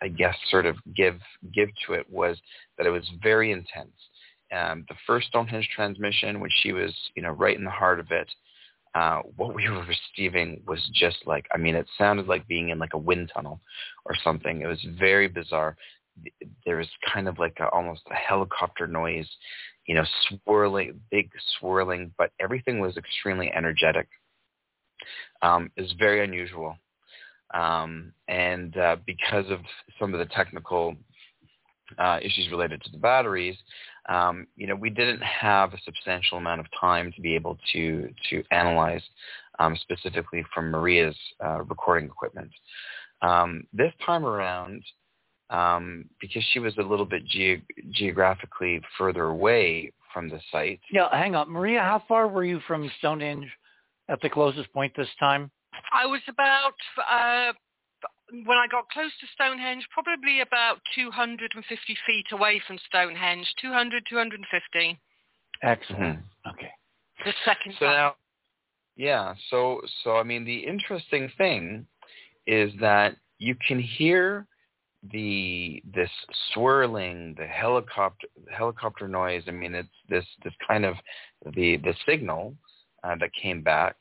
I guess, sort of give give to it was that it was very intense. Um, the first Stonehenge transmission, when she was, you know, right in the heart of it, uh, what we were receiving was just like, I mean, it sounded like being in like a wind tunnel or something. It was very bizarre. There was kind of like a, almost a helicopter noise, you know, swirling, big swirling, but everything was extremely energetic um, is very unusual. Um, and uh, because of some of the technical uh, issues related to the batteries, um, you know, we didn't have a substantial amount of time to be able to to analyze um, specifically from Maria's uh, recording equipment. Um, this time around, um, because she was a little bit ge- geographically further away from the site. Yeah, hang on, Maria. How far were you from Stonehenge at the closest point this time? I was about uh, when I got close to Stonehenge, probably about 250 feet away from Stonehenge, 200, 250. Excellent. Okay. The second So time. now, yeah. So so I mean, the interesting thing is that you can hear the this swirling, the helicopter helicopter noise. I mean, it's this this kind of the the signal uh, that came back.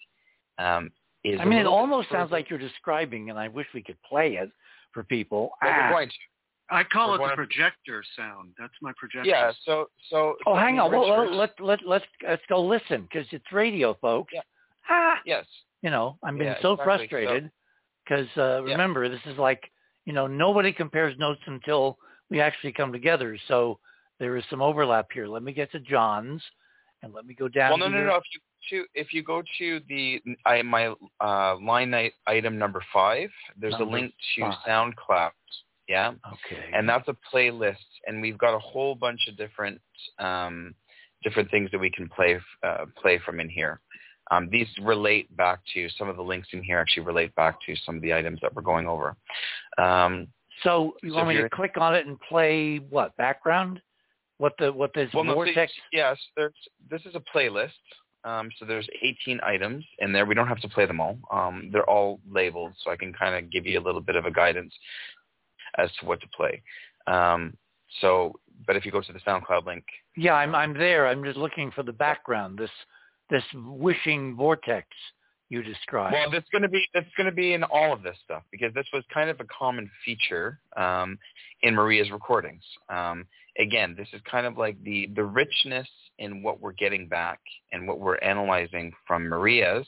Um, is I a mean, it little bit almost sounds like you're describing, and I wish we could play it for people. Well, Ah. I call We're it the going to- projector sound. That's my projector. Yeah. So so. Oh, hang on. Well, well, let let let's let's go listen because it's radio, folks. Yeah. Ah, Yes. you know, I'm being Yeah, so exactly. frustrated because uh, Yeah. remember, this is like you know nobody compares notes until we actually come together. So there is some overlap here. Let me get to John's, and let me go down. Well, no, to no, no. If you to if you go to the I, my uh, line item number five, there's Number a link to five. SoundCloud. Yeah, Okay. and that's a playlist, and we've got a whole bunch of different um, different things that we can play uh, play from in here. Um, these relate back to some of the links in here. Actually, relate back to some of the items that we're going over. Um, so you so want me to click on it and play what background? What the what this well, no, so- yes, there's this is a playlist. Um, so there's 18 items in there. We don't have to play them all. Um, they're all labeled, so I can kind of give you a little bit of a guidance as to what to play. Um, so, but if you go to the SoundCloud link, Yeah, I'm I'm there. I'm just looking for the background. This this wishing vortex you described. well, that's going to be that's going to be in all of this stuff because this was kind of a common feature um, in Maria's recordings. Um, again, this is kind of like the the richness in what we're getting back and what we're analyzing from Maria's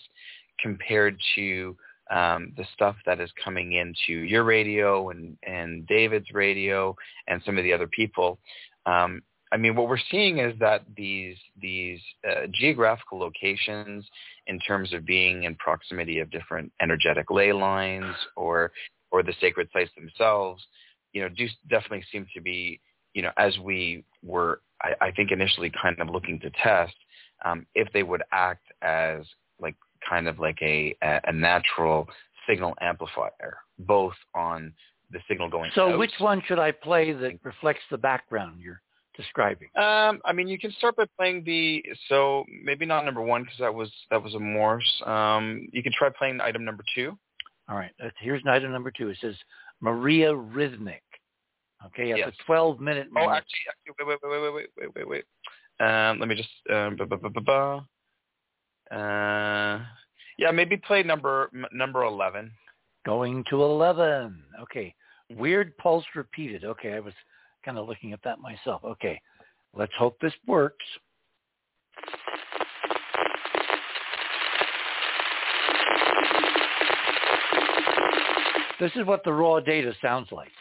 compared to um, the stuff that is coming into your radio and and David's radio and some of the other people. Um, I mean, what we're seeing is that these these uh, geographical locations, in terms of being in proximity of different energetic ley lines or or the sacred sites themselves, you know, do definitely seem to be, you know, as we were, I, I think initially kind of looking to test um, if they would act as like kind of like a a natural signal amplifier, both on the signal going so out. which one should I play that reflects the background you're describing? Um, I mean, you can start by playing the so maybe not number one because that was that was a Morse. Um, you can try playing item number two. All right, here's item number two. It says Maria Rhythmic. Okay, at yes. the 12 minute mark. Oh, actually, actually, wait, wait, wait, wait, wait, wait, wait. Um, let me just. Um. Uh, yeah, maybe play number m- number 11. Going to 11. Okay. Weird pulse repeated. Okay, I was kind of looking at that myself. Okay. Let's hope this works. This is what the raw data sounds like.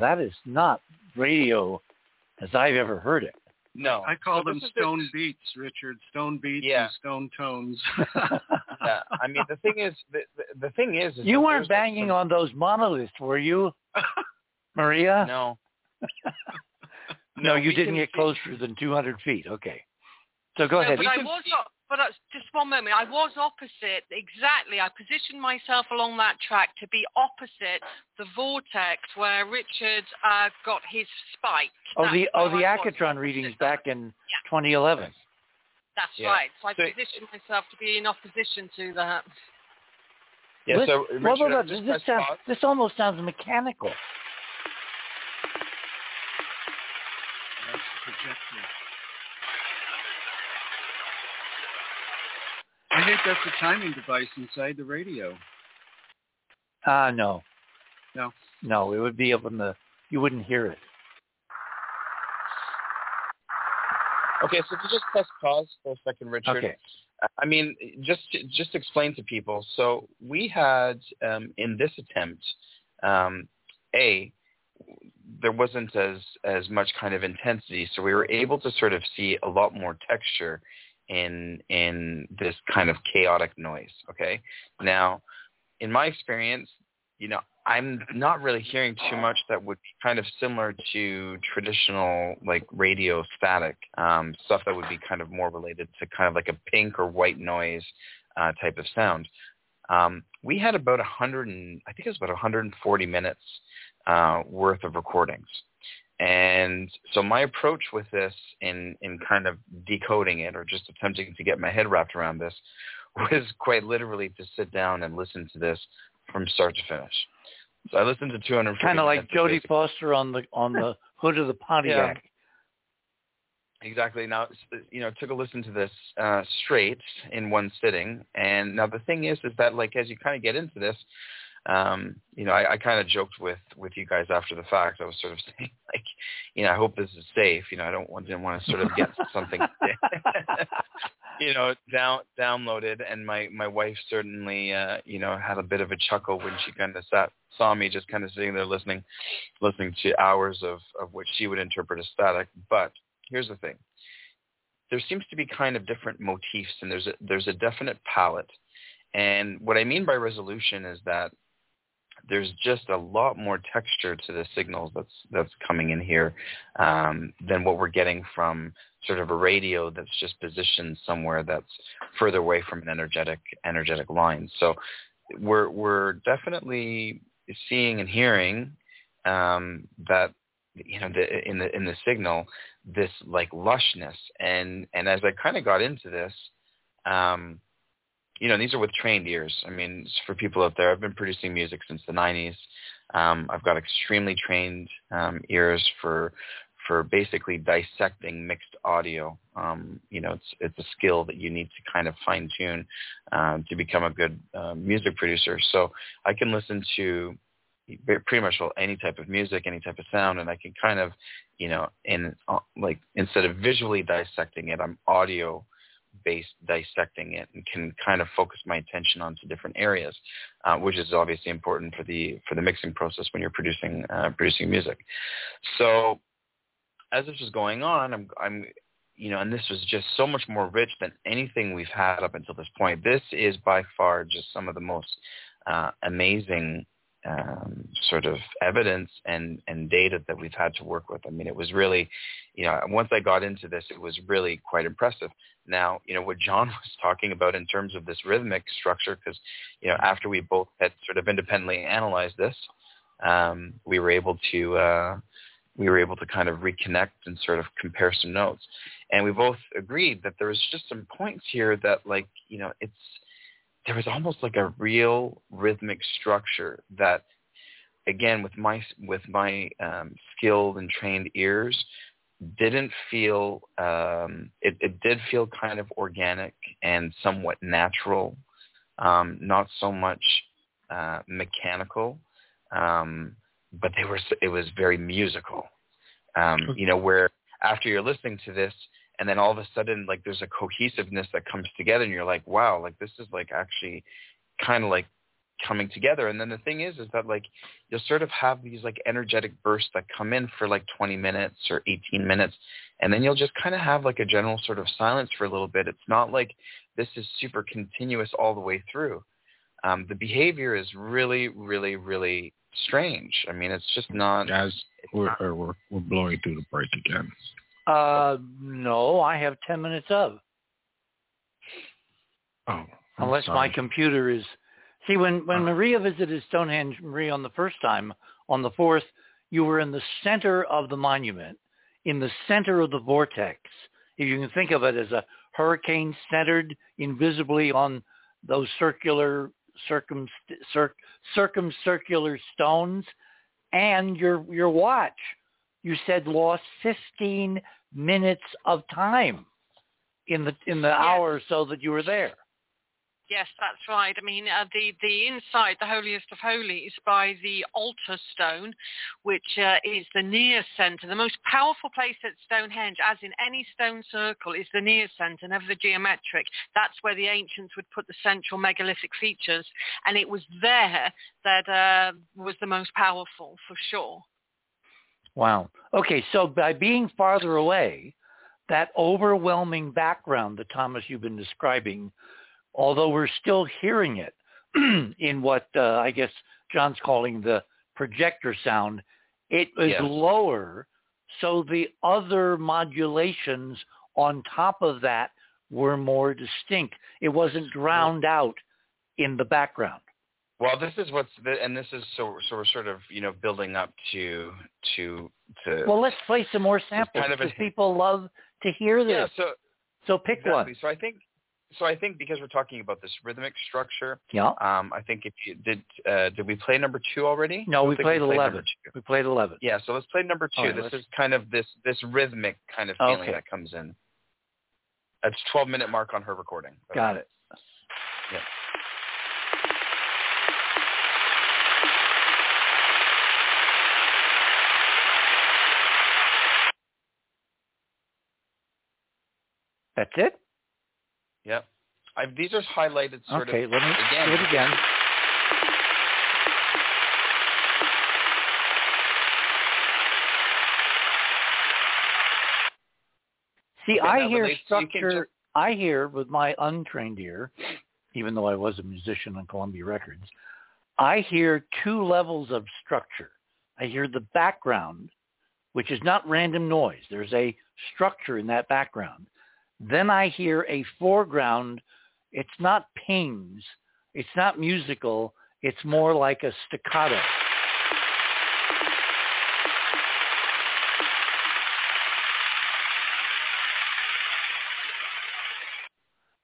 That is not radio as I've ever heard it. No, I call So them this is the- stone beats, Richard. Stone beats Yeah. and stone tones. yeah, I mean, the thing is, the, the, the thing is, is you weren't banging some- on those monoliths, were you, Maria? No, No, you didn't can get see- closer than 200 feet. Okay. So go No, ahead. but I was, op- but just one moment. I was opposite exactly. I positioned myself along that track to be opposite the vortex where Richard uh, got his spike. Oh, That's the oh the I was, readings that. back in Yeah. 2011. That's Yeah. right. So I So- positioned myself to be in opposition to that. yeah. Lis- So well, Richard, well, this sounds, pause. this almost sounds mechanical. That's the. I think that's a timing device inside the radio. Ah, no, No. no, it would be up in the. You wouldn't hear it. Okay, so to just press pause for a second, Richard. Okay. I mean, just just explain to people. So we had um, in this attempt, um, a there wasn't as as much kind of intensity, so we were able to sort of see a lot more texture in in this kind of chaotic noise. Okay, now in my experience, you know, I'm not really hearing too much that would be kind of similar to traditional like radio static um, stuff that would be kind of more related to kind of like a pink or white noise uh, type of sound. Um, we had about 100 and I think it was about 140 minutes uh, worth of recordings. And so my approach with this in, in kind of decoding it or just attempting to get my head wrapped around this was quite literally to sit down and listen to this from start to finish. So I listened to 200. Kind of like Jodie Foster on the on the hood of the Pontiac. Yeah. Exactly. Now, you know, took a listen to this uh, straight in one sitting, and now the thing is, is that like as you kind of get into this, um, you know, I, I kind of joked with with you guys after the fact. I was sort of saying, like, you know, I hope this is safe. You know, I don't want didn't want to sort of get something, you know, down downloaded. And my my wife certainly, uh, you know, had a bit of a chuckle when she kind of sat saw me just kind of sitting there listening, listening to hours of of what she would interpret as static. But here's the thing: there seems to be kind of different motifs, and there's a there's a definite palette. And what I mean by resolution is that there's just a lot more texture to the signals that's that's coming in here um, than what we're getting from sort of a radio that's just positioned somewhere that's further away from an energetic energetic line. So we're we're definitely seeing and hearing um, that you know the, in the in the signal this like lushness and and as I kind of got into this. Um, you know, these are with trained ears. I mean, for people out there, I've been producing music since the 90s. Um, I've got extremely trained um, ears for for basically dissecting mixed audio. Um, you know, it's it's a skill that you need to kind of fine tune um, to become a good uh, music producer. So I can listen to pretty much any type of music, any type of sound, and I can kind of, you know, in uh, like instead of visually dissecting it, I'm audio based dissecting it and can kind of focus my attention onto different areas, uh, which is obviously important for the for the mixing process when you're producing uh, producing music. So as this was going on, I'm I'm you know, and this was just so much more rich than anything we've had up until this point. This is by far just some of the most uh, amazing um, sort of evidence and, and data that we've had to work with. I mean, it was really, you know, once I got into this, it was really quite impressive. Now, you know, what John was talking about in terms of this rhythmic structure, because, you know, after we both had sort of independently analyzed this, um, we were able to, uh, we were able to kind of reconnect and sort of compare some notes. And we both agreed that there was just some points here that like, you know, it's, there was almost like a real rhythmic structure that again with my with my um, skilled and trained ears didn't feel um, it, it did feel kind of organic and somewhat natural um, not so much uh, mechanical um, but they were it was very musical. Um, you know where after you're listening to this and then all of a sudden like there's a cohesiveness that comes together and you're like wow like this is like actually kind of like coming together. And then the thing is is that like you'll sort of have these like energetic bursts that come in for like 20 minutes or 18 minutes and then you'll just kind of have like a general sort of silence for a little bit. It's not like this is super continuous all the way through. Um, the behavior is really really really strange. I mean it's just not guys we're, not, we're, we're blowing through the break again uh, no, I have 10 minutes of. Oh, I'm Unless sorry. my computer is. See, when, when Maria visited Stonehenge, Maria, on the first time, on the fourth, you were in the center of the monument, in the center of the vortex. If you can think of it as a hurricane centered invisibly on those circular circum, cir, circumcircular stones, and your your watch, you said lost 15 minutes of time in the in the yes. hour or so that you were there. Yes, that's right. I mean, uh, the the inside, the holiest of holies, by the altar stone, which uh, is the near centre. The most powerful place at Stonehenge, as in any stone circle, is the near centre, never the geometric. That's where the ancients would put the central megalithic features, and it was there that uh, was the most powerful for sure. Wow. Okay, so by being farther away, that overwhelming background that Thomas you've been describing, although we're still hearing it in what uh, I guess John's calling the projector sound, it is Yes. lower, so the other modulations on top of that were more distinct. It wasn't drowned out in the background. Well, this is what's the, and this is so so we're sort of you know building up to to to Well, let's play some more samples kind of because people love to hear this. yeah. So So pick exactly. one. So I think so I think because we're talking about this rhythmic structure, Yeah. um, I think if you did uh, did we play number two already? No, don't we played eleven. We played eleven. Yeah, so let's play number two. Right, this let's- is kind of this this rhythmic kind of feeling Okay. that comes in. That's 12 minute mark on her recording. Got it. Yeah. That's it. Yep. I've, these are highlighted sort okay, of let me again. do it again. See, I hear relates- structure. just- I hear with my untrained ear, even though I was a musician on Columbia Records, I hear two levels of structure. I hear the background, which is not random noise. There's a structure in that background. Then I hear a foreground. It's not pings. It's not musical. It's more like a staccato.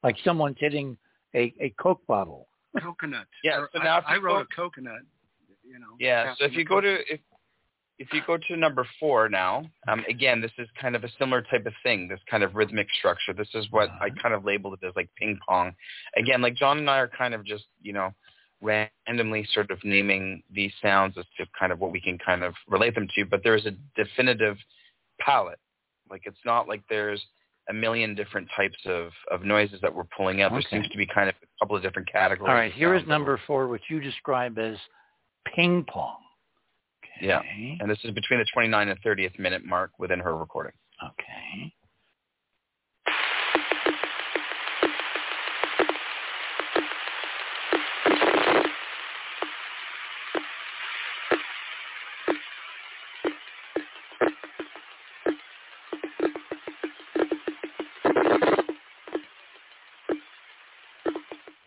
Like someone's hitting a, a Coke bottle. Coconut. Yeah, so I- now if I, wrote go- a coconut. You know. Yeah. So if you go coconut. to if if you go to number four now, um, again, this is kind of a similar type of thing. This kind of rhythmic structure. This is what I Uh-huh. kind of labeled it as like ping pong. Again, like John and I are kind of just you know randomly sort of naming these sounds as to kind of what we can kind of relate them to. But there is a definitive palette. Like it's not like there's a million different types of, of noises that we're pulling out. Okay. There seems to be kind of a couple of different categories. All right, here is number four, which you describe as ping pong. Yeah. And this is between the 29 and 30th minute mark within her recording. Okay.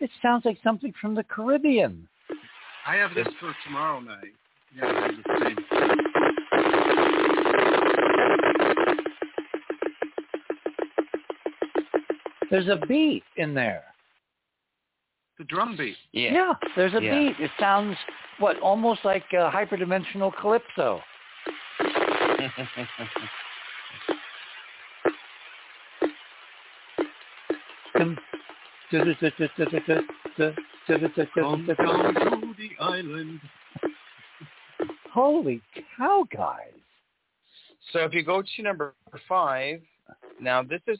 It sounds like something from the Caribbean. I have this for tomorrow night. Yeah, I have the same. There's a beat in there. The drum beat. Yeah, there's a Yeah. beat. It sounds what almost like a hyperdimensional calypso. Dum, Come down to the island. Holy cow, guys! So if you go to number five, now this is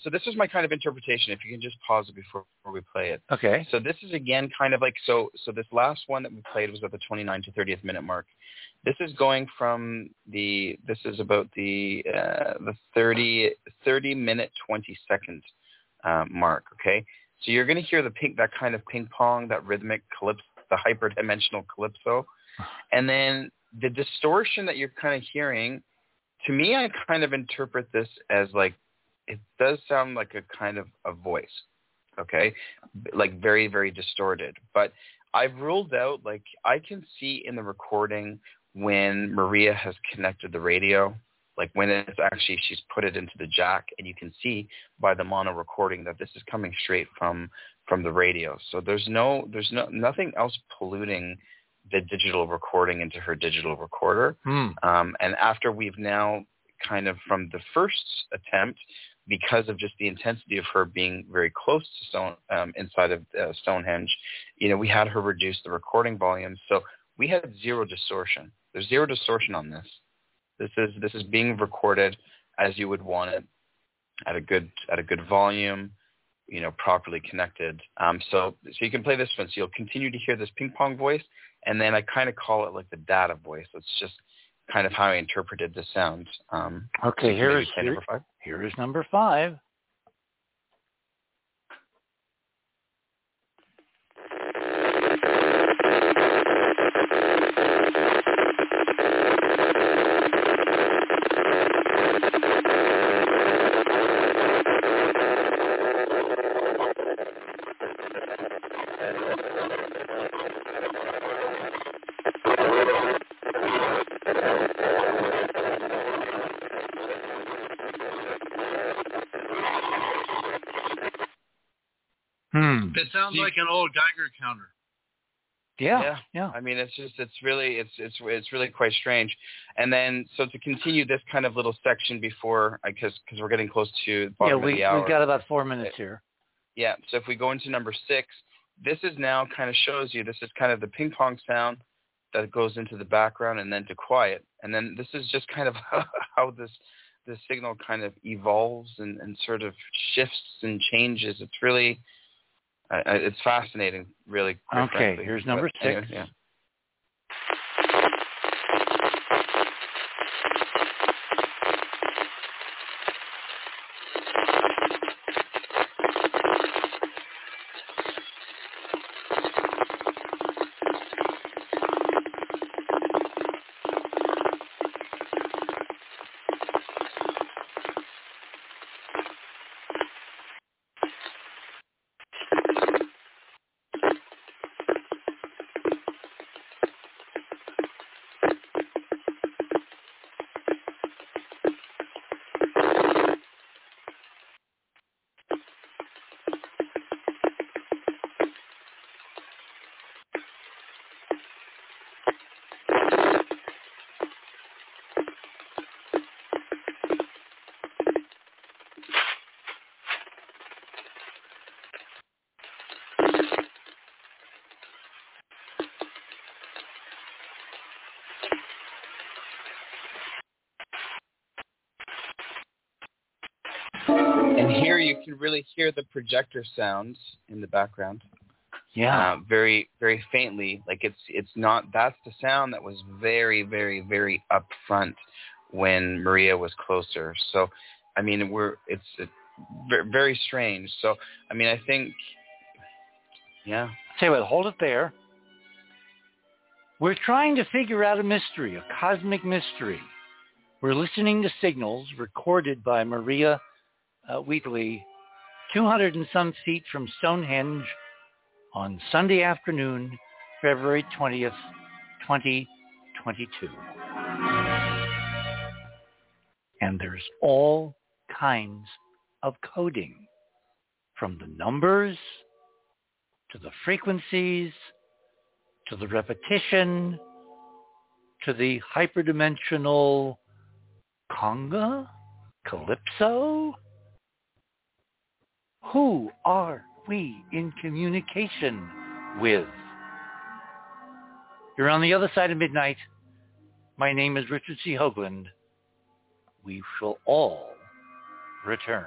so this is my kind of interpretation. If you can just pause it before, before we play it. Okay. So this is again kind of like so so this last one that we played was at the 29 to 30th minute mark. This is going from the this is about the uh, the 30 30 minute 20 second uh, mark. Okay, so you're going to hear the ping that kind of ping pong, that rhythmic calypso, the hyperdimensional calypso, and then the distortion that you're kind of hearing. To me, I kind of interpret this as like it does sound like a kind of a voice okay like very very distorted but i've ruled out like i can see in the recording when maria has connected the radio like when it's actually she's put it into the jack and you can see by the mono recording that this is coming straight from from the radio so there's no there's no nothing else polluting the digital recording into her digital recorder Hmm. um, and after we've now kind of from the first attempt, because of just the intensity of her being very close to Stone um, inside of uh, Stonehenge, you know, we had her reduce the recording volume, so we had zero distortion. There's zero distortion on this. This is this is being recorded as you would want it at a good at a good volume, you know, properly connected. Um, so so you can play this one. So you'll continue to hear this ping pong voice, and then I kind of call it like the data voice. It's just kind of how I interpreted the sound. Um, okay, here is here, number five. Here is number five. It sounds like an old Geiger counter. Yeah, yeah, yeah. I mean, it's just it's really it's it's it's really quite strange. And then so to continue this kind of little section before, because because we're getting close to the bottom yeah, we of the hour. we've got about four minutes here. Yeah. So if we go into number six, this is now kind of shows you this is kind of the ping pong sound that goes into the background and then to quiet. And then this is just kind of how this this signal kind of evolves and, and sort of shifts and changes. It's really uh, it's fascinating, really. Okay, frankly. here's number But anyway, six. yeah. And here you can really hear the projector sounds in the background. Yeah. Uh, very, very faintly. Like it's it's not that's the sound that was very, very, very up front when Maria was closer. So I mean we're it's it, very strange. So I mean I think yeah. Say what, hold it there. We're trying to figure out a mystery, a cosmic mystery. We're listening to signals recorded by Maria uh, Wheatley, 200 and some feet from Stonehenge on Sunday afternoon, February 20th, 2022. And there's all kinds of coding, from the numbers to the frequencies, to the repetition, to the hyperdimensional conga, calypso. Who are we in communication with? You're on the other side of midnight. My name is Richard C. Hoagland. We shall all return.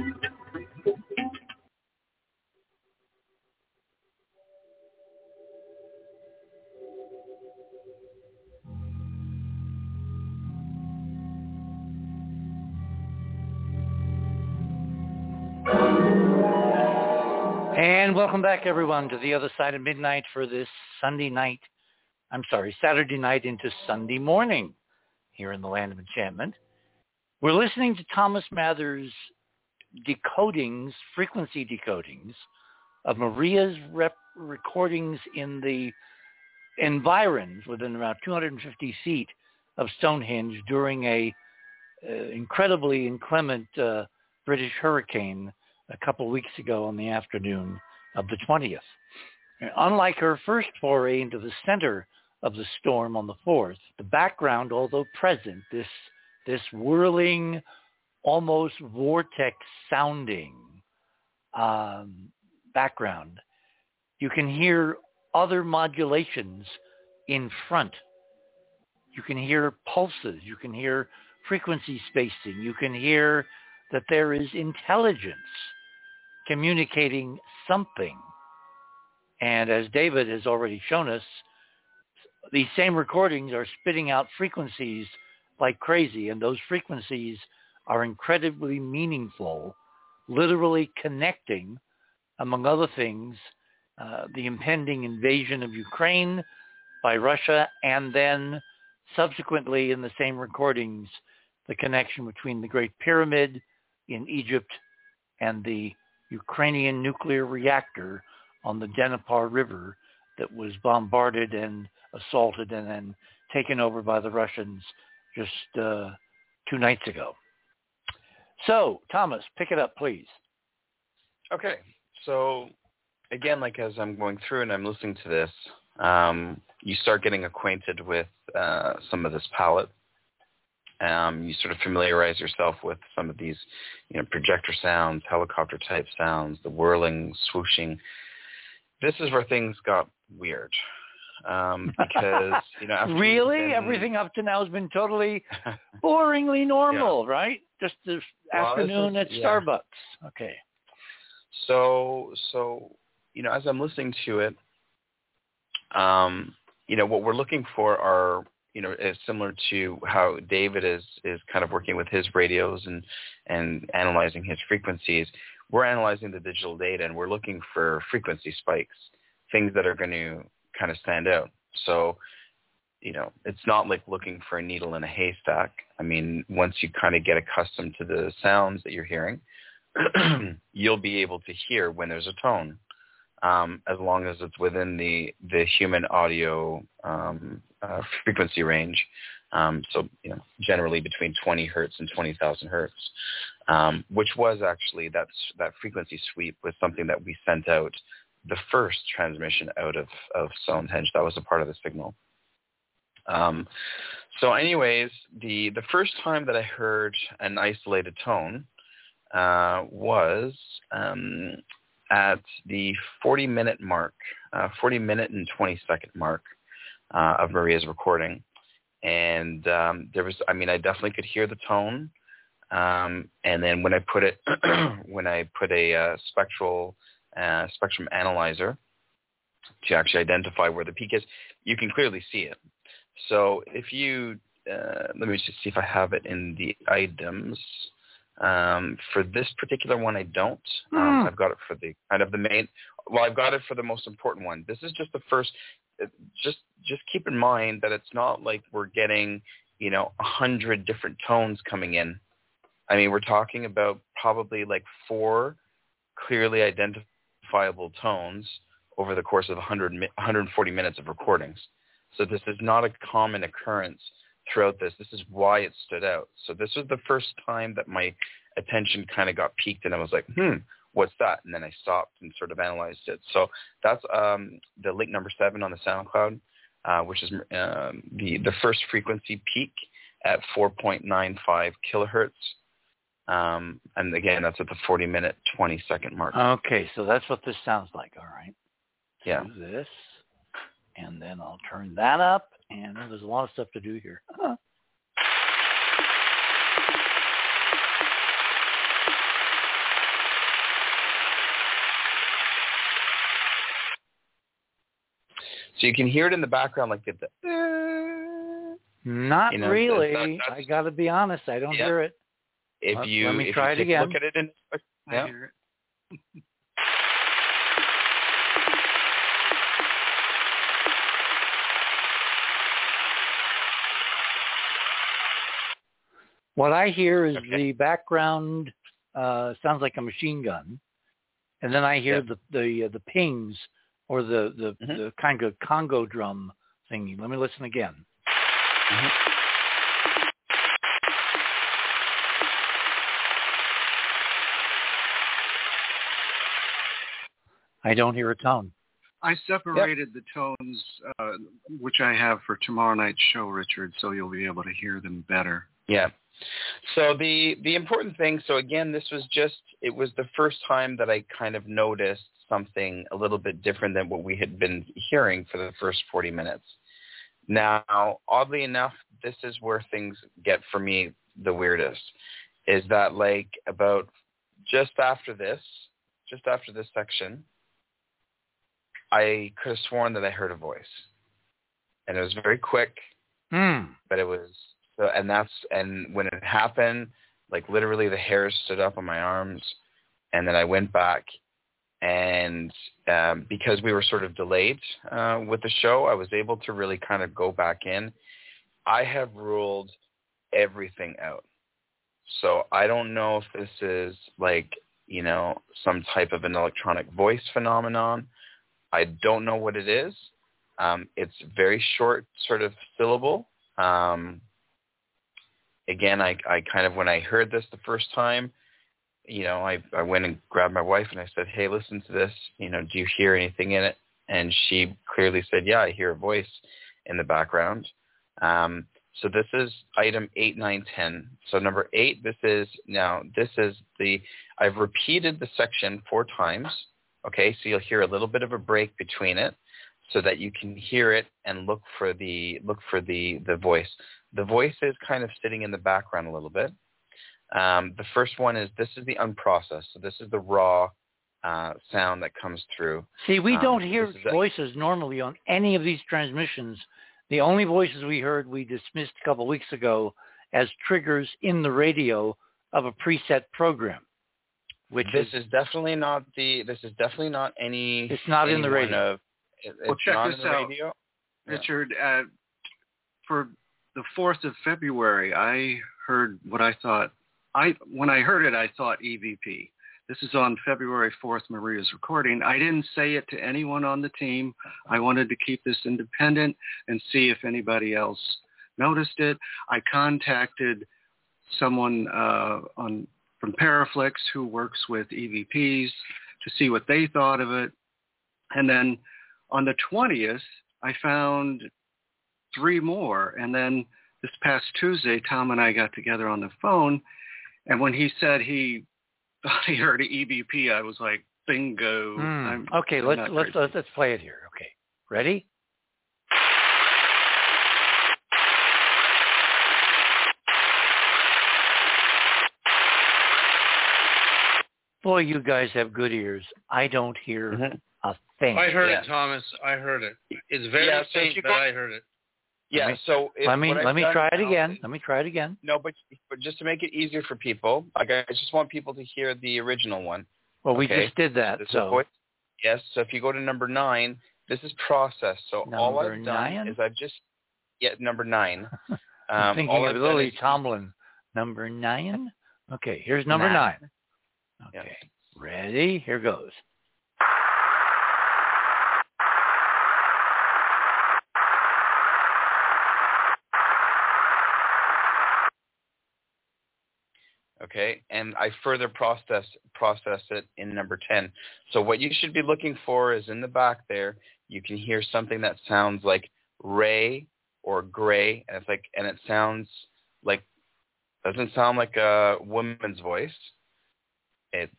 welcome back, everyone, to the other side of midnight for this Sunday night. I'm sorry, Saturday night into Sunday morning here in the land of enchantment. We're listening to Thomas Mather's decodings, frequency decodings of Maria's rep- recordings in the environs within around 250 feet of Stonehenge during a uh, incredibly inclement uh, British hurricane a couple weeks ago on the afternoon of the 20th. Unlike her first foray into the center of the storm on the 4th, the background, although present, this, this whirling, almost vortex sounding um, background, you can hear other modulations in front. You can hear pulses. You can hear frequency spacing. You can hear that there is intelligence communicating something. And as David has already shown us, these same recordings are spitting out frequencies like crazy, and those frequencies are incredibly meaningful, literally connecting, among other things, uh, the impending invasion of Ukraine by Russia, and then subsequently in the same recordings, the connection between the Great Pyramid in Egypt and the Ukrainian nuclear reactor on the Dnepr River that was bombarded and assaulted and then taken over by the Russians just uh, two nights ago. So, Thomas, pick it up, please. Okay. So, again, like as I'm going through and I'm listening to this, um, you start getting acquainted with uh, some of this palette um, you sort of familiarize yourself with some of these, you know, projector sounds, helicopter type sounds, the whirling, swooshing. This is where things got weird. Um, because, you know, really been... everything up to now has been totally boringly normal, yeah. right? Just this well, afternoon this is, at yeah. Starbucks. Okay. So, so, you know, as I'm listening to it, um, you know, what we're looking for are you know, similar to how David is is kind of working with his radios and and analyzing his frequencies. We're analyzing the digital data and we're looking for frequency spikes, things that are going to kind of stand out. So, you know, it's not like looking for a needle in a haystack. I mean, once you kind of get accustomed to the sounds that you're hearing, you'll be able to hear when there's a tone, um, as long as it's within the the human audio um, uh, frequency range. Um, so you know, generally between 20 hertz and 20,000 hertz, um, which was actually that's that frequency sweep was something that we sent out the first transmission out of of Stonehenge. That was a part of the signal. Um, so, anyways, the the first time that I heard an isolated tone uh, was um, at the 40 minute mark, uh, 40 minute and 20 second mark uh, of Maria's recording. And um, there was, I mean, I definitely could hear the tone. Um, and then when I put it, when I put a uh, spectral uh, spectrum analyzer to actually identify where the peak is, you can clearly see it. So if you, uh, let me just see if I have it in the items. Um, for this particular one, I don't. Um, mm. I've got it for the kind of the main. Well, I've got it for the most important one. This is just the first just just keep in mind that it's not like we're getting you know a hundred different tones coming in. I mean, we're talking about probably like four clearly identifiable tones over the course of 100, 140 minutes of recordings. So this is not a common occurrence throughout this. This is why it stood out. So this was the first time that my attention kind of got peaked and I was like, hmm, what's that? And then I stopped and sort of analyzed it. So that's um, the link number seven on the SoundCloud, uh, which is um, the, the first frequency peak at 4.95 kilohertz. Um, and again, that's at the 40 minute, 20 second mark. Okay, so that's what this sounds like. All right. Yeah. This, and then I'll turn that up. And there's a lot of stuff to do here. Huh. So you can hear it in the background like the. Not you know, really. that's, that's, I got to be honest. I don't yeah. hear it. If let, you let me if try you it again. look at it in I What I hear is Okay. the background uh, sounds like a machine gun, and then I hear Yep. the the uh, the pings or the the, Mhm. the kind of Congo drum thingy. Let me listen again. I don't hear a tone. I separated the tones, uh, which I have for tomorrow night's show, Richard, so you'll be able to hear them better. Yeah. So the the important thing. So again, this was just it was the first time that I kind of noticed something a little bit different than what we had been hearing for the first 40 minutes. Now, oddly enough, this is where things get for me the weirdest. Is that like about just after this, just after this section, I could have sworn that I heard a voice, and it was very quick Hmm. but it was so and that's and when it happened like literally the hairs stood up on my arms and then i went back. And um, because we were sort of delayed uh, with the show i was able to really kind of go back in. I have ruled everything out. So i don't know if this is like you know some type of an electronic voice phenomenon. I don't know what it is. Um, it's very short sort of syllable. Um, again, I, I kind of, when I heard this the first time, you know, I, I went and grabbed my wife and I said, hey, listen to this. You know, do you hear anything in it? And she clearly said, yeah, I hear a voice in the background. Um, so this is item eight, nine, ten. So number eight, this is now, this is the, I've repeated the section four times. Okay. So you'll hear a little bit of a break between it so that you can hear it and look for the, look for the, the voice. The voice is kind of sitting in the background a little bit. Um, the first one is this is the unprocessed. So this is the raw uh, sound that comes through. See, we Um, don't hear this is a- voices normally on any of these transmissions. The only voices we heard we dismissed a couple weeks ago as triggers in the radio of a preset program, which this is, is definitely not the. This is definitely not any. It's not in the radio. Of, it- Well, check not this in the out. radio. Yeah. Richard, uh, for the 4th of February, I heard what I thought, I when I heard it, I thought EVP. This is on February 4th, Maria's recording. I didn't say it to anyone on the team. I wanted to keep this independent and see if anybody else noticed it. I contacted someone uh, on from Paraflex who works with EVPs to see what they thought of it. And then on the 20th, I found three more. And then this past Tuesday, Tom and I got together on the phone. And when he said he thought he heard an EVP, I was like, bingo. I'm- okay. I'm Let's let's let's let's play it here. Okay, ready? Boy, you guys have good ears. I don't hear Mhm. a thing. I heard Yeah. it, Thomas. I heard it. It's very Yeah, so faint, but I heard it. Yeah. me- so if, let me let me try it now again. Let me try it again. No, but but just to make it easier for people, like I just want people to hear the original one. Well, we Okay. just did that. This So. Yes. So if you go to number nine, this is process. So all I've done nine? is I've just yeah number nine. I'm Um, thinking of Lily is- Tomlin. Number nine. Okay, here's number Nine. nine. Yeah. Okay, ready? Here goes. okay and i further process process it in number 10 so what you should be looking for is in the back there you can hear something that sounds like ray or gray and it's like and it sounds like doesn't sound like a woman's voice. It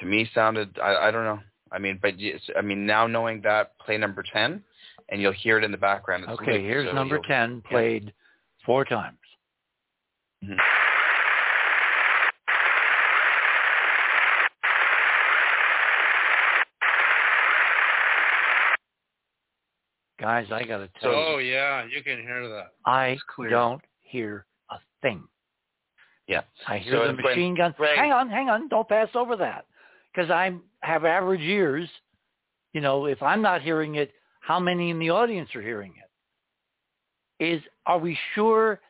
to me sounded i, I don't know. I mean but i mean now knowing that play number 10 and you'll hear it in the background. It's Okay, looped, here's so number 10 played four times. Mhm. Guys, I got to tell Oh you, yeah, you can hear that. I don't hear a thing. Yeah. I hear So the machine gun. Ray- Hang on, hang on. Don't pass over that. Because I have average ears. You know, if I'm not hearing it, how many in the audience are hearing it? Is are we sure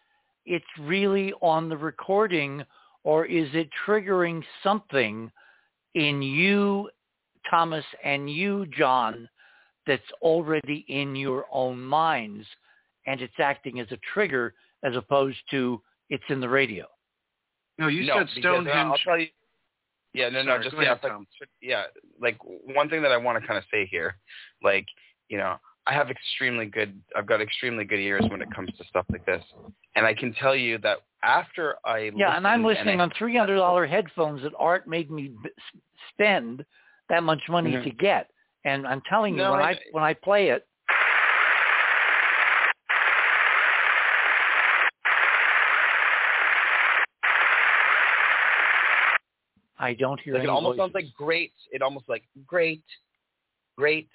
it's really on the recording or is it triggering something in you, Thomas, and you, John, that's already in your own minds and it's acting as a trigger as opposed to it's in the radio? No, you no, said because, uh, I'll Stonehenge. tell you. Yeah, no, no, Sorry, just yeah, ahead, but- Tom. yeah, like one thing that I want to kind of say here, like you know, I have extremely good, I've got extremely good ears when it comes to stuff like this, and I can tell you that after I Yeah, and I'm listened listening I- on three hundred dollar headphones that Art made me spend that much money Mhm. to get, and I'm telling you No, when I- I when I play it, I don't hear like it any almost sounds like great. It almost like great, great,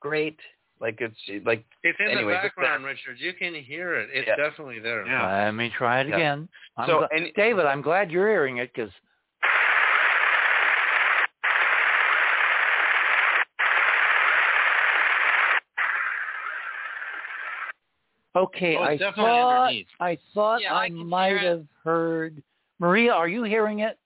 great. Like it's like It's in Anyways, the background, Richard. You can hear it. It's Yeah. definitely there. Yeah. Let me try it Yeah. again. I'm So, gla- and- David, I'm glad you're hearing it because. Okay, Oh, I thought underneath. I thought Yeah, I I might hear have heard. Maria, are you hearing it?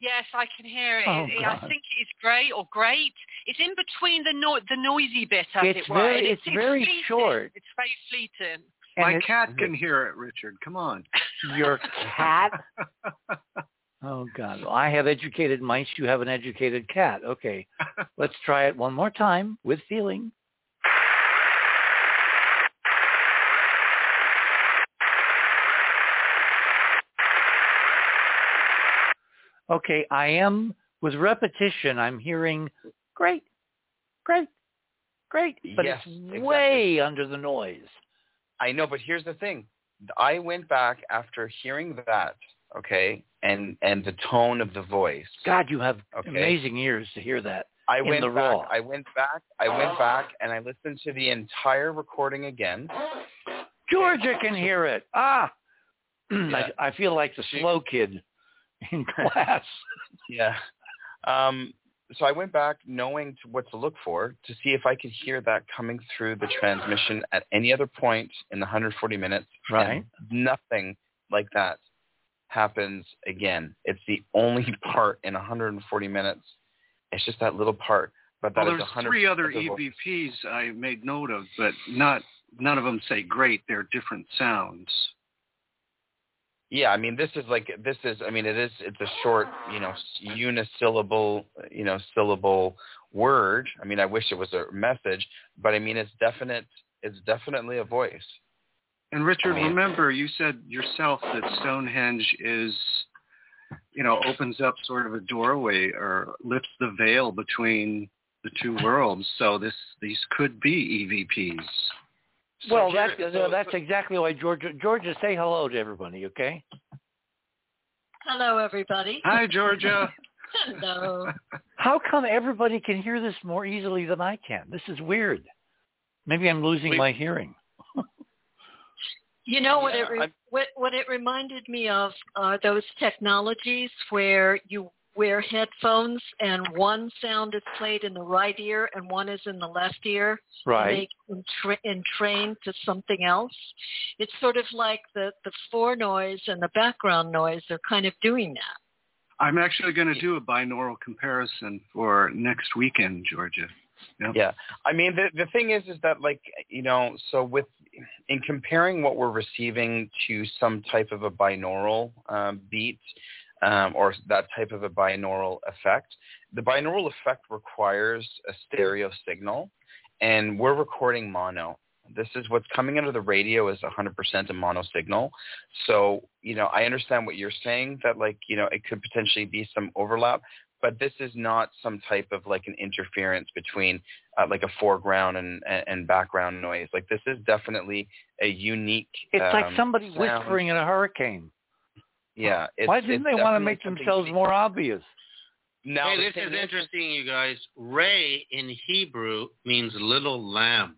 Yes, I can hear it. Oh, It- I think it's great or great. It's in between the no- the noisy bit, as It's it were. very- and it's very fleeting. short. It's very fleeting. And My it- cat can hear it, Richard. Come on. Your cat? Oh God! Well, I have educated mice. You have an educated cat. Okay, let's try it one more time with feeling. Okay, I am with repetition. I'm hearing great, great, great, but Yes, it's exactly. way under the noise. I know, but here's the thing. I went back after hearing that, okay, and and the tone of the voice. God, you have Okay. amazing ears to hear that. I in went the back. raw. I went back. I went back and I listened to the entire recording again. Georgia can hear it. Ah, Yeah. I, I feel like the slow kid in class. Yeah. Um, so I went back knowing to what to look for to see if I could hear that coming through the transmission at any other point in the 140 minutes. Right. Nothing like that happens again. It's the only part in 140 minutes. It's just that little part. But that Well, there's three other of the voice. EVPs I made note of, but not none of them say great. They're different sounds. Yeah, I mean, this is like this is. I mean, it is. It's a short, you know, unisyllable, you know, syllable word. I mean, I wish it was a message, but I mean, it's definite. It's definitely a voice. And Richard, I mean- remember you said yourself that Stonehenge is, you know, opens up sort of a doorway or lifts the veil between the two worlds. So this these could be EVPs. So well, here- that's so- that's exactly why Georgia. Georgia, say hello to everybody, okay? Hello, everybody. Hi, Georgia. Hello. How come everybody can hear this more easily than I can? This is weird. Maybe I'm losing We- my hearing. You know what Yeah, it re- what what it reminded me of are those technologies where you wear headphones and one sound is played in the right ear and one is in the left ear. Right. And they entra- entrain to something else. It's sort of like the the fore noise and the background noise. They're kind of doing that. I'm actually going to do a binaural comparison for next weekend, Georgia. Yep. Yeah, I mean, the the thing is, is that like you know, so with in comparing what we're receiving to some type of a binaural um, beat um, or that type of a binaural effect, the binaural effect requires a stereo signal, and we're recording mono. This is what's coming out of the radio is 100% a mono signal. So, you know, I understand what you're saying that like, you know, it could potentially be some overlap, but this is not some type of like an interference between uh, like a foreground and, and, and background noise. Like this is definitely a unique. It's like um, somebody sound. whispering in a hurricane. Yeah. It's, Why didn't they want to make themselves more obvious? Now, hey, this is interesting, you guys. Ray in Hebrew means little lamb.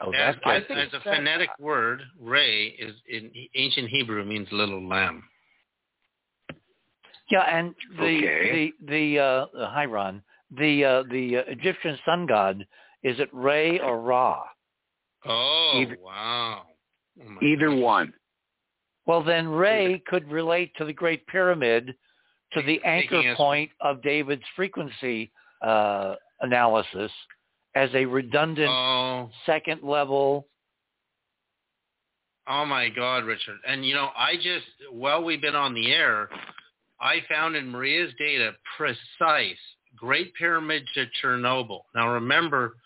Oh, as, that's as, as a phonetic word, Ray is in ancient Hebrew means little lamb. Yeah, and the Okay. the the uh, uh, hi Ron, the uh, the uh, Egyptian sun god is it Re or Ra? Oh Either- wow! Oh, Either goodness. one. Well, then Re could relate to the Great Pyramid, to the anchor point of David's frequency uh, analysis as a redundant Oh, second level. oh my God, Richard! And you know, I just while we've been on the air, I found in Maria's data precise Great Pyramid to Chernobyl. Now remember,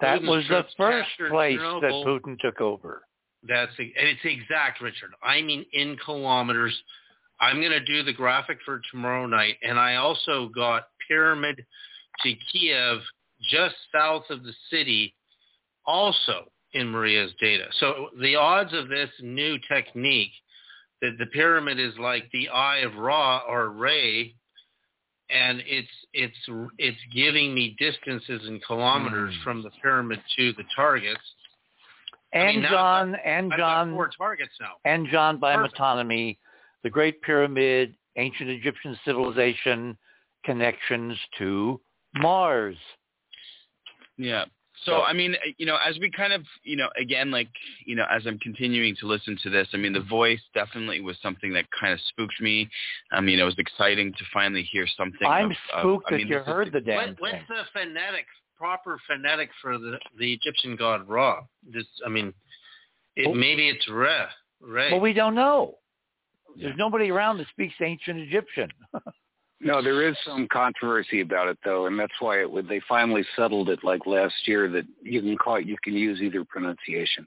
That Putin's was the first place Chernobyl. that Putin took over. That's and it's exact, Richard. I mean in kilometers. I'm going to do the graphic for tomorrow night, and I also got pyramid to Kiev, just south of the city, also in Maria's data. So the odds of this new technique, that the pyramid is like the eye of Ra or Ray, and it's it's it's giving me distances in kilometers Mm. from the pyramid to the targets. I And mean, now John, and I've John, four targets now. and John by Perfect. metonymy, the Great Pyramid, ancient Egyptian civilization, connections to Mars. Yeah. So I mean, you know, as we kind of, you know, again, like, you know, as I'm continuing to listen to this, I mean, the voice definitely was something that kind of spooked me. I mean, it was exciting to finally hear something. I'm of, of- spooked I that mean, you this is- heard the damn What, what's thing. the phonetic, proper phonetic for the, the Egyptian god Ra? This, I mean, it, Well- maybe it's Re. Re. Well, we don't know. There's nobody around that speaks ancient Egyptian. No, there is some controversy about it though, and that's why it would. They finally settled it like last year that you can call it, you can use either pronunciation.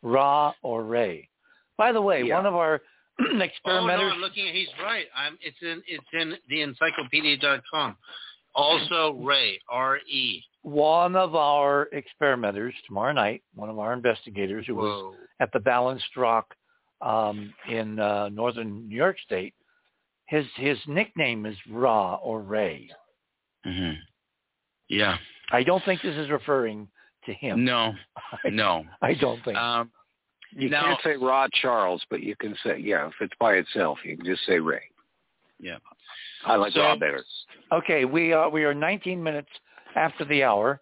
Ra or Ray. By the way, Yeah. one of our experimenters. oh no, experimenters. I'm looking. at He's right. I'm. It's in. It's in the encyclopedia.com. Also, Ray. R E. one of our experimenters tomorrow night, one of our investigators who was at the Balanced Rock um, in uh, northern New York State, his his nickname is Ra or Ray. Mhm. Yeah. I don't think this is referring to him. No. No. I don't think. Um, You Now- can't say Rod Charles, but you can say yeah. If it's by itself, you can just say Ray. Yeah. I like So- Ra better. Okay, we are we are 19 minutes after the hour.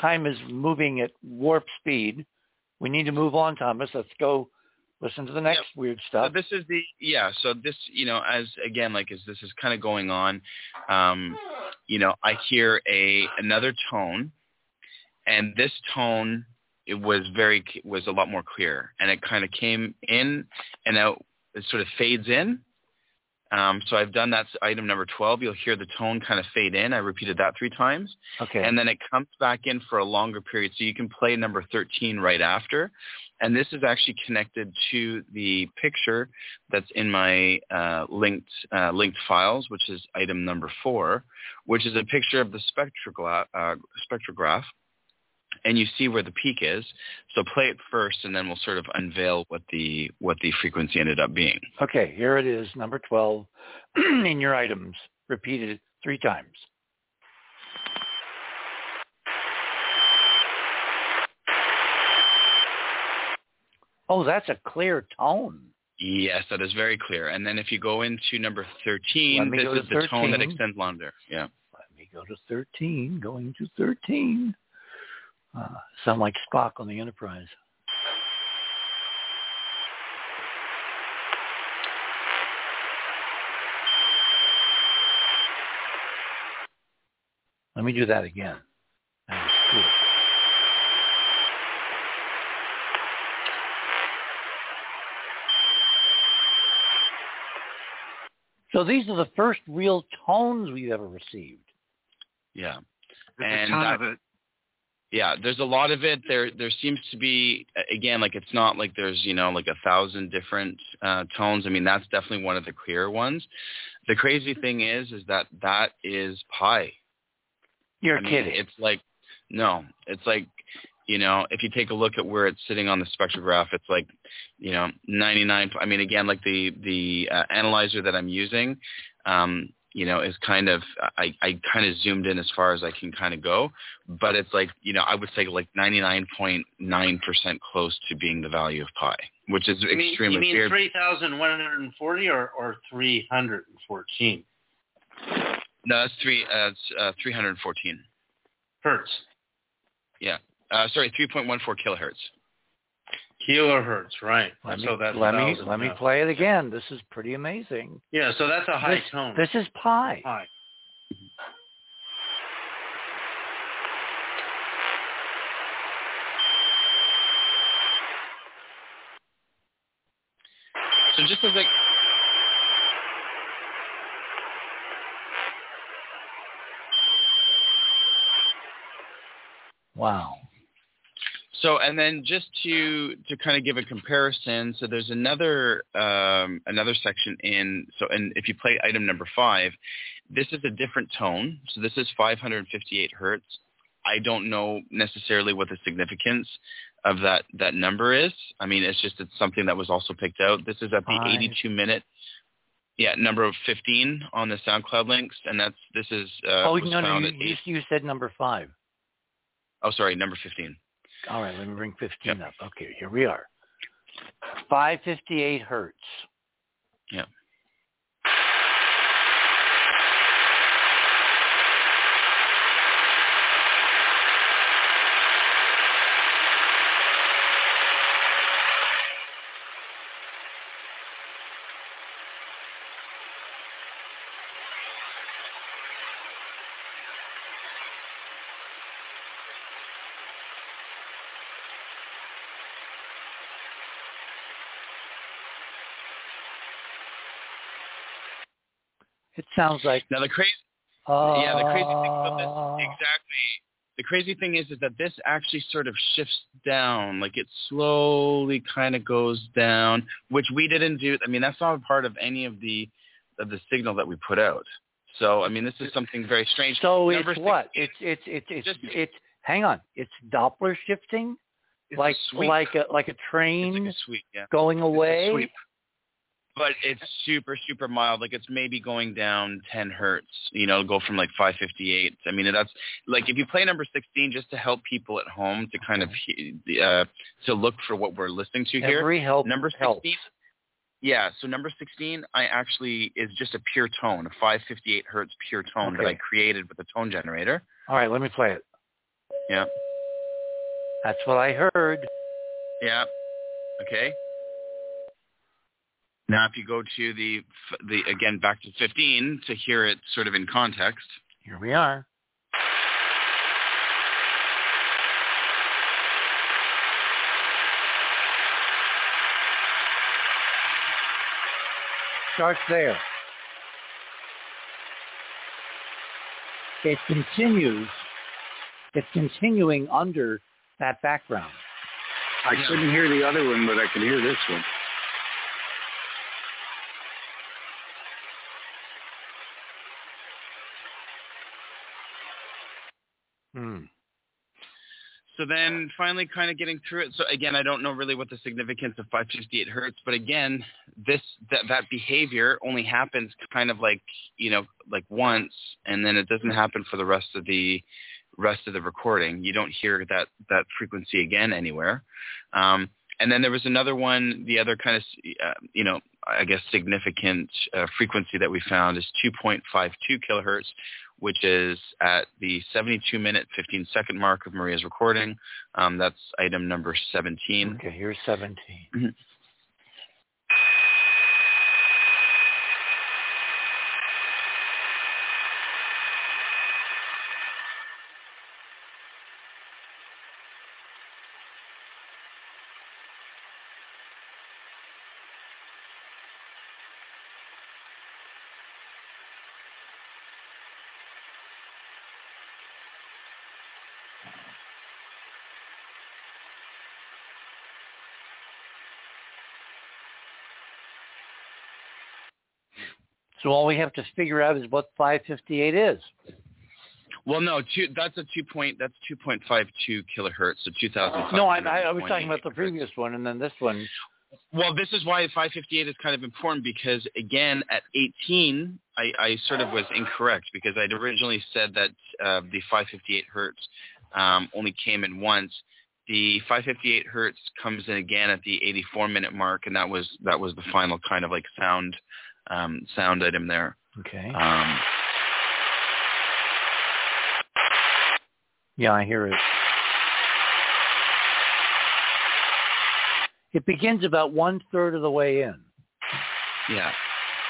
Time is moving at warp speed. We need to move on, Thomas. Let's go listen to the next weird So stuff. this is the yeah. So this you know as again like as this is kind of going on, um, you know I hear a another tone, and this tone it was very was a lot more clear, and it kind of came in and out. It sort of fades in. Um, so I've done that's item number 12. You'll hear the tone kind of fade in. I repeated that three times. Okay. And then it comes back in for a longer period. So you can play number 13 right after. And this is actually connected to the picture that's in my uh, linked uh, linked files, which is item number four, which is a picture of the uh, spectrograph. And you see where the peak is. So play it first, and then we'll sort of unveil what the what the frequency ended up being. Okay, here it is, number 12 in your items, repeated three times. Oh, that's a clear tone. Yes, that is very clear. And then if you go into number 13, this is the tone that extends longer. Yeah. Let me go to 13, going to 13. Uh, sound like Spock on the Enterprise. Let me do that again. That was cool. So these are the first real tones we've ever received. Yeah. There's And a ton that- of it. Yeah, there's a lot of it. There there seems to be again like it's not like there's, you know, like a thousand different uh tones. I mean, that's definitely one of the clear ones. The crazy thing is is that that is pi. You're I mean, kidding. It's like no, it's like you know, if you take a look at where it's sitting on the spectrograph, it's like, you know, 99. I mean, again, like the the uh, analyzer that I'm using, um, you know, is kind of I, I kind of zoomed in as far as I can kind of go, but it's like you know I would say like 99.9% close to being the value of pi, which is You mean, extremely you mean weird. 3,140 or, or 314 No, that's three uh, it's, uh, 314 hertz? Yeah, uh, sorry, 3.14 kilohertz. Kilohertz, right. Let me, so that's let me 1,000 let me play it again. This is pretty amazing. Yeah, so that's a high this, tone. This is pi. High. So just as like Wow. So and then just to to kind of give a comparison, so there's another um, another section in so and if you play item number five, this is a different tone. So this is 558 hertz. I don't know necessarily what the significance of that that number is. I mean, it's just it's something that was also picked out. This is at the Five. 82 minute. Yeah, number of 15 on the SoundCloud links, and that's this is uh, oh no, no, you, at you, eight- you said number five. oh sorry, number 15. All right, let me bring 15 up. Okay, here we are. 558 hertz. Yeah. Sounds like Now the crazy uh, yeah, the crazy thing about this exactly. The crazy thing is, is that this actually sort of shifts down, like it slowly kind of goes down, which we didn't do. I mean, that's not a part of any of the of the signal that we put out. So, I mean, this is something very strange. So Number it's what? It's it's it's it's Just- it's hang on. It's Doppler shifting, It's like a like a like a train like a sweep, yeah. going away. But it's super, super mild. Like it's maybe going down 10 hertz, you know, go from like 558. I mean, that's like if you play number 16 just to help people at home to kind of, uh, to look for what we're listening to here. Every help number 16. helps. Yeah, so number 16, I actually is just a pure tone, a 558 hertz pure tone that I created with a tone generator. All right, let me play it. Yeah. That's what I heard. Yeah. Okay. Now, if you go to the the again back to 15 to hear it sort of in context. Here we are. Starts there. It continues. It's continuing under that background. I couldn't hear the other one, but I can hear this one. Hmm. So then finally kind of getting through it. So again, I don't know really what the significance of 558 hertz, but again, this that that behavior only happens kind of like, you know, like once and then it doesn't happen for the rest of the rest of the recording. You don't hear that that frequency again anywhere. Um, and then there was another one, the other kind of, uh, you know, I guess significant uh, frequency that we found is 2.52 kilohertz, which is at the 72 minute 15 second mark of Maria's recording. Um, that's item number 17. Okay, here's 17. So all we have to figure out is what 558 is. Well, no, two, that's a two point. That's 2.52 kilohertz, so 2,000. No, I, I, I was talking about the previous one, and then this one. Well, this is why 558 is kind of important because again, at 18, I, I sort of was incorrect because I'd originally said that uh, the 558 hertz um, only came in once. The 558 hertz comes in again at the 84 minute mark, and that was that was the final kind of like sound um, sound item there. Okay. Um, yeah, I hear it. It begins about one third of the way in. yeah.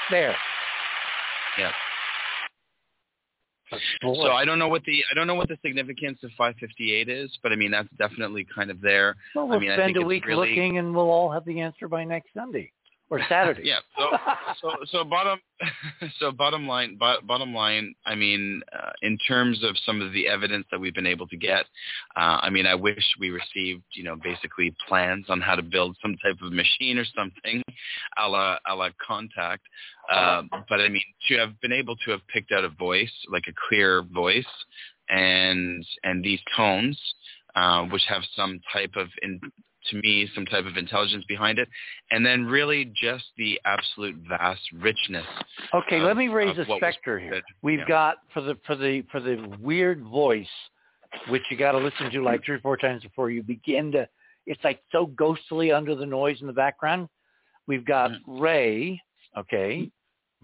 There. Yeah. So I don't know what the I don't know what the significance of 558 is, but I mean that's definitely kind of there. Well, we'll I mean, I spend think a week really, looking, and we'll all have the answer by next Sunday or Saturday. yeah. So so so bottom so bottom line bottom line. I mean, uh, in terms of some of the evidence that we've been able to get, uh, I mean, I wish we received you know basically plans on how to build some type of machine or something, a la a la contact. Uh, but I mean, to have been able to have picked out a voice like a clear voice and and these tones, uh, which have some type of in, to me some type of intelligence behind it, and then really just the absolute vast richness. Okay, of- let me raise a specter here. We've Yeah. got for the for the for the weird voice, which you got to listen to like three or four times before you begin to. It's like so ghostly under the noise in the background. We've got Mm. Ray. Okay,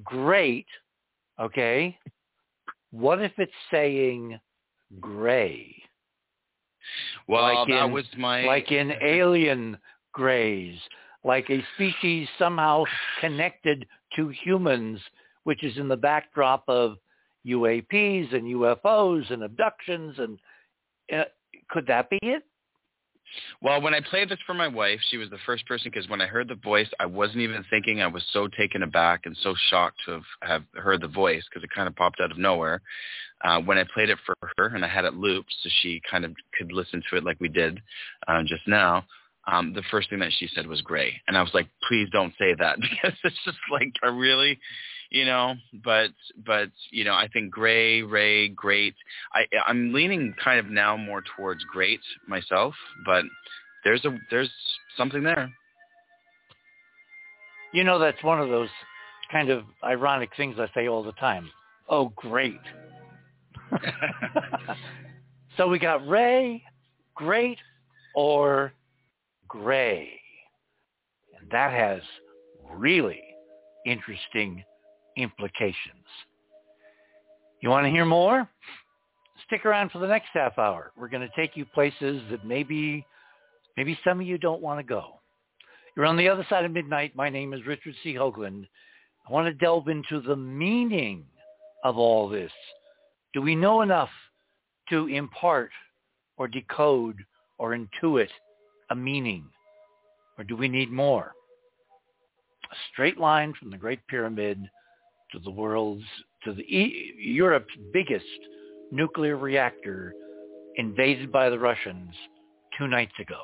great. Okay, what if it's saying gray? Well, like that in, was my like in alien grays, like a species somehow connected to humans, which is in the backdrop of UAPs and UFOs and abductions, and uh, could that be it? Well, when I played this for my wife, she was the first person because when I heard the voice, I wasn't even thinking. I was so taken aback and so shocked to have, have heard the voice because it kind of popped out of nowhere. Uh, when I played it for her and I had it looped so she kind of could listen to it like we did uh, just now, um, the first thing that she said was gray. And I was like, please don't say that because it's just like, I really, you know, but, but, you know, I think gray, ray, great. I, I'm leaning kind of now more towards great myself, but there's a, there's something there. You know, that's one of those kind of ironic things I say all the time. Oh, great. so we got Ray, great, or gray. And that has really interesting implications. You want to hear more? Stick around for the next half hour. We're going to take you places that maybe maybe some of you don't want to go. You're on the other side of midnight. My name is Richard C. Hoagland. I want to delve into the meaning of all this. Do we know enough to impart or decode or intuit a meaning? Or do we need more? A straight line from the Great Pyramid to the world's, to the e- Europe's biggest nuclear reactor invaded by the Russians two nights ago.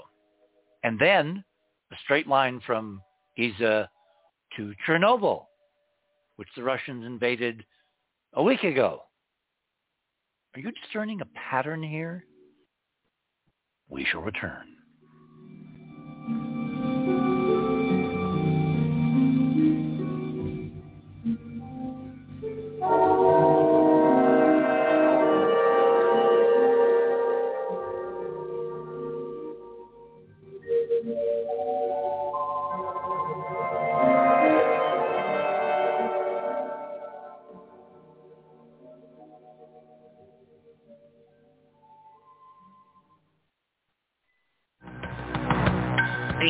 And then a straight line from Giza to Chernobyl, which the Russians invaded a week ago. Are you discerning a pattern here? We shall return.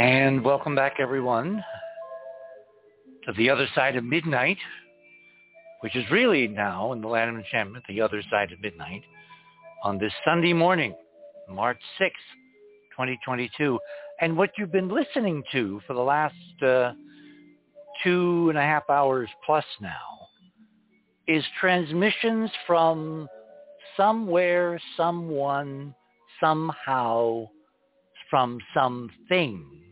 And welcome back, everyone, to the other side of midnight, which is really now in the land of enchantment, the other side of midnight, on this Sunday morning, March 6th, 2022. And what you've been listening to for the last uh, two and a half hours plus now is transmissions from somewhere, someone, somehow, from something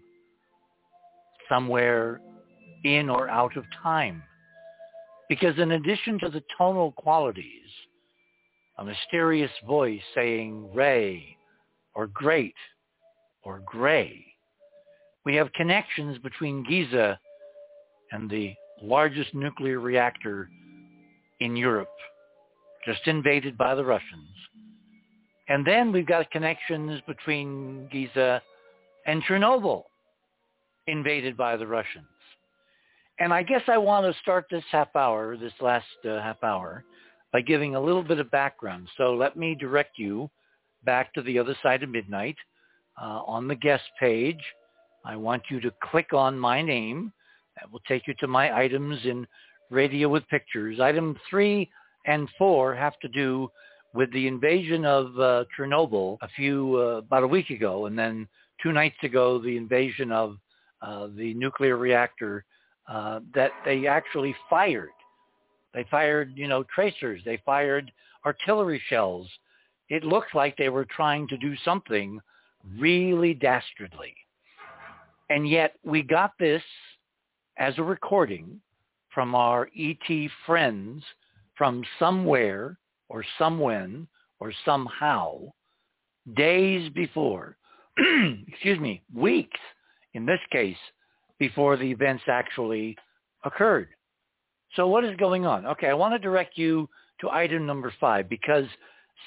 somewhere in or out of time. Because in addition to the tonal qualities, a mysterious voice saying ray or great or gray, we have connections between Giza and the largest nuclear reactor in Europe, just invaded by the Russians. And then we've got connections between Giza and Chernobyl, invaded by the Russians. And I guess I want to start this half hour, this last uh, half hour, by giving a little bit of background. So let me direct you back to the other side of midnight. Uh, on the guest page, I want you to click on my name. That will take you to my items in Radio with Pictures. Item three and four have to do with the invasion of uh, Chernobyl a few, uh, about a week ago, and then two nights ago, the invasion of uh, the nuclear reactor uh, that they actually fired. They fired, you know, tracers. They fired artillery shells. It looked like they were trying to do something really dastardly. And yet we got this as a recording from our ET friends from somewhere or somewhen or somehow days before, excuse me, weeks in this case, before the events actually occurred. So what is going on? Okay, I want to direct you to item number five because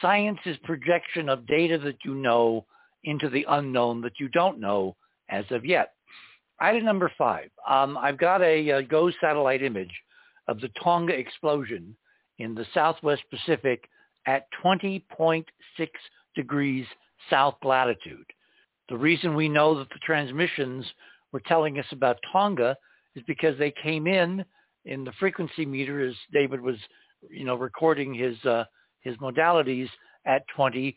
science is projection of data that you know into the unknown that you don't know as of yet. Item number five, um, I've got a, a GOES satellite image of the Tonga explosion in the southwest Pacific at 20.6 degrees south latitude. The reason we know that the transmissions were telling us about Tonga is because they came in in the frequency meter as David was, you know, recording his uh, his modalities at 20.6.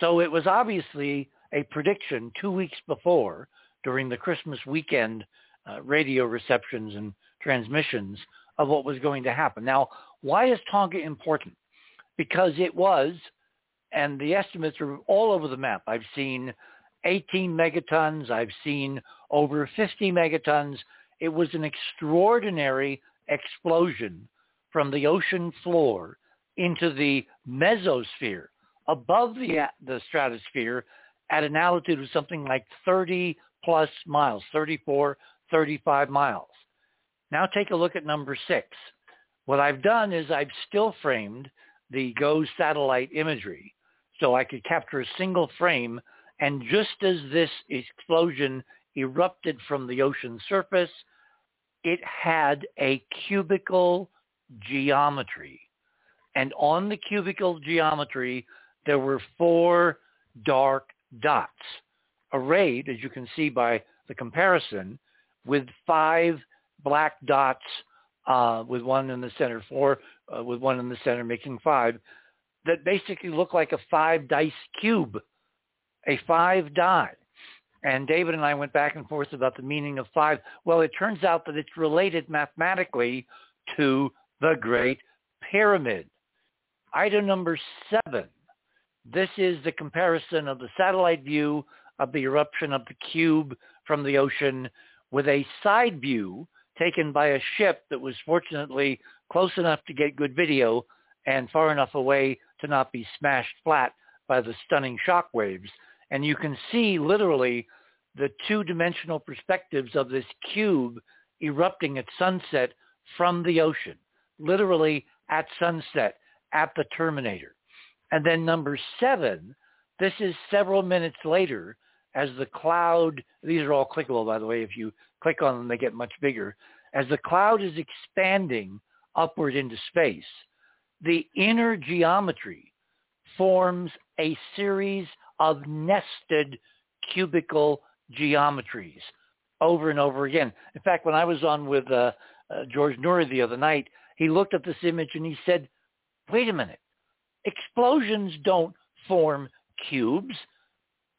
So it was obviously a prediction two weeks before during the Christmas weekend uh, radio receptions and transmissions of what was going to happen. Now, why is Tonga important? Because it was and the estimates are all over the map. I've seen 18 megatons. I've seen over 50 megatons. It was an extraordinary explosion from the ocean floor into the mesosphere above the, the stratosphere at an altitude of something like 30 plus miles, 34, 35 miles. Now take a look at number six. What I've done is I've still framed the GOES satellite imagery so I could capture a single frame. And just as this explosion erupted from the ocean surface, it had a cubical geometry. And on the cubical geometry, there were four dark dots arrayed, as you can see by the comparison, with five black dots uh, with one in the center, four uh, with one in the center, making five that basically look like a five dice cube, a five die. And David and I went back and forth about the meaning of five. Well, it turns out that it's related mathematically to the Great Pyramid. Item number seven. This is the comparison of the satellite view of the eruption of the cube from the ocean with a side view taken by a ship that was fortunately close enough to get good video and far enough away to not be smashed flat by the stunning shock waves. And you can see literally the two-dimensional perspectives of this cube erupting at sunset from the ocean, literally at sunset at the Terminator. And then number seven, this is several minutes later as the cloud, these are all clickable by the way, if you click on them they get much bigger. As the cloud is expanding upward into space, the inner geometry forms a series of nested cubical geometries over and over again. In fact, when I was on with uh, uh, George Noory the other night, he looked at this image and he said, wait a minute, explosions don't form cubes.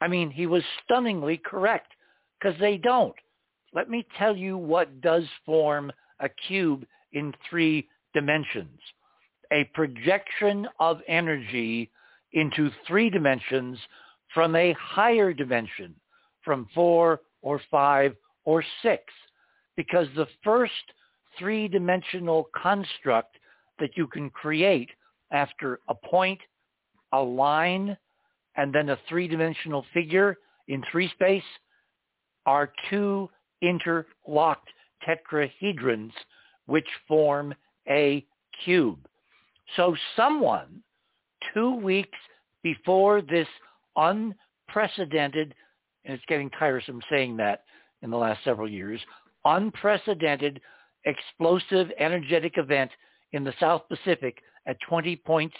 I mean, he was stunningly correct because they don't. Let me tell you what does form a cube in three dimensions. A projection of energy into three dimensions from a higher dimension, from four or five or six, because the first three-dimensional construct that you can create after a point, a line, and then a three-dimensional figure in three space are two interlocked tetrahedrons which form a cube. So someone two weeks before this unprecedented, and it's getting tiresome saying that in the last several years, unprecedented explosive energetic event in the South Pacific at 20.6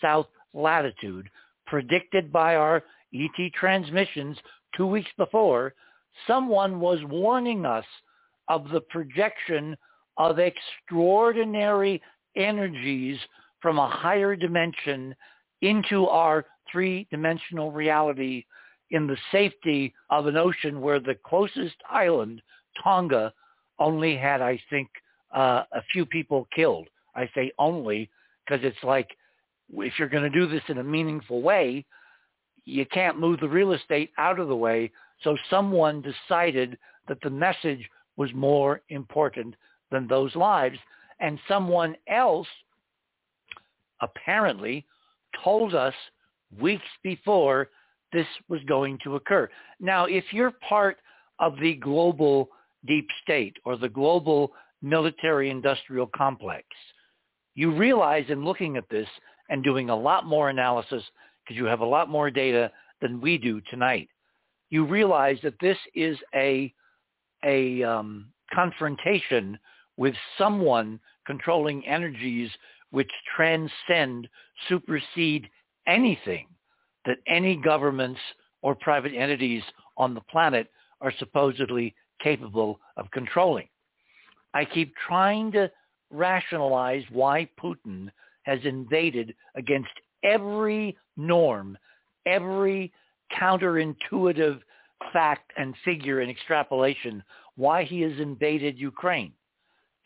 south latitude, predicted by our ET transmissions two weeks before, someone was warning us of the projection of extraordinary energies from a higher dimension into our three-dimensional reality in the safety of an ocean where the closest island, Tonga, only had, I think, uh, a few people killed. I say only because it's like if you're going to do this in a meaningful way, you can't move the real estate out of the way. So someone decided that the message was more important than those lives. And someone else apparently told us weeks before this was going to occur. Now, if you're part of the global deep state or the global military industrial complex, you realize in looking at this and doing a lot more analysis because you have a lot more data than we do tonight, you realize that this is a, a um, confrontation with someone controlling energies which transcend, supersede anything that any governments or private entities on the planet are supposedly capable of controlling. I keep trying to rationalize why Putin has invaded against every norm, every counterintuitive fact and figure and extrapolation, why he has invaded Ukraine.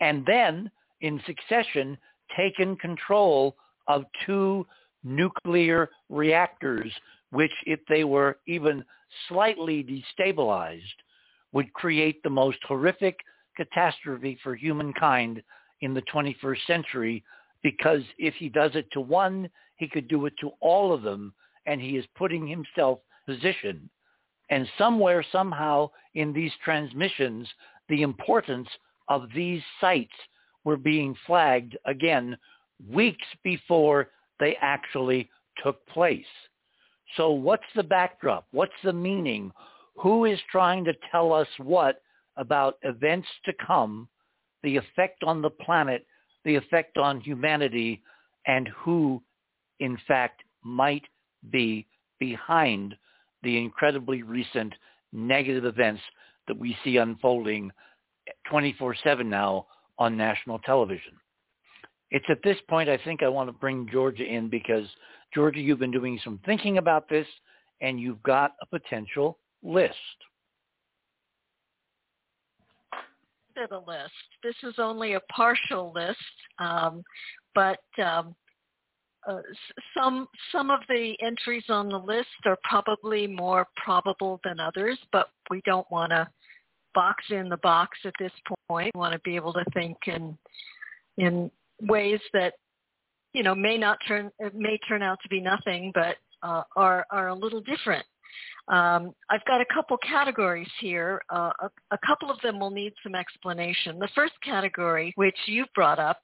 And then, in succession, taken control of two nuclear reactors, which if they were even slightly destabilized, would create the most horrific catastrophe for humankind in the 21st century because if he does it to one, he could do it to all of them, and he is putting himself position. And somewhere, somehow, in these transmissions, the importance of these sites were being flagged again weeks before they actually took place. So what's the backdrop? What's the meaning? Who is trying to tell us what about events to come, the effect on the planet, the effect on humanity, and who, in fact, might be behind the incredibly recent negative events that we see unfolding 24-7 now on national television. It's at this point I think I want to bring Georgia in because Georgia, you've been doing some thinking about this and you've got a potential list. The list. This is only a partial list, um, but um, uh, some some of the entries on the list are probably more probable than others, but we don't want to box in the box at this point. We want to be able to think in in ways that you know may not turn may turn out to be nothing, but uh, are are a little different. Um, I've got a couple categories here. Uh, a, a, couple of them will need some explanation. The first category, which you've brought up,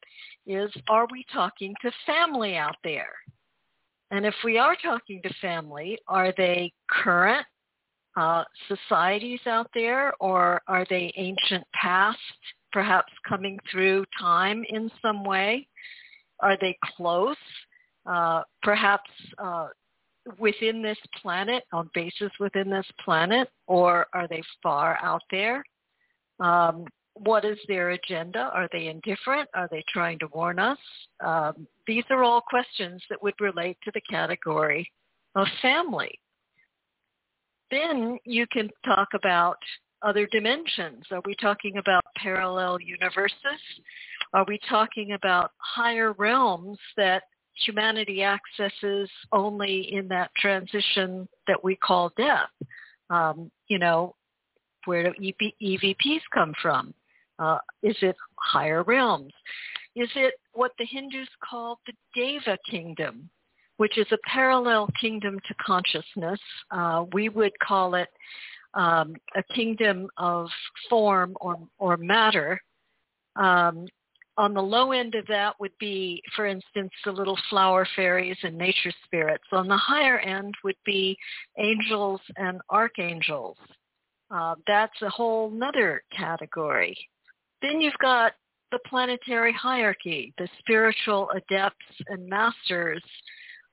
is are we talking to family out there? And if we are talking to family, are they current uh, societies out there or are they ancient past, perhaps coming through time in some way? Are they close? Uh, perhaps uh, within this planet, on basis within this planet, or are they far out there? Um, what is their agenda? Are they indifferent? Are they trying to warn us? Um, these are all questions that would relate to the category of family. Then you can talk about other dimensions. Are we talking about parallel universes? Are we talking about higher realms that humanity accesses only in that transition that we call death. Um, you know, where do EVPs come from? Uh, is it higher realms? Is it what the Hindus call the Deva kingdom, which is a parallel kingdom to consciousness? Uh, we would call it um, a kingdom of form or, or matter um, on the low end of that would be, for instance, the little flower fairies and nature spirits. On the higher end would be angels and archangels. Uh, that's a whole nother category. Then you've got the planetary hierarchy, the spiritual adepts and masters,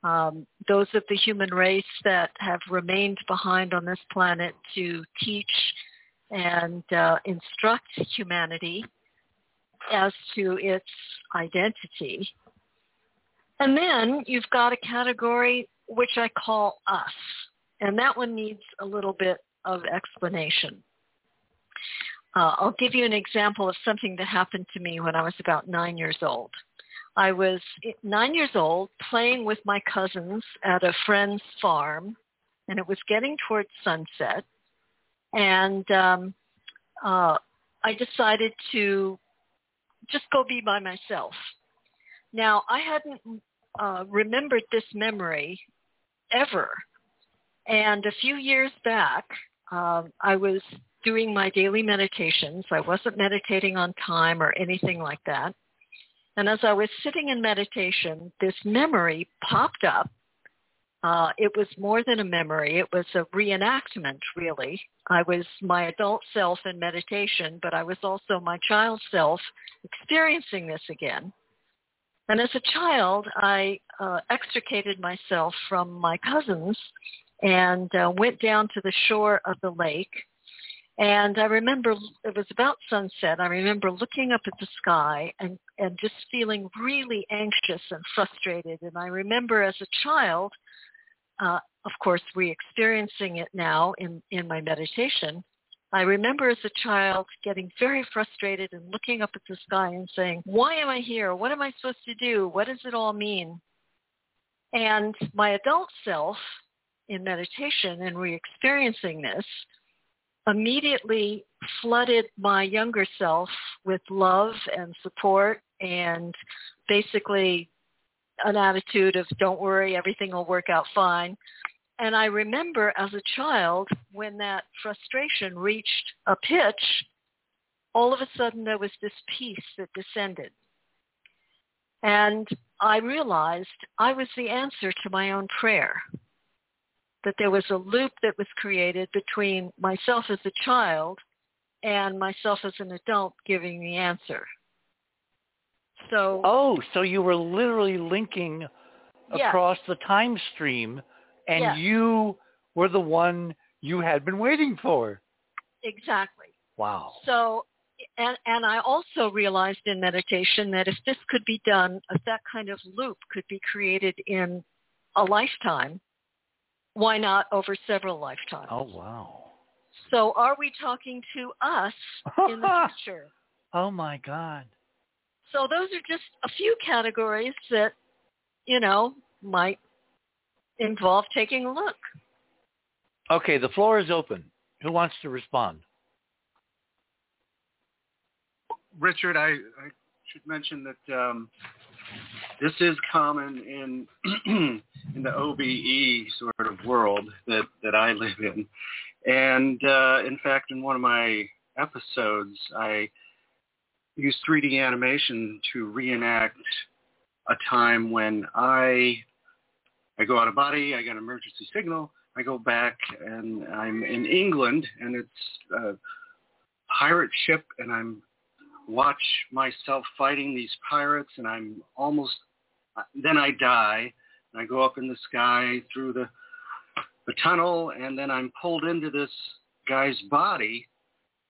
um, those of the human race that have remained behind on this planet to teach and uh, instruct humanity as to its identity. And then you've got a category which I call us. And that one needs a little bit of explanation. Uh, I'll give you an example of something that happened to me when I was about nine years old. I was nine years old playing with my cousins at a friend's farm, and it was getting towards sunset. And um, uh, I decided to just go be by myself. Now, I hadn't uh, remembered this memory ever. And a few years back, uh, I was doing my daily meditations. I wasn't meditating on time or anything like that. And as I was sitting in meditation, this memory popped up uh, it was more than a memory. It was a reenactment, really. I was my adult self in meditation, but I was also my child self experiencing this again. And as a child, I uh, extricated myself from my cousins and uh, went down to the shore of the lake. And I remember it was about sunset. I remember looking up at the sky and, and just feeling really anxious and frustrated. And I remember as a child uh, of course, re-experiencing it now in, in my meditation, I remember as a child getting very frustrated and looking up at the sky and saying, why am I here? What am I supposed to do? What does it all mean? And my adult self in meditation and re-experiencing this immediately flooded my younger self with love and support and basically an attitude of don't worry, everything will work out fine. And I remember as a child when that frustration reached a pitch, all of a sudden there was this peace that descended. And I realized I was the answer to my own prayer. That there was a loop that was created between myself as a child and myself as an adult giving the answer. So Oh, so you were literally linking across the time stream and you were the one you had been waiting for. Exactly. Wow. So and and I also realized in meditation that if this could be done, if that kind of loop could be created in a lifetime, why not over several lifetimes? Oh wow. So are we talking to us in the future? Oh my God. So those are just a few categories that, you know, might involve taking a look. Okay, the floor is open. Who wants to respond? Richard, I, I should mention that um, this is common in in the OBE sort of world that that I live in, and uh, in fact, in one of my episodes, I use 3D animation to reenact a time when I I go out of body, I get an emergency signal, I go back and I'm in England and it's a pirate ship and I'm watch myself fighting these pirates and I'm almost then I die and I go up in the sky through the the tunnel and then I'm pulled into this guy's body.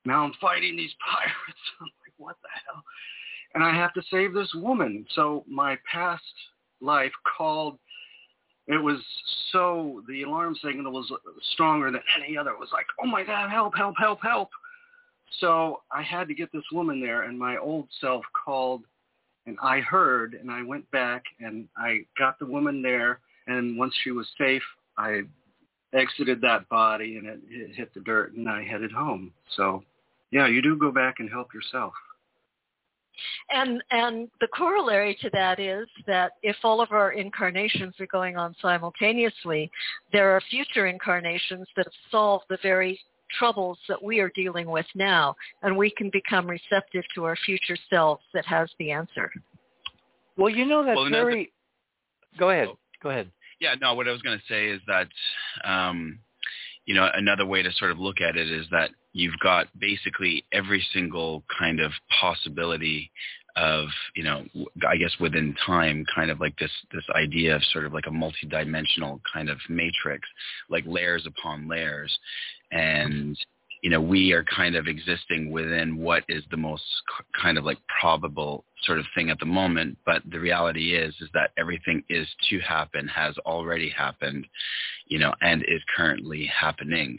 Now I'm fighting these pirates. I'm like, what the hell? And I have to save this woman. So my past life called it was so the alarm signal was stronger than any other. It was like, oh my God, help, help, help, help. So I had to get this woman there, and my old self called, and I heard, and I went back, and I got the woman there, and once she was safe, I exited that body, and it, it hit the dirt, and I headed home. So, yeah, you do go back and help yourself. And and the corollary to that is that if all of our incarnations are going on simultaneously, there are future incarnations that have solved the very troubles that we are dealing with now, and we can become receptive to our future selves that has the answer. Well, you know that's well, very. Go ahead. Go ahead. Yeah, no. What I was going to say is that, um, you know, another way to sort of look at it is that you've got basically every single kind of possibility of you know i guess within time kind of like this this idea of sort of like a multidimensional kind of matrix like layers upon layers. And you know we are kind of existing within what is the most kind of like probable sort of thing at the moment. But the reality is is that everything is to happen has already happened you know and is currently happening.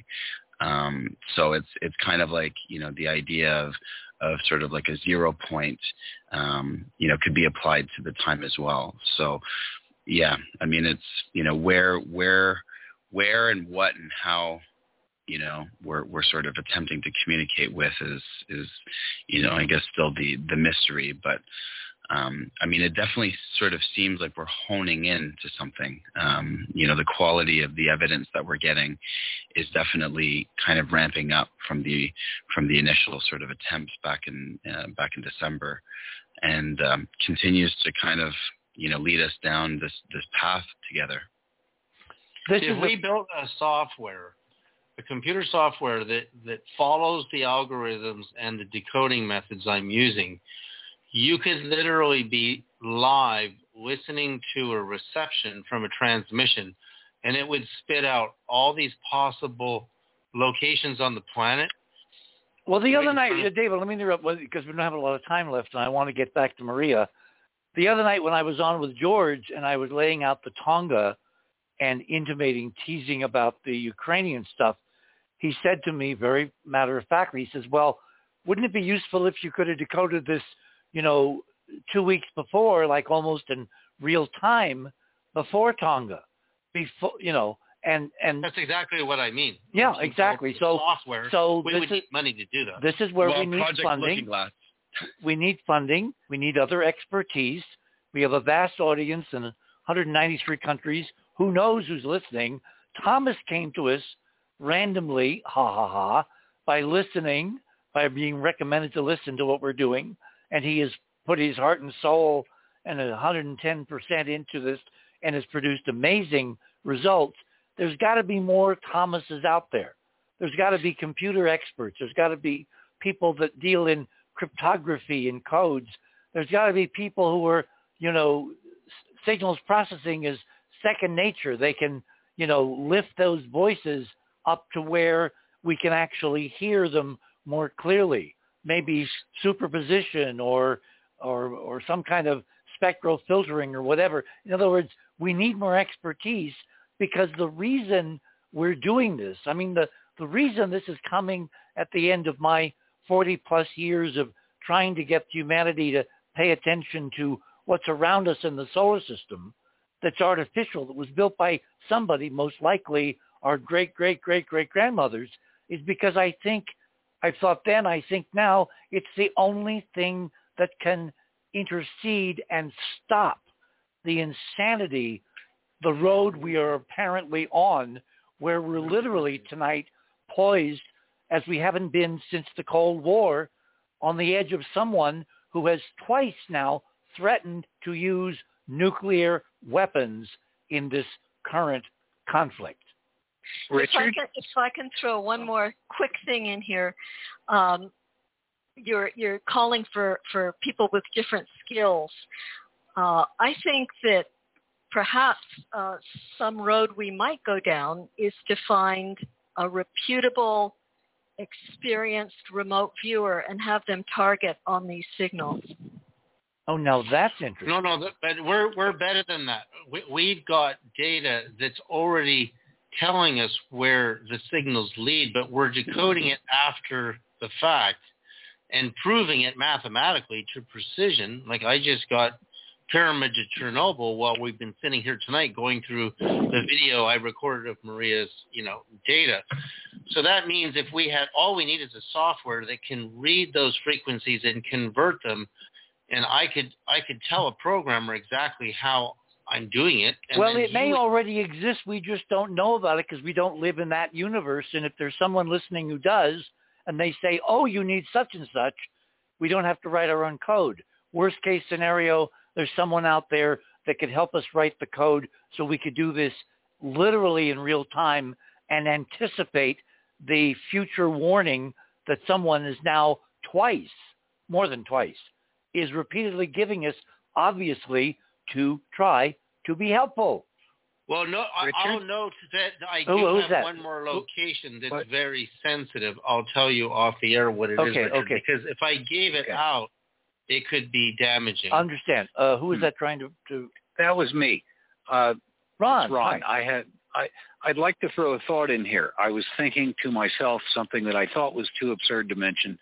Um, so it's it's kind of like you know the idea of of sort of like a zero point, um, you know, could be applied to the time as well. So yeah, I mean it's you know where where where and what and how you know we're we're sort of attempting to communicate with is is you know I guess still the the mystery, but um, I mean, it definitely sort of seems like we're honing in to something. Um, you know, the quality of the evidence that we're getting is definitely kind of ramping up from the from the initial sort of attempts back in uh, back in December, and um, continues to kind of you know lead us down this this path together. This if we a- built a software, a computer software that that follows the algorithms and the decoding methods I'm using you could literally be live listening to a reception from a transmission and it would spit out all these possible locations on the planet. Well, the other night, uh, David, let me interrupt because we don't have a lot of time left, and I want to get back to Maria. The other night when I was on with George and I was laying out the Tonga and intimating, teasing about the Ukrainian stuff, he said to me very matter of factly, he says, well, wouldn't it be useful if you could have decoded this you know, two weeks before, like almost in real time before Tonga, before you know, and and that's exactly what I mean. Yeah, exactly. So software. So we would need money to do that. This is where well, we need funding. we need funding. We need other expertise. We have a vast audience in 193 countries. Who knows who's listening? Thomas came to us randomly, ha ha ha, by listening, by being recommended to listen to what we're doing and he has put his heart and soul and 110% into this and has produced amazing results. There's got to be more Thomases out there. There's got to be computer experts. There's got to be people that deal in cryptography and codes. There's got to be people who are, you know, signals processing is second nature. They can, you know, lift those voices up to where we can actually hear them more clearly maybe superposition or or or some kind of spectral filtering or whatever. In other words, we need more expertise because the reason we're doing this, I mean the the reason this is coming at the end of my 40 plus years of trying to get humanity to pay attention to what's around us in the solar system that's artificial, that was built by somebody, most likely our great, great, great, great grandmothers, is because I think I thought then, I think now, it's the only thing that can intercede and stop the insanity, the road we are apparently on, where we're literally tonight poised as we haven't been since the Cold War on the edge of someone who has twice now threatened to use nuclear weapons in this current conflict. Richard? If I can, if I can throw one more quick thing in here, um, you're you're calling for for people with different skills. Uh, I think that perhaps uh, some road we might go down is to find a reputable, experienced remote viewer and have them target on these signals. Oh, no, that's interesting. No, no, but we're we're better than that. We, we've got data that's already telling us where the signals lead, but we're decoding it after the fact and proving it mathematically to precision. Like I just got Pyramid to Chernobyl while we've been sitting here tonight going through the video I recorded of Maria's, you know, data. So that means if we had all we need is a software that can read those frequencies and convert them and I could I could tell a programmer exactly how I'm doing it. well, it may would... already exist. We just don't know about it because we don't live in that universe. And if there's someone listening who does, and they say, "Oh, you need such and such," we don't have to write our own code. Worst case scenario, there's someone out there that could help us write the code so we could do this literally in real time and anticipate the future warning that someone is now twice, more than twice, is repeatedly giving us, obviously, to try to be helpful. Well, no, I, I'll note that I do Ooh, have that? one more location that's what? very sensitive. I'll tell you off the air what it is, okay, Richard, okay. because if I gave it okay. out, it could be damaging. I Understand. Uh, who is Hmm. that trying to, to... That was me. Uh, Ron. Ron, hi. I had I I'd like to throw a thought in here. I was thinking to myself something that I thought was too absurd to mention,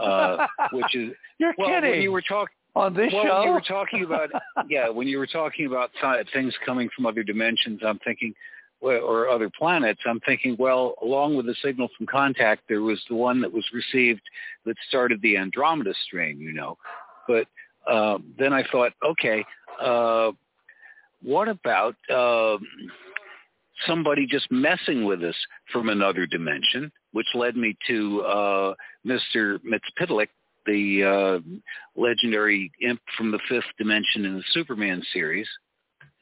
uh, which is You're well kidding. when you were talking on this well, show. when you were talking about yeah, when you were talking about things coming from other dimensions, I'm thinking or other planets, I'm thinking, well, along with the signal from contact, there was the one that was received that started the Andromeda strain, you know. But uh, then I thought, okay, uh, what about um, somebody just messing with us from another dimension, which led me to uh, Mr. Mxyzptlk, the uh, legendary imp from the fifth dimension in the Superman series.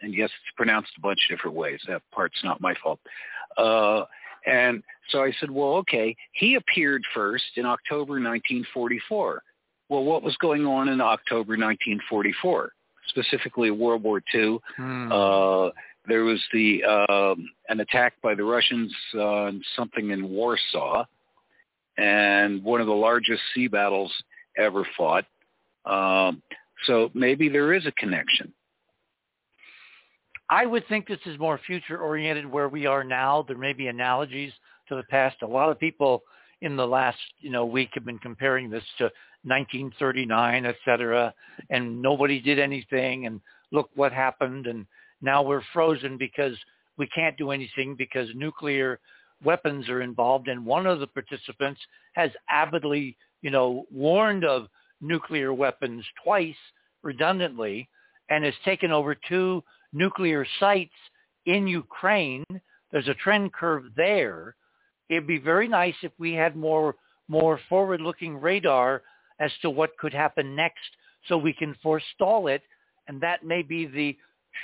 And yes, it's pronounced a bunch of different ways. That part's not my fault. Uh, and so I said, well, okay, he appeared first in October 1944. Well, what was going on in October 1944? Specifically World War II. Hmm. Uh, there was the um, an attack by the Russians on something in Warsaw, and one of the largest sea battles ever fought. Um, so maybe there is a connection. I would think this is more future oriented where we are now. There may be analogies to the past. A lot of people in the last, you know, week have been comparing this to 1939, et cetera, and nobody did anything and look what happened and now we're frozen because we can't do anything because nuclear weapons are involved and one of the participants has avidly, you know, warned of nuclear weapons twice redundantly and has taken over two nuclear sites in Ukraine. There's a trend curve there. It'd be very nice if we had more more forward-looking radar as to what could happen next so we can forestall it and that may be the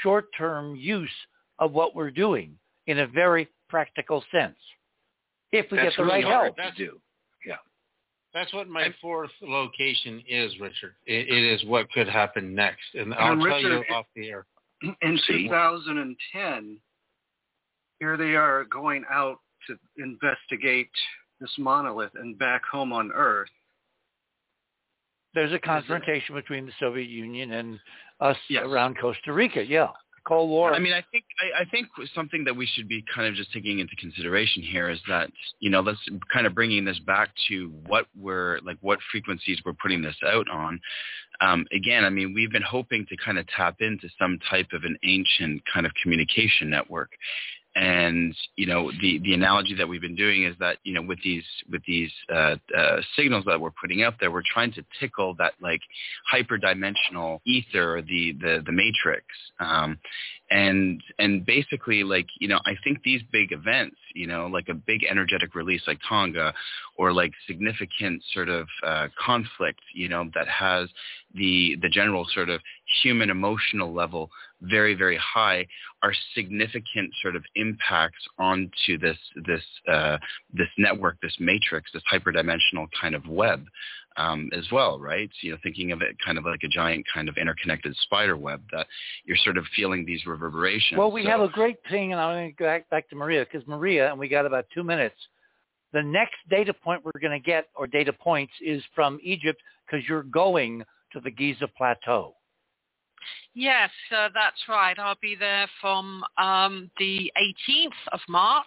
short-term use of what we're doing in a very practical sense if we That's get the really right hard help. to do. Yeah. That's what my fourth location is, Richard. It, it is what could happen next, and I'll And tell you off the air. In 2010, here they are going out to investigate this monolith and back home on Earth. There's a confrontation between the Soviet Union and us Yes. around Costa Rica. Yeah, Cold War. I mean, I think I, I think something that we should be kind of just taking into consideration here is that you know let's kind of bringing this back to what we're like what frequencies we're putting this out on. Um, again, I mean, we've been hoping to kind of tap into some type of an ancient kind of communication network. And you know the the analogy that we've been doing is that you know with these with these uh, uh, signals that we're putting out there, we're trying to tickle that like hyperdimensional ether, the the the matrix, um, and and basically like you know I think these big events, you know, like a big energetic release like Tonga, or like significant sort of uh, conflict, you know, that has the the general sort of human emotional level very very high are significant sort of impacts onto this this uh, this network this matrix this hyperdimensional kind of web um, as well right? So, you know thinking of it kind of like a giant kind of interconnected spider web that you're sort of feeling these reverberations. Well we so, have a great thing and i'm going to go back, back to maria because maria and we got about two minutes. The next data point we're going to get or data points is from egypt because you're going to the giza plateau Yes, uh, that's right. I'll be there from um, the 18th of March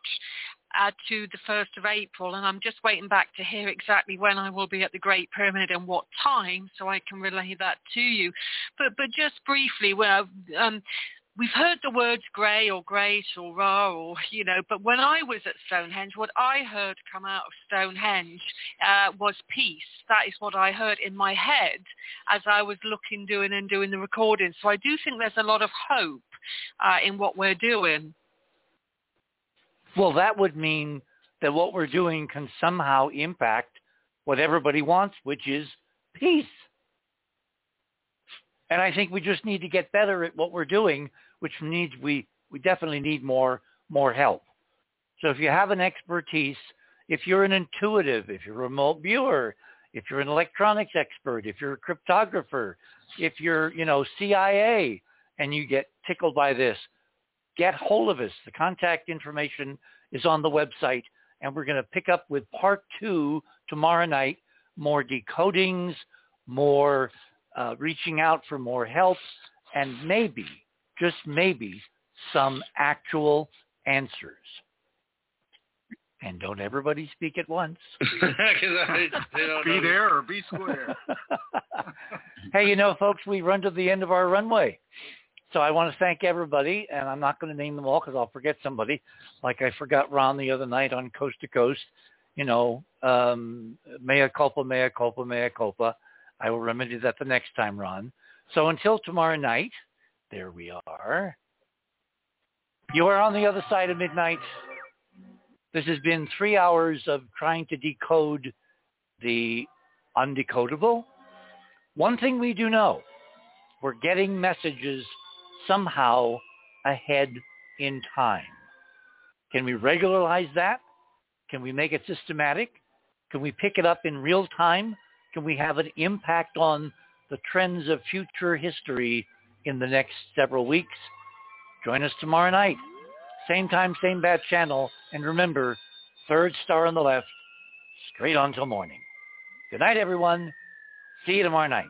uh, to the 1st of April, and I'm just waiting back to hear exactly when I will be at the Great Pyramid and what time, so I can relay that to you. But but just briefly, well, um, we've heard the words grey or great or raw or you know but when i was at stonehenge what i heard come out of stonehenge uh, was peace. That is what i heard in my head as i was looking doing and doing the recording. So i do think there's a lot of hope uh, in what we're doing. Well that would mean that what we're doing can somehow impact what everybody wants which is peace and I think we just need to get better at what we're doing, which needs we we definitely need more more help. So if you have an expertise, if you're an intuitive, if you're a remote viewer, if you're an electronics expert, if you're a cryptographer, if you're, you know, CIA and you get tickled by this, get hold of us. The contact information is on the website and we're going to pick up with part two tomorrow night, more decodings, more uh, reaching out for more help, and maybe, just maybe, some actual answers. And don't everybody speak at once. I, be there or be square. hey, you know, folks, we run to the end of our runway. So I want to thank everybody, and I'm not going to name them all because I'll forget somebody, like I forgot Ron the other night on Coast to Coast. You know, um, mea culpa, mea culpa, mea culpa. I will remedy that the next time, Ron. So until tomorrow night, there we are. You are on the other side of midnight. This has been three hours of trying to decode the undecodable. One thing we do know, we're getting messages somehow ahead in time. Can we regularize that? Can we make it systematic? Can we pick it up in real time can we have an impact on the trends of future history in the next several weeks? Join us tomorrow night. Same time, same bad channel. And remember, third star on the left, straight on till morning. Good night, everyone. See you tomorrow night.